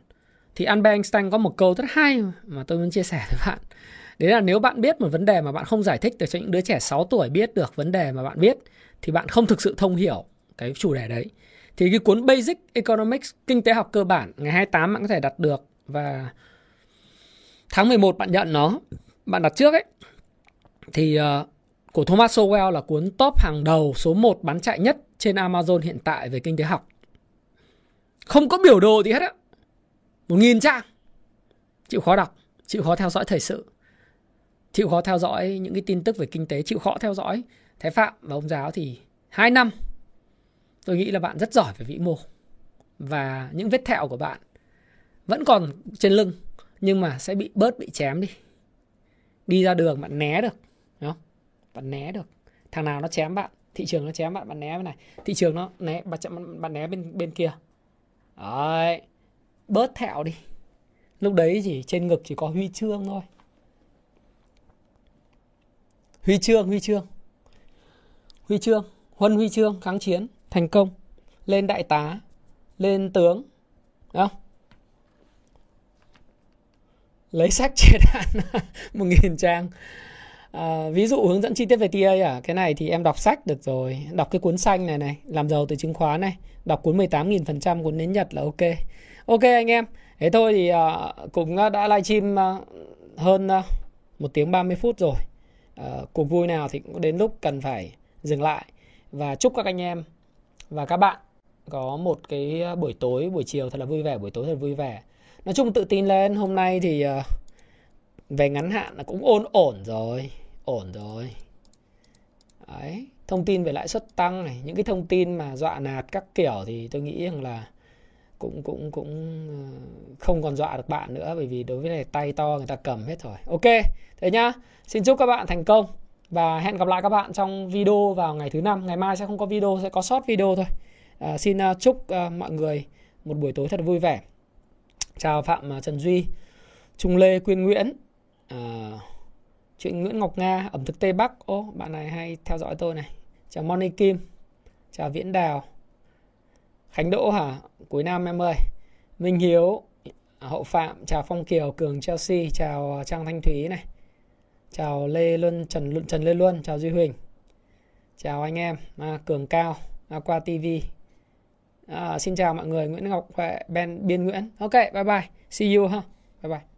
Thì Albert Einstein có một câu rất hay mà tôi muốn chia sẻ với bạn. Đấy là nếu bạn biết một vấn đề mà bạn không giải thích được cho những đứa trẻ 6 tuổi biết được vấn đề mà bạn biết, thì bạn không thực sự thông hiểu cái chủ đề đấy. Thì cái cuốn Basic Economics kinh tế học cơ bản ngày 28 bạn có thể đặt được và tháng 11 bạn nhận nó. Bạn đặt trước ấy thì uh, của Thomas Sowell là cuốn top hàng đầu số 1 bán chạy nhất trên Amazon hiện tại về kinh tế học. Không có biểu đồ gì hết á. Một nghìn trang. Chịu khó đọc, chịu khó theo dõi thời sự. Chịu khó theo dõi những cái tin tức về kinh tế, chịu khó theo dõi Thái Phạm và ông giáo thì 2 năm. Tôi nghĩ là bạn rất giỏi về vĩ mô. Và những vết thẹo của bạn vẫn còn trên lưng nhưng mà sẽ bị bớt bị chém đi. Đi ra đường bạn né được Đúng không? Bạn né được. Thằng nào nó chém bạn, thị trường nó chém bạn, bạn né bên này. Thị trường nó né, bạn, bạn né bên bên kia. Đấy. Bớt thẹo đi. Lúc đấy chỉ trên ngực chỉ có huy chương thôi. Huy chương, huy chương. Huy chương, huân huy chương kháng chiến thành công. Lên đại tá, lên tướng. Đúng không? lấy sách chia đạn một nghìn trang À, ví dụ hướng dẫn chi tiết về TA à, cái này thì em đọc sách được rồi, đọc cái cuốn xanh này này, làm giàu từ chứng khoán này, đọc cuốn 18.000% cuốn nến Nhật là ok. Ok anh em, thế thôi thì à, cũng ờ, đã livestream à, hơn à, 1 tiếng 30 phút rồi. À, cuộc vui nào thì cũng đến lúc cần phải dừng lại và chúc các anh em và các bạn có một cái buổi tối, buổi chiều thật là vui vẻ, buổi tối thật là vui vẻ. Nói chung tự tin lên, hôm nay thì uh, về ngắn hạn là cũng ổn ổn rồi ổn rồi. Đấy thông tin về lãi suất tăng này những cái thông tin mà dọa nạt các kiểu thì tôi nghĩ rằng là cũng cũng cũng ờ, không còn dọa được bạn nữa bởi vì đối với này tay to người ta cầm hết rồi. Ok thế nhá. Xin chúc các bạn thành công và hẹn gặp lại các bạn trong video vào ngày thứ năm. Ngày mai sẽ không có video sẽ có short video thôi. À, xin uh, chúc uh, mọi người một buổi tối thật vui vẻ. Chào phạm uh, trần duy trung lê quyên nguyễn. Uh, chuyện Nguyễn Ngọc Nga ẩm thực Tây Bắc. Ô bạn này hay theo dõi tôi này. Chào Moni Kim. Chào Viễn Đào. Khánh Đỗ hả? Cuối năm em ơi. Minh Hiếu Hậu Phạm chào Phong Kiều Cường Chelsea chào Trang Thanh Thúy này. Chào Lê Luân Trần Trần Lê Luân chào Duy Huỳnh. Chào anh em à, Cường Cao Aqua TV à, xin chào mọi người Nguyễn Ngọc Ben Biên Nguyễn. Ok bye bye. See you ha. Bye bye.